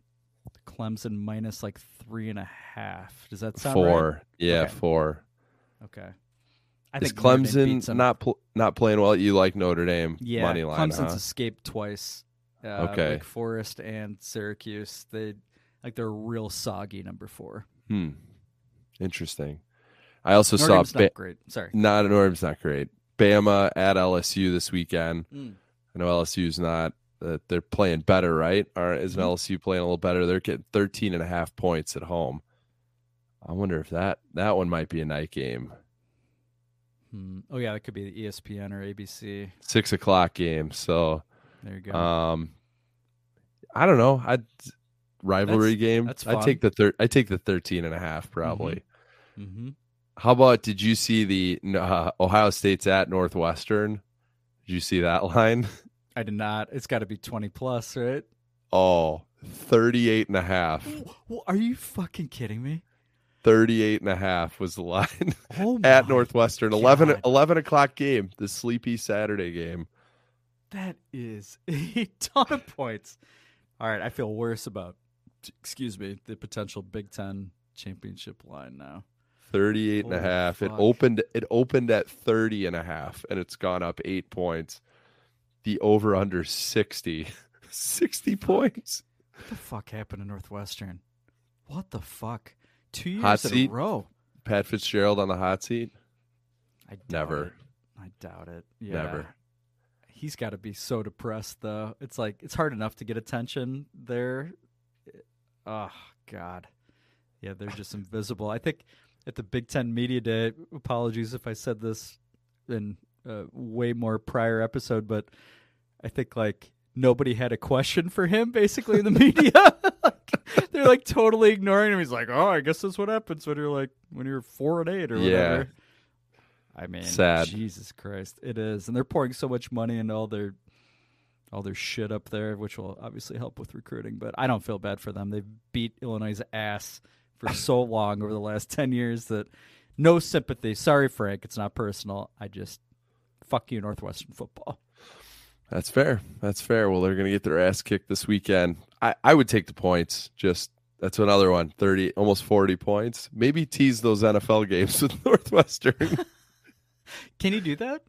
S2: Clemson minus like three and a half. Does that sound
S6: Four.
S2: right?
S6: Yeah,
S2: Okay.
S6: four.
S2: Okay. I
S6: Is
S2: think Notre
S6: Clemson not pl- not playing well? You like Notre Dame
S2: Yeah,
S6: money line?
S2: Clemson's
S6: huh?
S2: escaped twice. Uh,
S6: Okay.
S2: Wake Forest and Syracuse. They like they're real soggy number four.
S6: Hmm. Interesting. I also
S2: Notre
S6: saw
S2: not great. Sorry.
S6: Not Notre Dame's not great. Bama at LSU this weekend.
S2: Mm.
S6: I know LSU's not. Uh, they're playing better, right? Or isn't
S2: Mhm.
S6: LSU playing a little better? They're getting 13 and a half points at home. I wonder if that that one might be a night game.
S2: Hmm. Oh yeah, that could be the ESPN or ABC.
S6: Six o'clock game. So
S2: There you go.
S6: Um, I don't know. I rivalry
S2: That's-
S6: game.
S2: that's
S6: I take the thir- I take the 13 and a half probably.
S2: hmm
S6: How about did you see the uh, Ohio State's at Northwestern? Did you see that (laughs) line?
S2: I did not. It's got to be twenty plus, right?
S6: Oh, 38 and a half.
S2: Well, are you fucking kidding me?
S6: 38 and a half was the (laughs) line
S2: Oh
S6: at Northwestern. 11, 11 o'clock game, the sleepy Saturday game.
S2: That is (laughs) a ton of points. All right, I feel worse about, excuse me, the potential Big Ten championship line now.
S6: 38 and a
S2: Holy
S6: half. It opened it opened at 30 and a half and it's gone up 8 points. The over under 60. (laughs) 60 points.
S2: What the fuck happened to Northwestern? What the fuck? Two years
S6: Hot
S2: in
S6: seat?
S2: a row.
S6: Pat Fitzgerald on the hot seat?
S2: I doubt
S6: Never.
S2: it. I doubt it. Yeah.
S6: Never.
S2: He's got to be so depressed though. It's like it's hard enough to get attention there. Oh God. Yeah, they're just invisible. I think at the Big Ten Media Day. Apologies if I said this in a way more prior episode, but I think like nobody had a question for him basically in the media. (laughs) like, they're like totally ignoring him. He's like, "Oh, I guess that's what happens when you're like when you're four and eight or
S6: Yeah.
S2: whatever." I mean,
S6: Sad.
S2: Jesus Christ, it is, and they're pouring so much money into all their all their shit up there, which will obviously help with recruiting. But I don't feel bad for them. They've beat Illinois' ass for (laughs) so long over the last ten years that no sympathy. Sorry, Frank. It's not personal. I just fuck you, Northwestern football.
S6: That's fair. That's fair. Well, they're going to get their ass kicked this weekend. I, I would take the points. Just that's another one. 30, almost 40 points. Maybe tease those NFL games (laughs) with Northwestern. (laughs)
S2: Can you do that?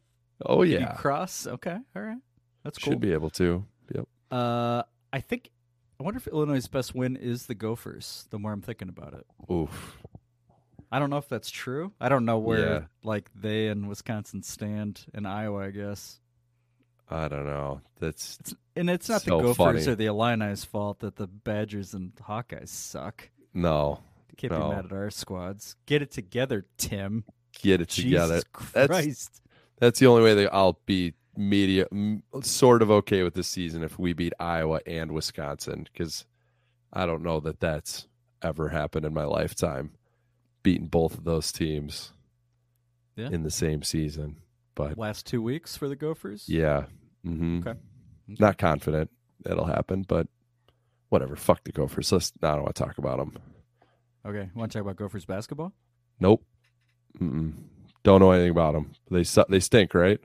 S6: oh,
S2: Can you
S6: yeah.
S2: cross. Okay, all right, that's cool.
S6: Should be able to. Yep.
S2: Uh, I think. I wonder if Illinois' best win is the Gophers. The more I'm thinking about it,
S6: Oof.
S2: I don't know if that's true. I don't know where
S6: Yeah.
S2: like they and Wisconsin stand in Iowa. I guess,
S6: I don't know. That's
S2: and it's not
S6: So
S2: the Gophers
S6: funny.
S2: or the Illini's fault that the Badgers and Hawkeyes suck.
S6: no.
S2: Can't
S6: No.
S2: be mad at our squads. Get it together, Tim.
S6: Get it together.
S2: Jesus
S6: That's
S2: Christ.
S6: that's the only way that I'll be media m- sort of okay with this season if we beat Iowa and Wisconsin because I don't know that that's ever happened in my lifetime, beating both of those teams
S2: Yeah.
S6: in the same season. But
S2: Last two weeks for the Gophers.
S6: yeah, hmm
S2: Okay.
S6: not confident that'll happen, but whatever. Fuck the Gophers. Let's. I don't want to talk about them.
S2: Okay. Want to talk about Gophers basketball?
S6: Nope. Mm-mm. Don't know anything about them. They su- they stink, right?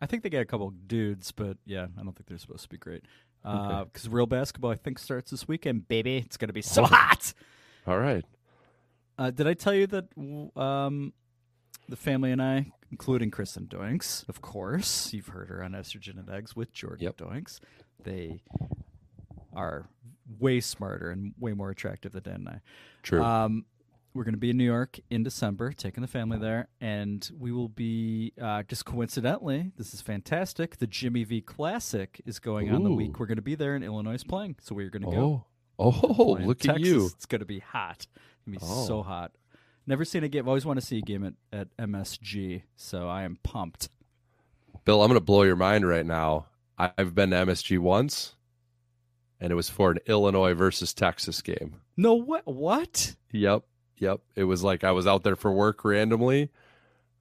S2: I think they got a couple dudes, but yeah, I don't think they're supposed to be great.
S6: Okay.
S2: Because real basketball, I think, starts this weekend, baby. It's going to be so
S6: Oh.
S2: hot.
S6: All right.
S2: Uh, did I tell you that um, the family and I, including Kristen Doinks, of course, you've heard her on Estrogen and Eggs with Jordan
S6: Yep.
S2: Doinks, they are way smarter and way more attractive than Dan and I.
S6: True.
S2: Um, we're going to be in New York in December, taking the family there, and we will be uh, just coincidentally. This is fantastic. The Jimmy V Classic is going on the week. We're going to be there in Illinois playing, so we're going to go.
S6: Oh, oh, look at you.
S2: It's going to be hot. It's going to be
S6: Oh.
S2: so hot. Never seen a game. I've always want to see a game at, at MSG, so I am pumped.
S6: Bill, I'm going to blow your mind right now. I've been to MSG once, and it was for an Illinois versus Texas game.
S2: No, what? What?
S6: Yep, yep. It was like I was out there for work randomly.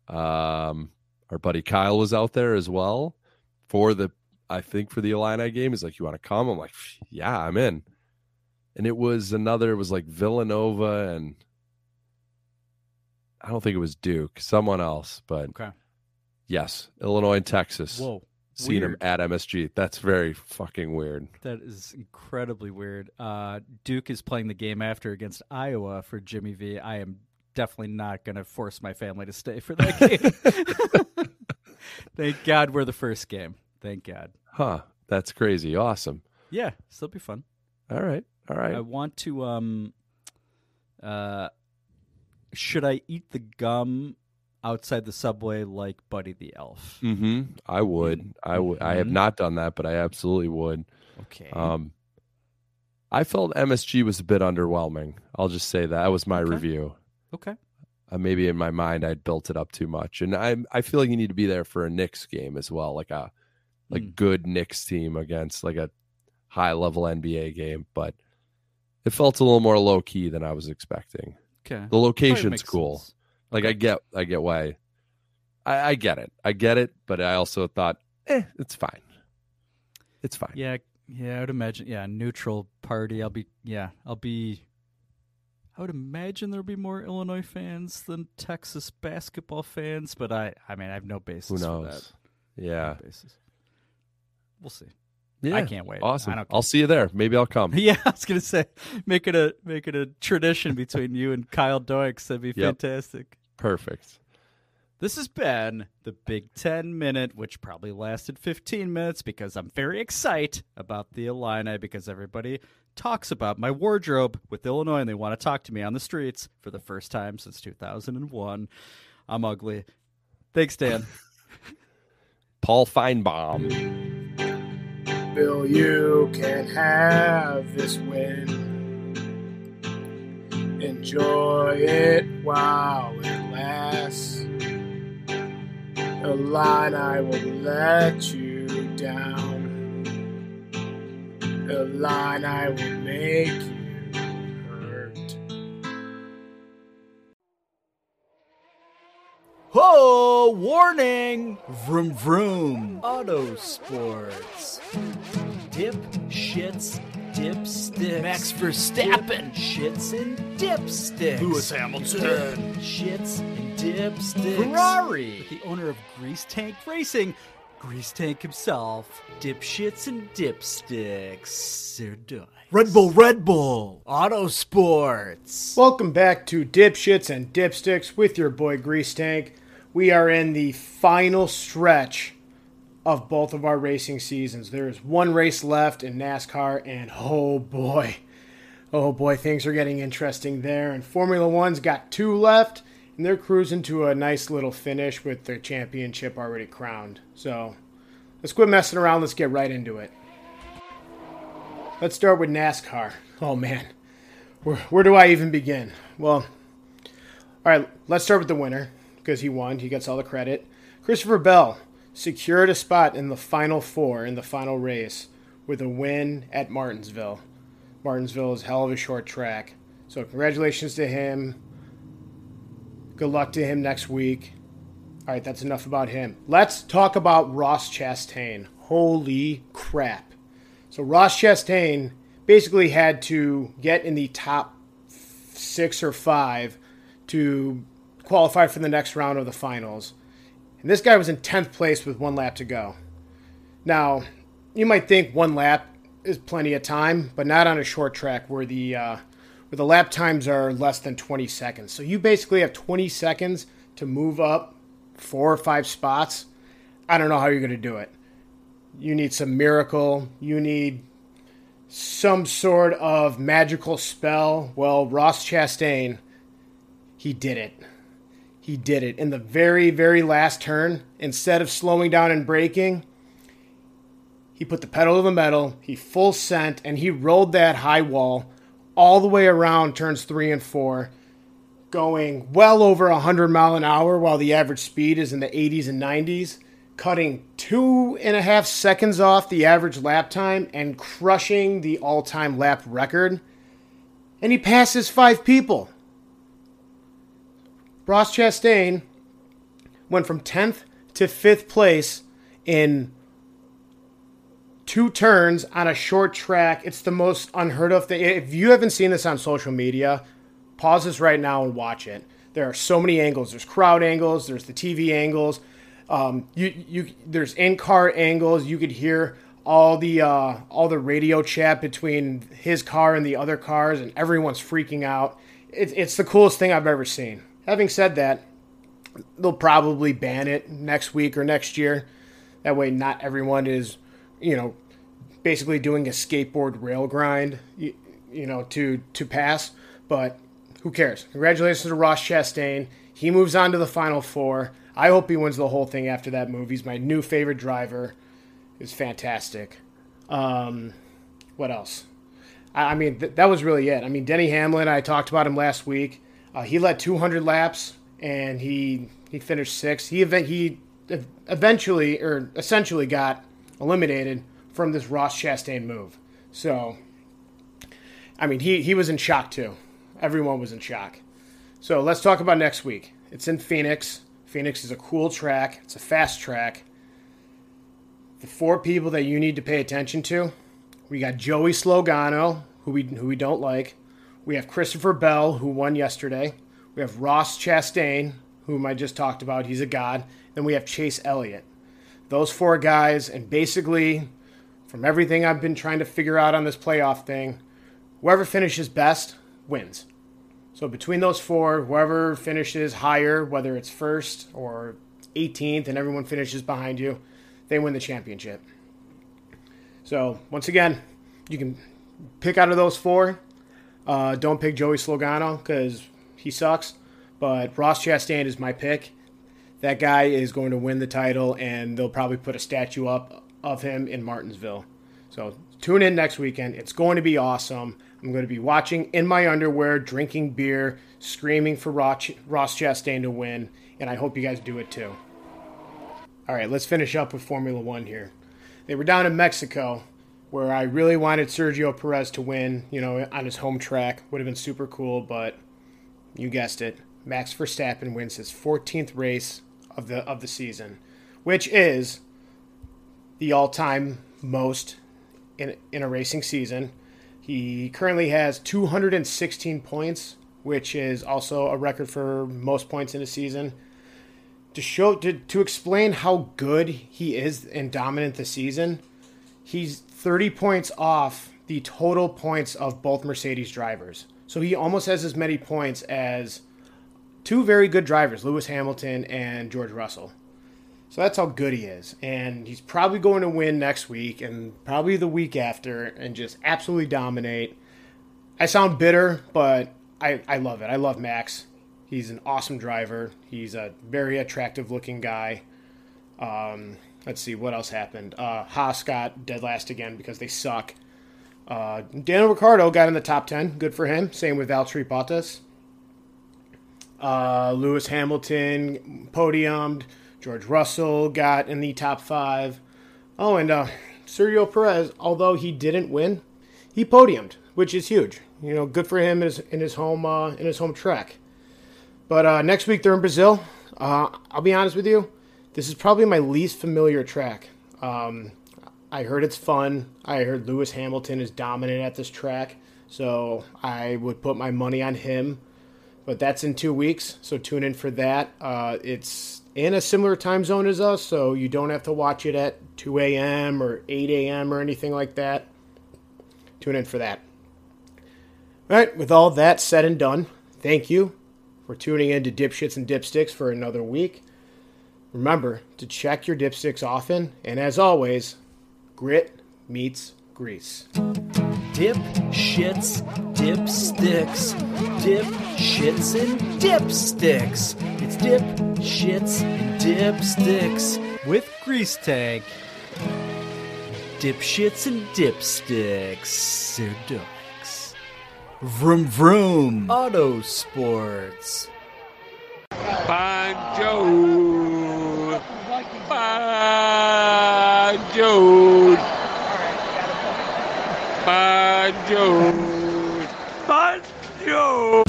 S6: Um, our buddy Kyle was out there as well for the, I think for the Illini game. He's like, "You want to come?" I'm like, "Yeah, I'm in." And it was another. It was like Villanova and I don't think it was Duke, someone else, but
S2: Okay.
S6: yes, Illinois and Texas.
S2: Whoa.
S6: Seen him at MSG. That's very fucking weird.
S2: That is incredibly weird. Uh, Duke is playing the game after against Iowa for Jimmy V. I am definitely not going to force my family to stay for that (laughs) game. (laughs) Thank God we're the first game. Thank God.
S6: Huh. That's crazy. Awesome.
S2: Yeah, still be fun.
S6: All right. All right.
S2: I want to. Um, uh, should I eat the gum outside the subway like Buddy the Elf?
S6: Mm-hmm. I would. I would. I have
S2: Mhm.
S6: not done that, but I absolutely would.
S2: Okay.
S6: Um, I felt MSG was a bit underwhelming. I'll just say that, that was my
S2: Okay.
S6: review.
S2: okay.
S6: Uh, maybe in my mind I'd built it up too much, and I I feel like you need to be there for a Knicks game as well, like a like
S2: Mm.
S6: good Knicks team against like a high level NBA game. But it felt a little more low key than I was expecting.
S2: Okay.
S6: The location's cool.
S2: sense.
S6: Like I get, I get why. I, I get it. I get it. But I also thought, eh, it's fine. It's fine.
S2: Yeah, yeah, I would imagine. Yeah, neutral party. I'll be. Yeah, I'll be. I would imagine there'll be more Illinois fans than Texas basketball fans, but I. I mean, I have no basis.
S6: Who
S2: For
S6: knows?
S2: that.
S6: Yeah.
S2: No basis. We'll see.
S6: Yeah.
S2: I can't wait.
S6: Awesome.
S2: I don't
S6: I'll see you there. Maybe I'll come. (laughs)
S2: Yeah, I was gonna say, make it a make it a tradition between you and Kyle Doix. That'd be
S6: Yep.
S2: fantastic.
S6: Perfect.
S2: This has been the Big Ten Minute, which probably lasted 15 minutes because I'm very excited about the Illini because everybody talks about my wardrobe with Illinois and they want to talk to me on the streets for the first time since 2001. I'm ugly. Thanks, Dan. (laughs)
S6: Paul Finebaum.
S13: Bill, you can have this win. Enjoy it while it lasts. The line I will let you down. The line I will make you hurt.
S2: Warning! Vroom vroom. Auto sports. Dip, shits, dipsticks. Max Verstappen. Shits and dipsticks.
S11: Lewis Hamilton.
S2: Shits and dipsticks. Ferrari. With The owner of Grease Tank Racing. Grease Tank himself. Dipshits and dipsticks. They're done. Red Bull, Red Bull. Auto sports.
S9: Welcome back to Dipshits and Dipsticks with your boy Grease Tank. We are in the final stretch of both of our racing seasons. There is one race left in NASCAR, and oh boy, oh boy, things are getting interesting there. And Formula One's got two left, and they're cruising to a nice little finish with their championship already crowned. So let's quit messing around. Let's get right into it. Let's start with NASCAR. Oh man, where, where do I even begin? Well, all right, let's start with the winner because he won. He gets all the credit. Christopher Bell secured a spot in the final four in the final race with a win at Martinsville. Martinsville is hell of a short track. So, congratulations to him. Good luck to him next week. All right, that's enough about him. Let's talk about Ross Chastain. Holy crap. So, Ross Chastain basically had to get in the top six or five to qualify for the next round of the finals. And this guy was in 10th place with one lap to go. Now, you might think one lap is plenty of time, but not on a short track where the uh, where the lap times are less than 20 seconds. So you basically have 20 seconds to move up four or five spots. I don't know how you're going to do it. You need some miracle. You need some sort of magical spell. Well, Ross Chastain, he did it he did it in the very, very last turn. Instead of slowing down and braking, he put the pedal to the metal, he full sent, and he rolled that high wall all the way around turns three and four, going well over 100 mile an hour while the average speed is in the 80s and 90s, cutting two and a half seconds off the average lap time and crushing the all time lap record. And he passes five people. Ross Chastain went from 10th to 5th place in two turns on a short track. It's the most unheard of thing. If you haven't seen this on social media, pause this right now and watch it. There are so many angles. There's crowd angles. There's the TV angles. Um, you you there's in car angles. You could hear all the uh, all the radio chat between his car and the other cars, and everyone's freaking out. It's it's the coolest thing I've ever seen. Having said that, they'll probably ban it next week or next year. That way, not everyone is, you know, basically doing a skateboard rail grind, you, you know, to to pass. But who cares? Congratulations to Ross Chastain. He moves on to the final four. I hope he wins the whole thing after that move. He's my new favorite driver. It's fantastic. Um, what else? I, I mean, th- that was really it. I mean, Denny Hamlin. I talked about him last week. Uh, he led 200 laps and he he finished sixth. He event he eventually or essentially got eliminated from this Ross Chastain move. So, I mean, he he was in shock too. Everyone was in shock. So let's talk about next week. It's in Phoenix. Phoenix is a cool track. It's a fast track. The four people that you need to pay attention to, we got Joey Slogano, who we who we don't like. We have Christopher Bell, who won yesterday. We have Ross Chastain, whom I just talked about. He's a god. Then we have Chase Elliott. Those four guys, and basically, from everything I've been trying to figure out on this playoff thing, whoever finishes best wins. So between those four, whoever finishes higher, whether it's first or 18th, and everyone finishes behind you, they win the championship. So once again, you can pick out of those four uh, don't pick Joey Slogano because he sucks. But Ross Chastain is my pick. That guy is going to win the title, and they'll probably put a statue up of him in Martinsville. So tune in next weekend. It's going to be awesome. I'm going to be watching in my underwear, drinking beer, screaming for Ross, Ross Chastain to win, and I hope you guys do it too. All right, let's finish up with Formula One here. They were down in Mexico, where I really wanted Sergio Perez to win, you know, on his home track. Would have been super cool, but you guessed it. Max Verstappen wins his 14th race of the of the season, which is the all-time most in in a racing season. He currently has 216 points, which is also a record for most points in a season. To show to, to explain how good he is and dominant this season, he's 30 points off the total points of both Mercedes drivers. So he almost has as many points as two very good drivers, Lewis Hamilton and George Russell. So that's how good he is. And he's probably going to win next week and probably the week after and just absolutely dominate. I sound bitter, but I, I love it. I love Max. He's an awesome driver. He's a very attractive looking guy. Um, let's see what else happened. Uh, Haas got dead last again because they suck. Uh, Daniel Ricciardo got in the top 10. Good for him. Same with Valtteri Bottas. Uh, Lewis Hamilton podiumed. George Russell got in the top five. Oh, and uh, Sergio Perez, although he didn't win, he podiumed, which is huge. You know, good for him in his, in his home uh, in his home track. But uh, next week they're in Brazil. Uh, I'll be honest with you, this is probably my least familiar track. Um, I heard it's fun. I heard Lewis Hamilton is dominant at this track, so I would put my money on him. But that's in two weeks, so tune in for that. Uh, it's in a similar time zone as us, so you don't have to watch it at 2 a.m. or 8 a.m. or anything like that. Tune in for that. All right, with all that said and done, thank you for tuning in to Dipshits and Dipsticks for another week. Remember to check your dipsticks often, and as always, grit meets grease.
S2: Dip, shits, dip sticks. Dip, shits, and dipsticks. It's dip, shits, and dipsticks with Grease Tank. Dip, shits, and dipsticks. They're dogs. Vroom, vroom. Auto sports.
S14: Banjo. Banjo. Banjo. Banjo.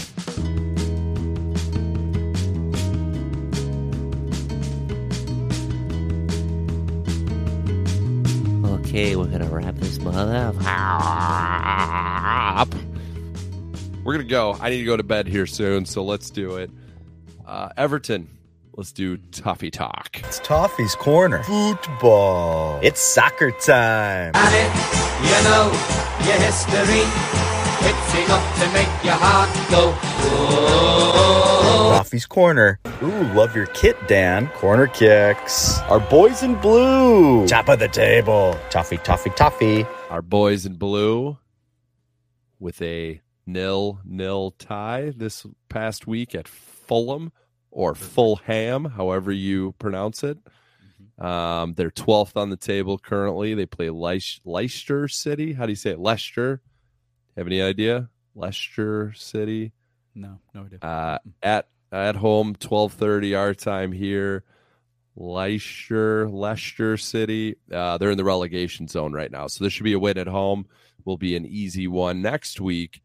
S6: Okay, we're gonna wrap this mother up. We're gonna go. I need to go to bed here soon, so let's do it. Uh, Everton, let's do Toffee Talk.
S15: It's Toffee's Corner. Football. It's soccer time.
S10: You know your history. It's enough to make your heart go. Whoa.
S15: Toffee's Corner. Ooh, love your kit, Dan. Corner kicks. Our boys in blue. Top of the table. Toffee, toffee, toffee.
S6: Our boys in blue with a nil nil tie this past week at Fulham or Fulham, however you pronounce it. Um, they're 12th on the table currently. They play Leic- Leicester City. How do you say it? Leicester. Have any idea? Leicester City.
S2: No, no idea.
S6: Uh, at at home, 12:30 our time here. Leicester, Leicester City. Uh, they're in the relegation zone right now, so this should be a win at home. Will be an easy one next week.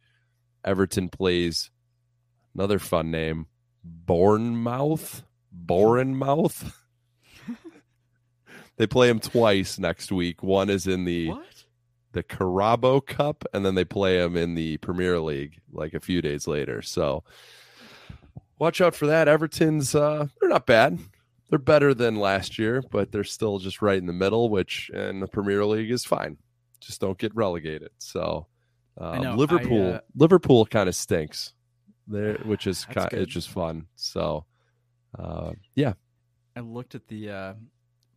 S6: Everton plays another fun name, Bournemouth. Bournemouth. (laughs) they play them twice next week. One is in the
S2: what?
S6: the Carabao Cup, and then they play them in the Premier League like a few days later. So watch out for that. Everton's uh, they're not bad. They're better than last year, but they're still just right in the middle, which in the Premier League is fine. Just don't get relegated. So um,
S2: know,
S6: Liverpool,
S2: I, uh,
S6: Liverpool kind of stinks there, which is kind,
S2: good.
S6: it's just fun. So uh, yeah,
S2: I looked at the uh,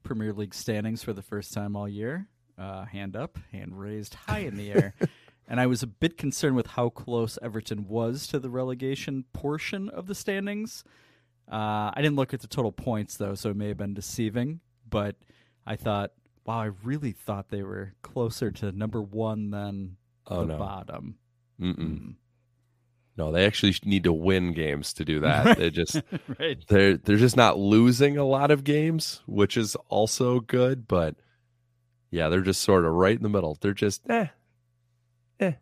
S2: Premier League standings for the first time all year. Uh, hand up, hand raised high in the air. (laughs) and I was a bit concerned with how close Everton was to the relegation portion of the standings. Uh, I didn't look at the total points, though, so it may have been deceiving. But I thought, wow, I really thought they were closer to number one than
S6: Oh,
S2: the
S6: no.
S2: bottom.
S6: Mm-mm. No, they actually need to win games to do that. They just (laughs)
S2: right.
S6: they're they're just not losing a lot of games, which is also good. But yeah, they're just sort of right in the middle. They're just eh, eh.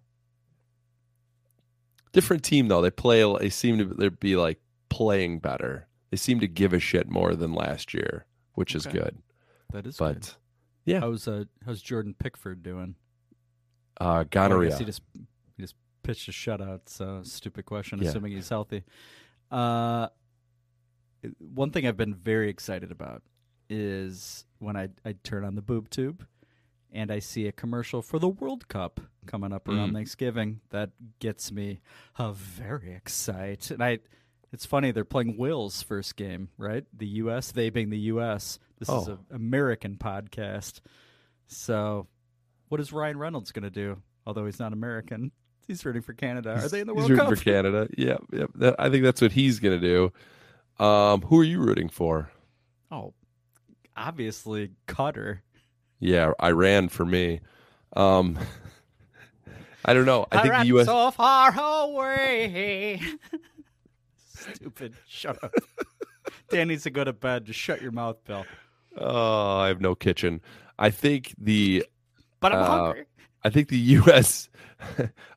S6: Different team though. They play. They seem to they be like playing better. They seem to give a shit more than last year, which is good.
S2: That is
S6: But
S2: good.
S6: yeah.
S2: How's uh how's Jordan Pickford doing?
S6: Uh, gonorrhea.
S2: he just pitched a shutout. So stupid question.
S6: Yeah.
S2: Assuming he's healthy. Uh, one thing I've been very excited about is when I I turn on the boob tube and I see a commercial for the World Cup coming up around
S6: Mm.
S2: Thanksgiving. That gets me uh, very excited. And I, it's funny they're playing Will's first game, right? The U.S. They being the U.S. This is
S6: Oh.
S2: an American podcast. So, what is Ryan Reynolds going to do? Although he's not American, he's rooting for Canada. Are they in the World He's
S6: rooting
S2: Cup?
S6: for Canada. (laughs) Yeah, yep. That- I think that's what he's gonna do. Um, who are you rooting for?
S2: Oh, obviously Qatar.
S6: Yeah, Iran for me. Um, (laughs) I don't know. I think the U.S.
S2: so far away. (laughs) Stupid. Shut up. Dan needs to go to bed. Just shut your mouth, Bill.
S6: Oh, I have no kitchen. I think the.
S2: But I'm
S6: uh,
S2: hungry.
S6: I think the (laughs) U.S.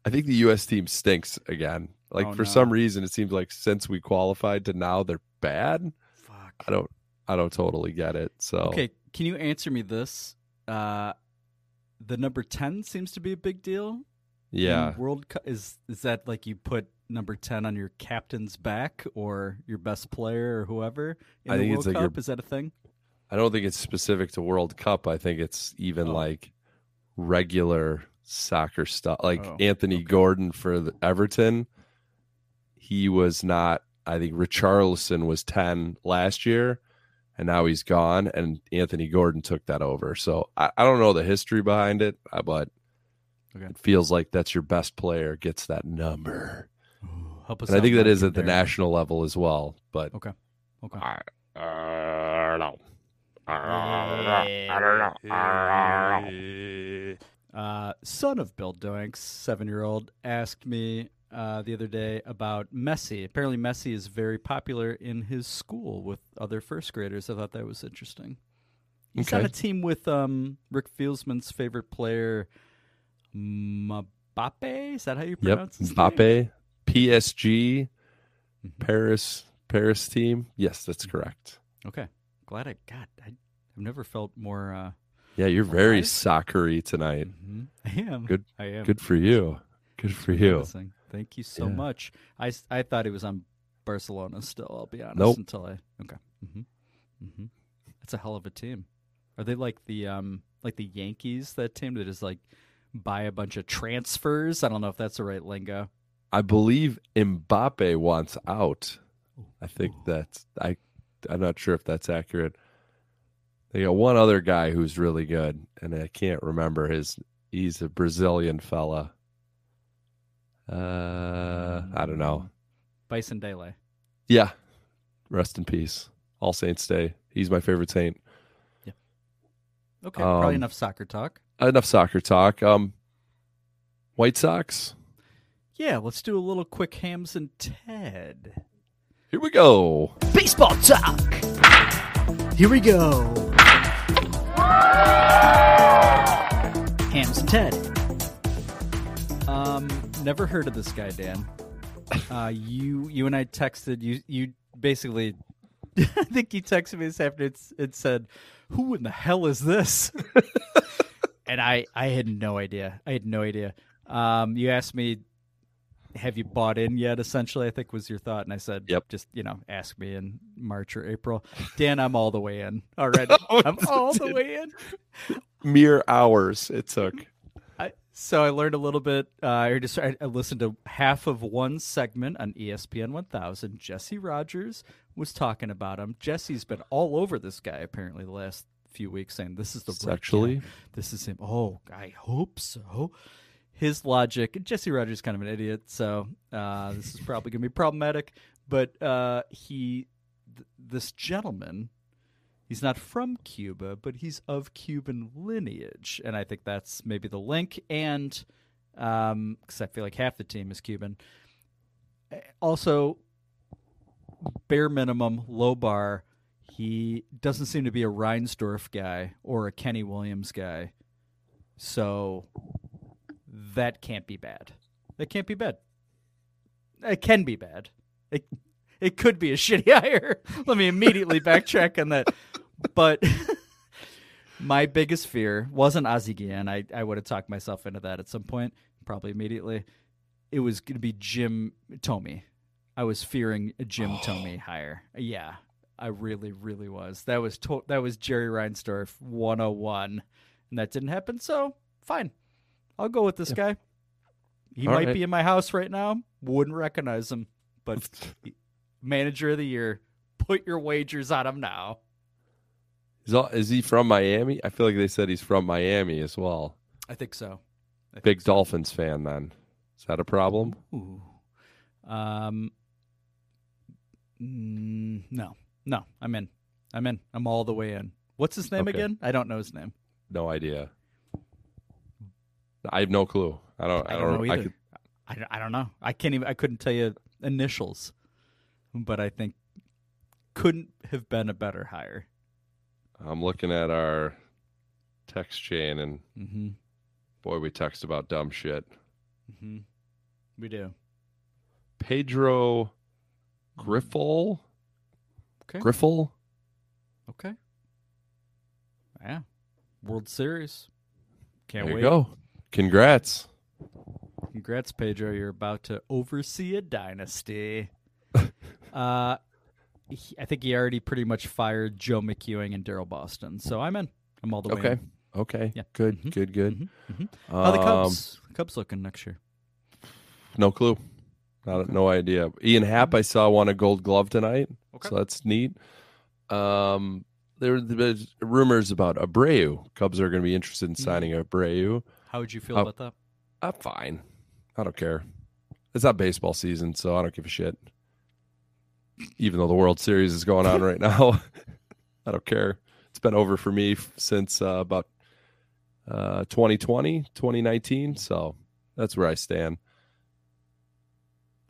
S6: I think the U.S. team stinks again. Like
S2: Oh,
S6: for
S2: no.
S6: some reason, it seems like since we qualified to now, they're bad.
S2: Fuck.
S6: I don't. I don't totally get it. So
S2: Okay, can you answer me this? Uh, the number ten seems to be a big deal. in
S6: yeah,
S2: World Cup is is that like you put number ten on your captain's back or your best player or whoever in
S6: I
S2: the World
S6: it's like
S2: Cup?
S6: your-
S2: Is that a thing?
S6: I don't think it's specific to World Cup. I think it's even
S2: Oh.
S6: like regular soccer stuff. Like
S2: Oh,
S6: Anthony Gordon for the Everton, he was not. I think Richarlison was ten last year, and now he's gone. And Anthony Gordon took that over. So I, I don't know the history behind it, uh, but
S2: Okay.
S6: it feels like that's your best player gets that number.
S2: Help us
S6: And I think that is at the national level as well. But
S2: Okay. Okay.
S16: I, don't
S2: Uh, son of Bill Doinks, seven year old, asked me uh, the other day about Messi. Apparently, Messi is very popular in his school with other first graders. I thought that was interesting. He's on a team with um, Rick Fieldsman's favorite player, Mbappe. Is that how you pronounce his name?
S6: Mbappe, PSG,
S2: Mm-hmm.
S6: Paris, Paris team. Yes, that's correct.
S2: Okay. Glad I got. I, I've never felt more. Uh,
S6: Yeah, you're very
S2: Alive?
S6: soccery tonight.
S2: mhm. (laughs) I am.
S6: Good,
S2: I am.
S6: good for you. Good for you.
S2: Thank you so
S6: Yeah.
S2: much. I thought he was on Barcelona still. I'll be honest.
S6: Nope.
S2: Until I okay. hmm hmm That's a hell of a team. Are they like the um like the Yankees? That team that is like buy a bunch of transfers. I don't know if that's the right lingo.
S6: I believe Mbappe wants out. I think that's I. I'm not sure if that's accurate. They got one other guy who's really good, and I can't remember his. He's a Brazilian fella. Uh, I don't know.
S2: Bison Dele.
S6: Yeah, rest in peace. All Saints Day. He's my favorite saint. Yeah.
S2: Okay, probably
S6: Um,
S2: enough soccer talk.
S6: Enough soccer talk. Um, White Sox.
S2: Yeah, let's do a little quick hams and Ted.
S6: Here we go.
S17: Baseball talk. Here we go.
S2: Hams and Ted. Um, never heard of this guy, Dan. Uh, you you and I texted you. You basically, (laughs) I think you texted me this afternoon. It's, it said, "Who in the hell is this?" (laughs) and I I had no idea. I had no idea. Um, you asked me, "Have you bought in yet?" Essentially, I think was your thought, and I said,
S6: "Yep."
S2: Just you know, ask me in March or April. Dan, I'm all the way in already. (laughs) I'm all the way in.
S6: Mere hours it took.
S2: I, so I learned a little bit. Uh, I just I, I listened to half of one segment on ESPN 1000. Jesse Rogers was talking about him. Jesse's been all over this guy apparently the last few weeks, saying this is the
S6: Sexually?
S2: This is him. Oh, I hope so. His logic. Jesse Rogers is kind of an idiot, so uh, this is probably going to be problematic. But uh, he, th- this gentleman, he's not from Cuba, but he's of Cuban lineage, and I think that's maybe the link. And because I feel like half the team is Cuban. Also, bare minimum, low bar. He doesn't seem to be a Reinsdorf guy or a Kenny Williams guy, so that can't be bad. That can't be bad. It can be bad. It it could be a (laughs) shitty hire. Let me immediately backtrack on that. But (laughs) my biggest fear wasn't Azigian. I, I would have talked myself into that at some point, probably immediately. It was going to be Jim Thome. I was fearing a Jim (gasps) Thome hire. Yeah, I really, really was. That was to- that was Jerry Reinsdorf 101, and that didn't happen. So fine, I'll go with this guy. He
S6: All
S2: might
S6: right.
S2: be in my house right now. Wouldn't recognize him, but (laughs) manager of the year. Put your wagers on him now.
S6: Is, all, is he from Miami? I feel like they said he's from Miami as well.
S2: I think so. I
S6: Big Dolphins fan then. Is that a problem?
S2: Ooh. Um. mm, no, no, I'm in. I'm in. I'm all the way in. What's his name
S6: Okay.
S2: again? I don't know his name.
S6: No idea. I have no clue. I don't. I,
S2: I don't know
S6: I could,
S2: I, I don't know. I can't even. I couldn't tell you initials, but I think couldn't have been a better hire.
S6: I'm looking at our text chain, and
S2: Mhm.
S6: boy, we text about dumb shit.
S2: hmm We do.
S6: Pedro Grifol.
S2: Okay.
S6: Grifol.
S2: Okay. Yeah. World Series. Can't
S6: there
S2: wait.
S6: you go. Congrats.
S2: Congrats, Pedro. You're about to oversee a dynasty. (laughs) uh, he- I think he already pretty much fired Joe McEwing and Daryl Boston. So I'm in. I'm all the way
S6: Okay.
S2: in.
S6: Okay.
S2: Yeah.
S6: Good.
S2: Mhm.
S6: Good. Good.
S2: Mhm. How the
S6: Um,
S2: Cubs? Cubs looking next year?
S6: No clue. Not, No idea. Ian Happ, I saw won a Gold Glove tonight,
S2: Okay.
S6: so that's neat. Um, there, were rumors about Abreu. Cubs are going to be interested in signing Abreu.
S2: How would you feel
S6: Uh,
S2: about that?
S6: I'm fine. I don't care. It's not baseball season, so I don't give a shit. Even though the World Series is going on right now, (laughs) I don't care. It's been over for me since uh, about uh, 2020, 2019. So that's where I stand.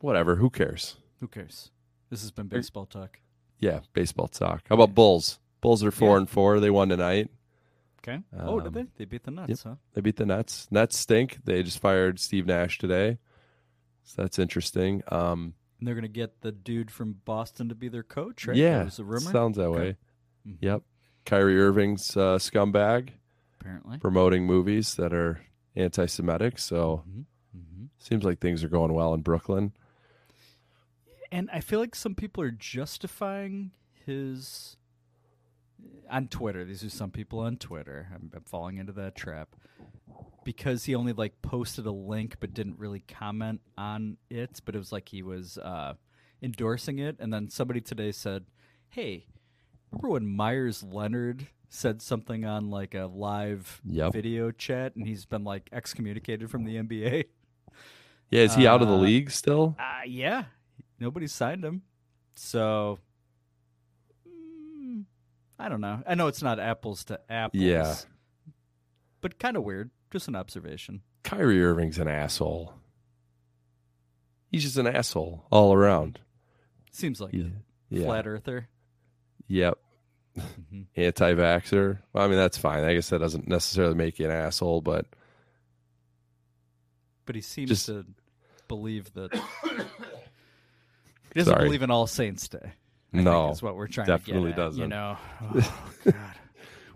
S6: Whatever. Who cares?
S2: Who cares? This has been baseball talk.
S6: Yeah, baseball talk. How about Bulls? Bulls are four
S2: Yeah.
S6: and four. They won tonight.
S2: Okay. oh, did
S6: Um,
S2: they? They beat the Nets,
S6: Yep.
S2: huh?
S6: They beat the Nets. Nets stink. They just fired Steve Nash today. So that's interesting. Um,
S2: And they're going to get the dude from Boston to be their coach, right?
S6: Yeah,
S2: That was a rumor.
S6: sounds that
S2: Okay.
S6: way.
S2: Mhm.
S6: Yep. Kyrie Irving's uh, scumbag,
S2: Apparently.
S6: promoting movies that are anti-Semitic. So
S2: Mhm.
S6: seems like things are going well in Brooklyn.
S2: And I feel like some people are justifying his on Twitter. These are some people on Twitter. I'm, I'm falling into that trap because he only like posted a link but didn't really comment on it. But it was like he was uh, endorsing it. And then somebody today said, "Hey, remember when Meyers Leonard said something on like a live
S6: Yep.
S2: video chat, and he's been like excommunicated from the NBA?"
S6: Yeah, is he out of the
S2: Uh,
S6: league still?
S2: Uh, yeah, nobody signed him. So I don't know. I know it's not apples to apples.
S6: Yeah.
S2: but kind of weird. Just an observation.
S6: Kyrie Irving's an asshole. He's just an asshole all around.
S2: Seems like
S6: Yeah.
S2: it. Flat earther.
S6: Yep.
S2: Mm-hmm. (laughs)
S6: Anti-vaxxer. Well, I mean, that's fine. I guess that doesn't necessarily make you an asshole, but
S2: But he seems
S6: Just-
S2: to believe that (coughs) he doesn't
S6: Sorry.
S2: believe in All Saints Day. I
S6: no,
S2: that's what we're trying
S6: definitely
S2: to get at,
S6: doesn't.
S2: You know, (laughs) oh, God.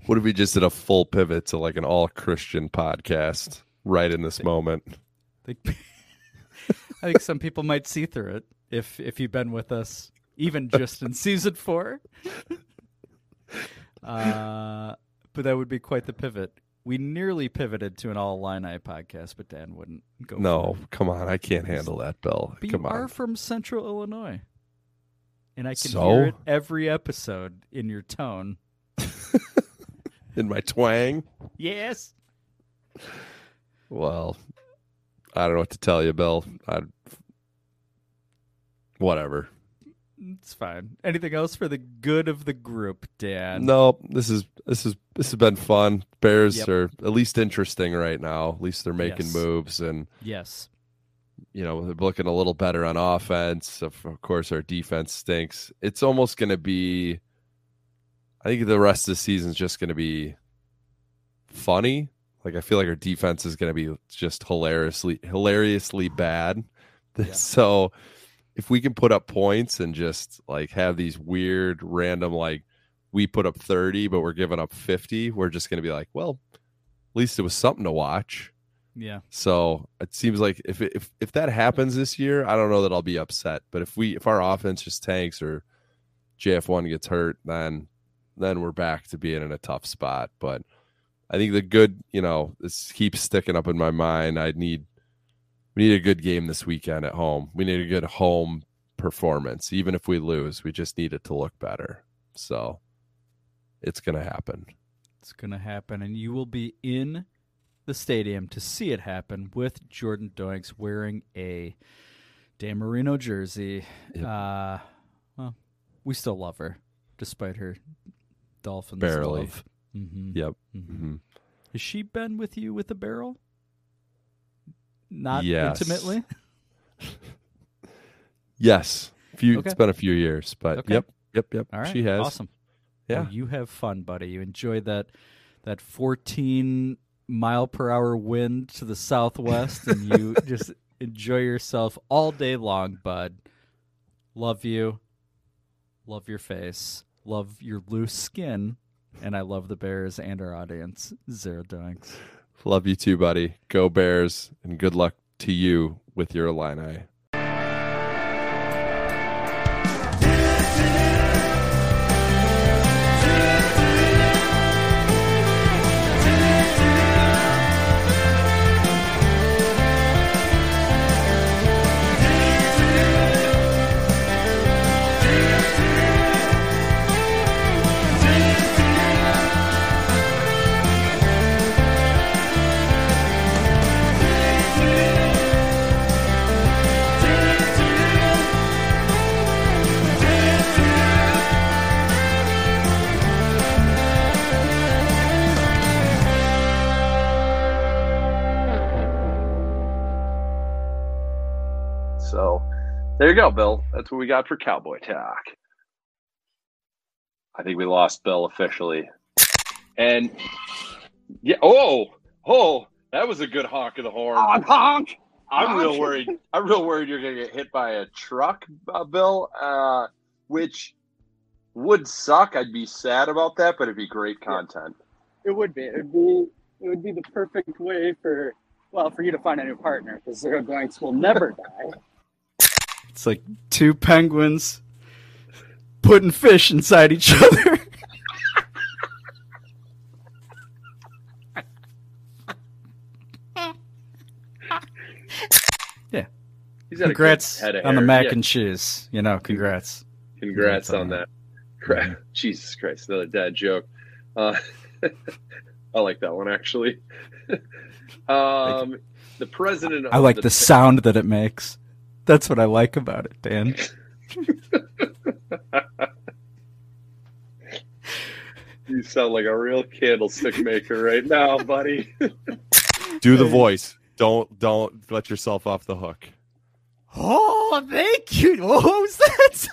S6: what if we just did a full pivot to like an all Christian podcast right in this moment?
S2: I think, (laughs) I think some people might see through it if if you've been with us even just in (laughs) season four. Uh, but that would be quite the pivot. We nearly pivoted to an all Illini podcast, but Dan wouldn't go.
S6: No, come on, I can't handle that, Bill.
S2: But
S6: come
S2: you are from Central Illinois, and I can
S6: So?
S2: hear it every episode in your tone. (laughs)
S6: In my twang.
S2: Yes.
S6: Well, I don't know what to tell you, Bill. I whatever.
S2: It's fine. Anything else for the good of the group, Dan?
S6: No, this is this is this has been fun. Bears
S2: Yep.
S6: are at least interesting right now. At least they're making
S2: Yes.
S6: moves, and
S2: Yes.
S6: You know they're looking a little better on offense. Of of course, our defense stinks. It's almost going to be. I think the rest of the season is just going to be funny. Like I feel like our defense is going to be just hilariously hilariously bad. (laughs) So if we can put up points and just like have these weird random like we put up 30 but we're giving up 50, we're just going to be like, well, at least it was something to watch.
S2: Yeah.
S6: So it seems like if if if that happens this year, I don't know that I'll be upset. But if we if our offense just tanks or JF1 gets hurt, then then we're back to being in a tough spot. But I think the good, you know, this keeps sticking up in my mind. I need we need a good game this weekend at home. We need a good home performance. Even if we lose, we just need it to look better. So it's gonna happen.
S2: It's going to happen, and you will be in the stadium to see it happen with Jordan Doinks wearing a Dan Marino jersey. Uh, well, we still love her, despite her Dolphins
S6: Barely.
S2: love. Mm-hmm.
S6: Yep.
S2: Mhm.
S6: Mhm.
S2: Has she been with you with the barrel? Not
S6: Yes.
S2: intimately. (laughs)
S6: Yes. Few
S2: Okay.
S6: it's been a few years, but
S2: Okay.
S6: yep, yep, yep.
S2: All right,
S6: She has.
S2: awesome.
S6: Yeah.
S2: Well, you have fun, buddy. You enjoy that that 14 mile per hour wind to the southwest, and you (laughs) just enjoy yourself all day long, bud. Love you. Love your face. Love your loose skin. And I love the Bears and our audience. Zero doinks.
S6: Love you too, buddy. Go Bears, and good luck to you with your Illini.
S12: There you go, Bill. That's what we got for Cowboy Talk. I think we lost Bill officially. And yeah, oh, oh, that was a good honk of the horn.
S5: Honk, honk.
S12: I'm real worried. I'm real worried you're gonna get hit by a truck, uh, Bill. Uh, which would suck. I'd be sad about that, but it'd be great content.
S18: It would be. It would be. It would be the perfect way for, well, for you to find a new partner because zero doinks will never die.
S2: It's like two penguins putting fish inside each other. (laughs) yeah.
S12: He's got a good
S2: Congrats
S12: head of
S2: on the mac
S12: Yeah.
S2: and cheese. You know, congrats.
S12: Congrats on that. Cra- (laughs) Jesus Christ, another dad joke. Uh, (laughs) I like that one actually. um, the president.
S2: I
S12: of
S2: like the sound that it makes. That's what I like about it, Dan.
S12: You sound like a real candlestick maker right now, buddy.
S6: Do the voice. Don't don't let yourself off the hook.
S11: Oh, thank you. What was that?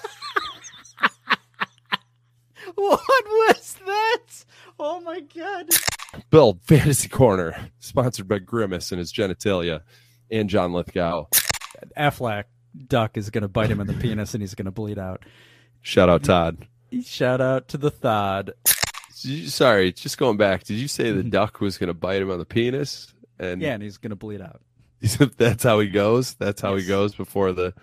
S11: (laughs) what was that? Oh my god.
S6: Bill Fantasy Corner, sponsored by Grimace and his genitalia, and John Lithgow.
S2: Affleck duck is going to bite him in the (laughs) penis and he's going to bleed out.
S6: Shout out Todd.
S2: Shout out to the Thod.
S6: You- Sorry, just going back. Did you say the mm-hmm. duck was going to bite him on the penis? And
S2: Yeah, and he's going to bleed out. (laughs)
S6: that's how he goes. That's how he goes before the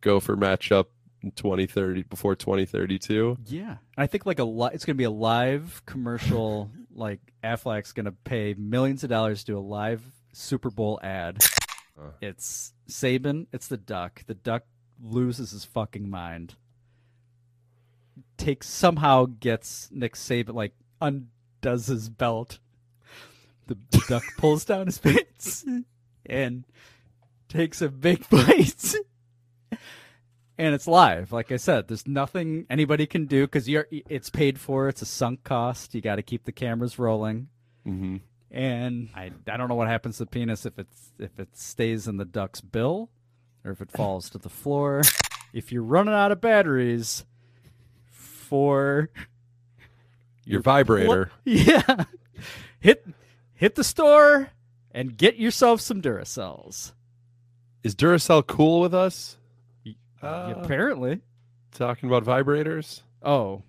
S6: Gopher matchup in 2030 before 2032.
S2: Yeah, I think like a li- it's going to be a live commercial. like Affleck's going to pay millions of dollars to do a live Super Bowl ad. It's Saban. It's the duck. The duck loses his fucking mind. Takes somehow gets Nick Saban like undoes his belt. The duck (laughs) pulls down his pants and takes a big bite. and it's live. Like I said, there's nothing anybody can do because you're it's paid for. It's a sunk cost. You got to keep the cameras rolling.
S6: Mm-hmm.
S2: And I I don't know what happens to the penis if it's if it stays in the duck's bill or if it falls to the floor. If you're running out of batteries for
S6: Your vibrator. (laughs)
S2: yeah, hit hit the store and get yourself some Duracells.
S6: Is Duracell cool with us?
S2: Uh, apparently.
S6: Talking about vibrators?
S2: Oh.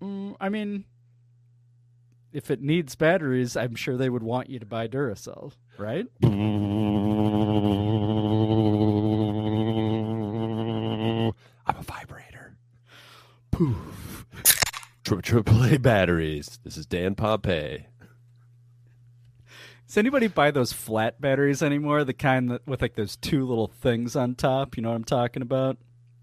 S2: Mm, I mean, if it needs batteries, I'm sure they would want you to buy Duracell, right?
S6: I'm a vibrator. Poof. Triple A batteries. This is Dan Pompey.
S2: Does anybody buy those flat batteries anymore? The kind that with like those two little things on top. You know what I'm talking about?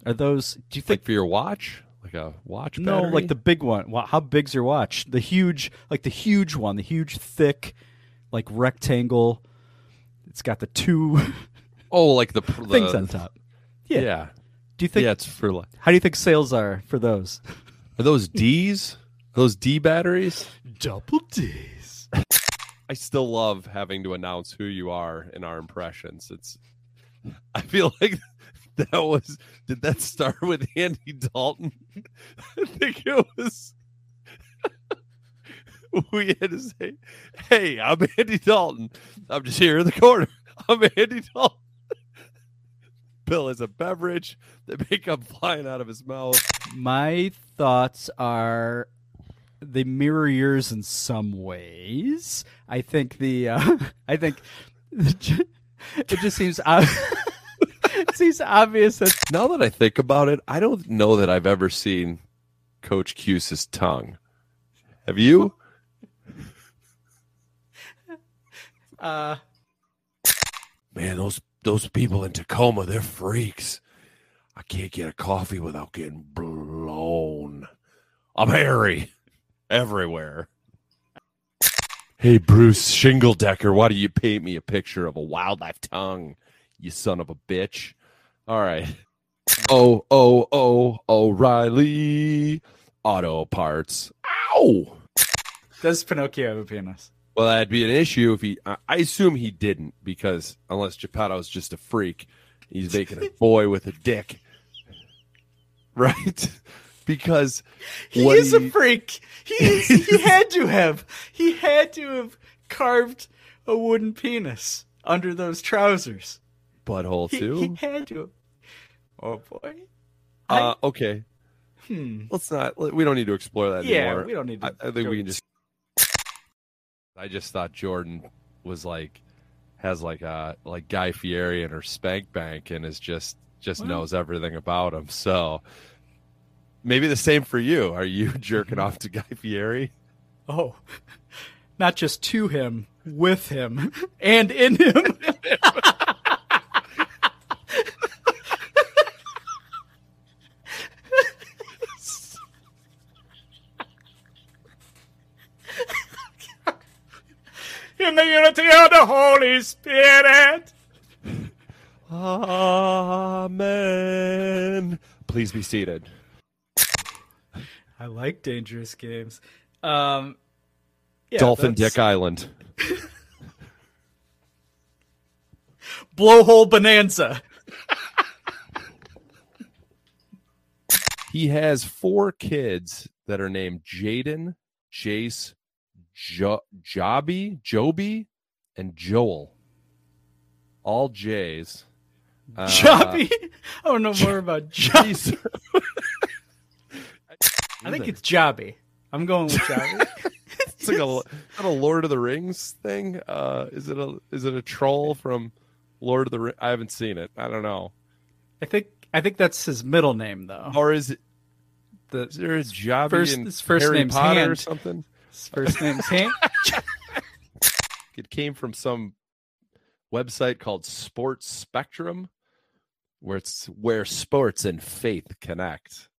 S2: Are those? Do you think
S6: Like for your watch? Like a watch battery?
S2: no, like the big one? Wow, how big's your watch? The huge, like the huge one, the huge, thick, like rectangle. It's got the two (laughs)
S6: Oh, like the, pr-
S2: things
S6: the-
S2: on top. Yeah.
S6: Yeah.
S2: Do you think?
S6: Yeah, it's for like.
S2: How do you think sales are for those?
S6: Are those D's? Are those D batteries?
S2: Double D's. (laughs)
S6: I still love having to announce who you are in our impressions. It's I feel like (laughs) that was did that start with Andy Dalton? (laughs) I think it was (laughs) we had to say, Hey, I'm Andy Dalton. I'm just here in the corner. I'm Andy Dalton. Bill has a beverage. The makeup flying out of his mouth.
S2: My thoughts are they mirror yours in some ways. I think the uh, I think it just seems ob- it obvious that
S6: Now that I think about it, I don't know that I've ever seen Coach Cuse's tongue. Have you? (laughs)
S2: uh,
S6: Man, those those people in Tacoma, they're freaks. I can't get a coffee without getting blown. I'm hairy everywhere. Hey, Bruce Shingledecker, why do you paint me a picture of a wildlife tongue, you son of a bitch? All right. (laughs) Oh, oh, oh, O'Reilly Auto Parts. Ow!
S2: does Pinocchio have a penis?
S6: Well, that'd be an issue if he. I I assume he didn't because unless Geppetto's just a freak, he's making a (laughs) boy with a dick, right? (laughs) Because
S2: He
S6: what
S2: is a freak. He is, he had to have. He had to have carved a wooden penis under those trousers.
S6: Butthole too.
S2: he had to. Oh boy.
S6: uh, okay,
S2: Hmm.
S6: let's not. We don't need to explore that
S2: Yeah,
S6: anymore.
S2: we don't need to
S6: I, I think we can just. I just thought Jordan was like has like a like Guy Fieri in her spank bank and is just just
S2: Well-
S6: knows everything about him. So maybe the same for you. Are you (laughs) jerking (laughs) off to Guy Fieri?
S2: Oh, (laughs) not just to him, with him, and in him. In the unity of the Holy Spirit.
S6: Amen. Please be seated.
S2: I like dangerous games. Um, yeah,
S6: Dolphin
S2: that's-
S6: Dick Island. (laughs)
S2: blowhole bonanza.
S6: He has four kids that are named Jaden, Jace, jo- Jobby, Joby, and Joel. All J's. Uh,
S2: Jobby. I don't know more about (laughs) Jobby. I think it's Jobby. I'm going with Jobby. (laughs)
S6: It's like a, a Lord of the Rings thing. Uh, is it a is it a troll from Lord of the Rings? I haven't seen it. I don't know.
S2: I think I think that's his middle name though.
S6: Or is it?
S2: The
S6: Is there a Jobby
S2: first his first
S6: Harry
S2: name's
S6: Potter or something?
S2: His first name's Hand. (laughs)
S6: It came from some website called Sports Spectrum, where it's where sports and faith connect.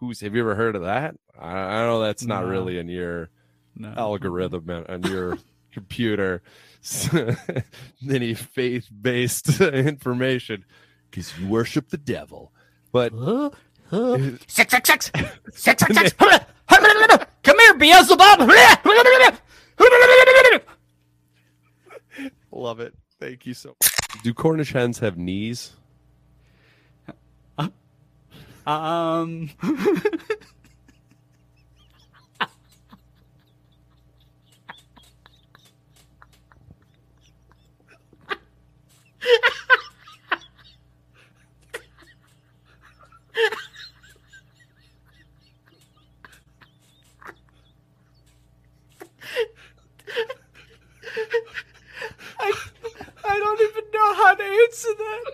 S6: Who's have you ever heard of that? I, I know that's not
S2: No.
S6: really in your
S2: No.
S6: algorithm on on your (laughs) computer. (laughs) Any faith based information because you worship the devil
S19: But
S10: Six, six, six, six, six, six. Come here, Beelzebub.
S19: love it. Thank you so. Much. Do Cornish hens have knees?
S2: Um. (laughs) I, I don't even know how to answer that.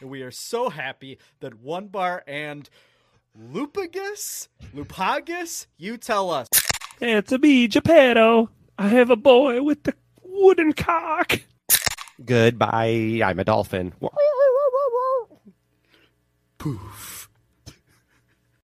S2: And we are so happy that One Bar and Lupagus, Lupagus, you tell us.
S6: It's a me, Geppetto. I have a boy with the wooden cock.
S20: Goodbye. I'm a dolphin.
S2: Poof.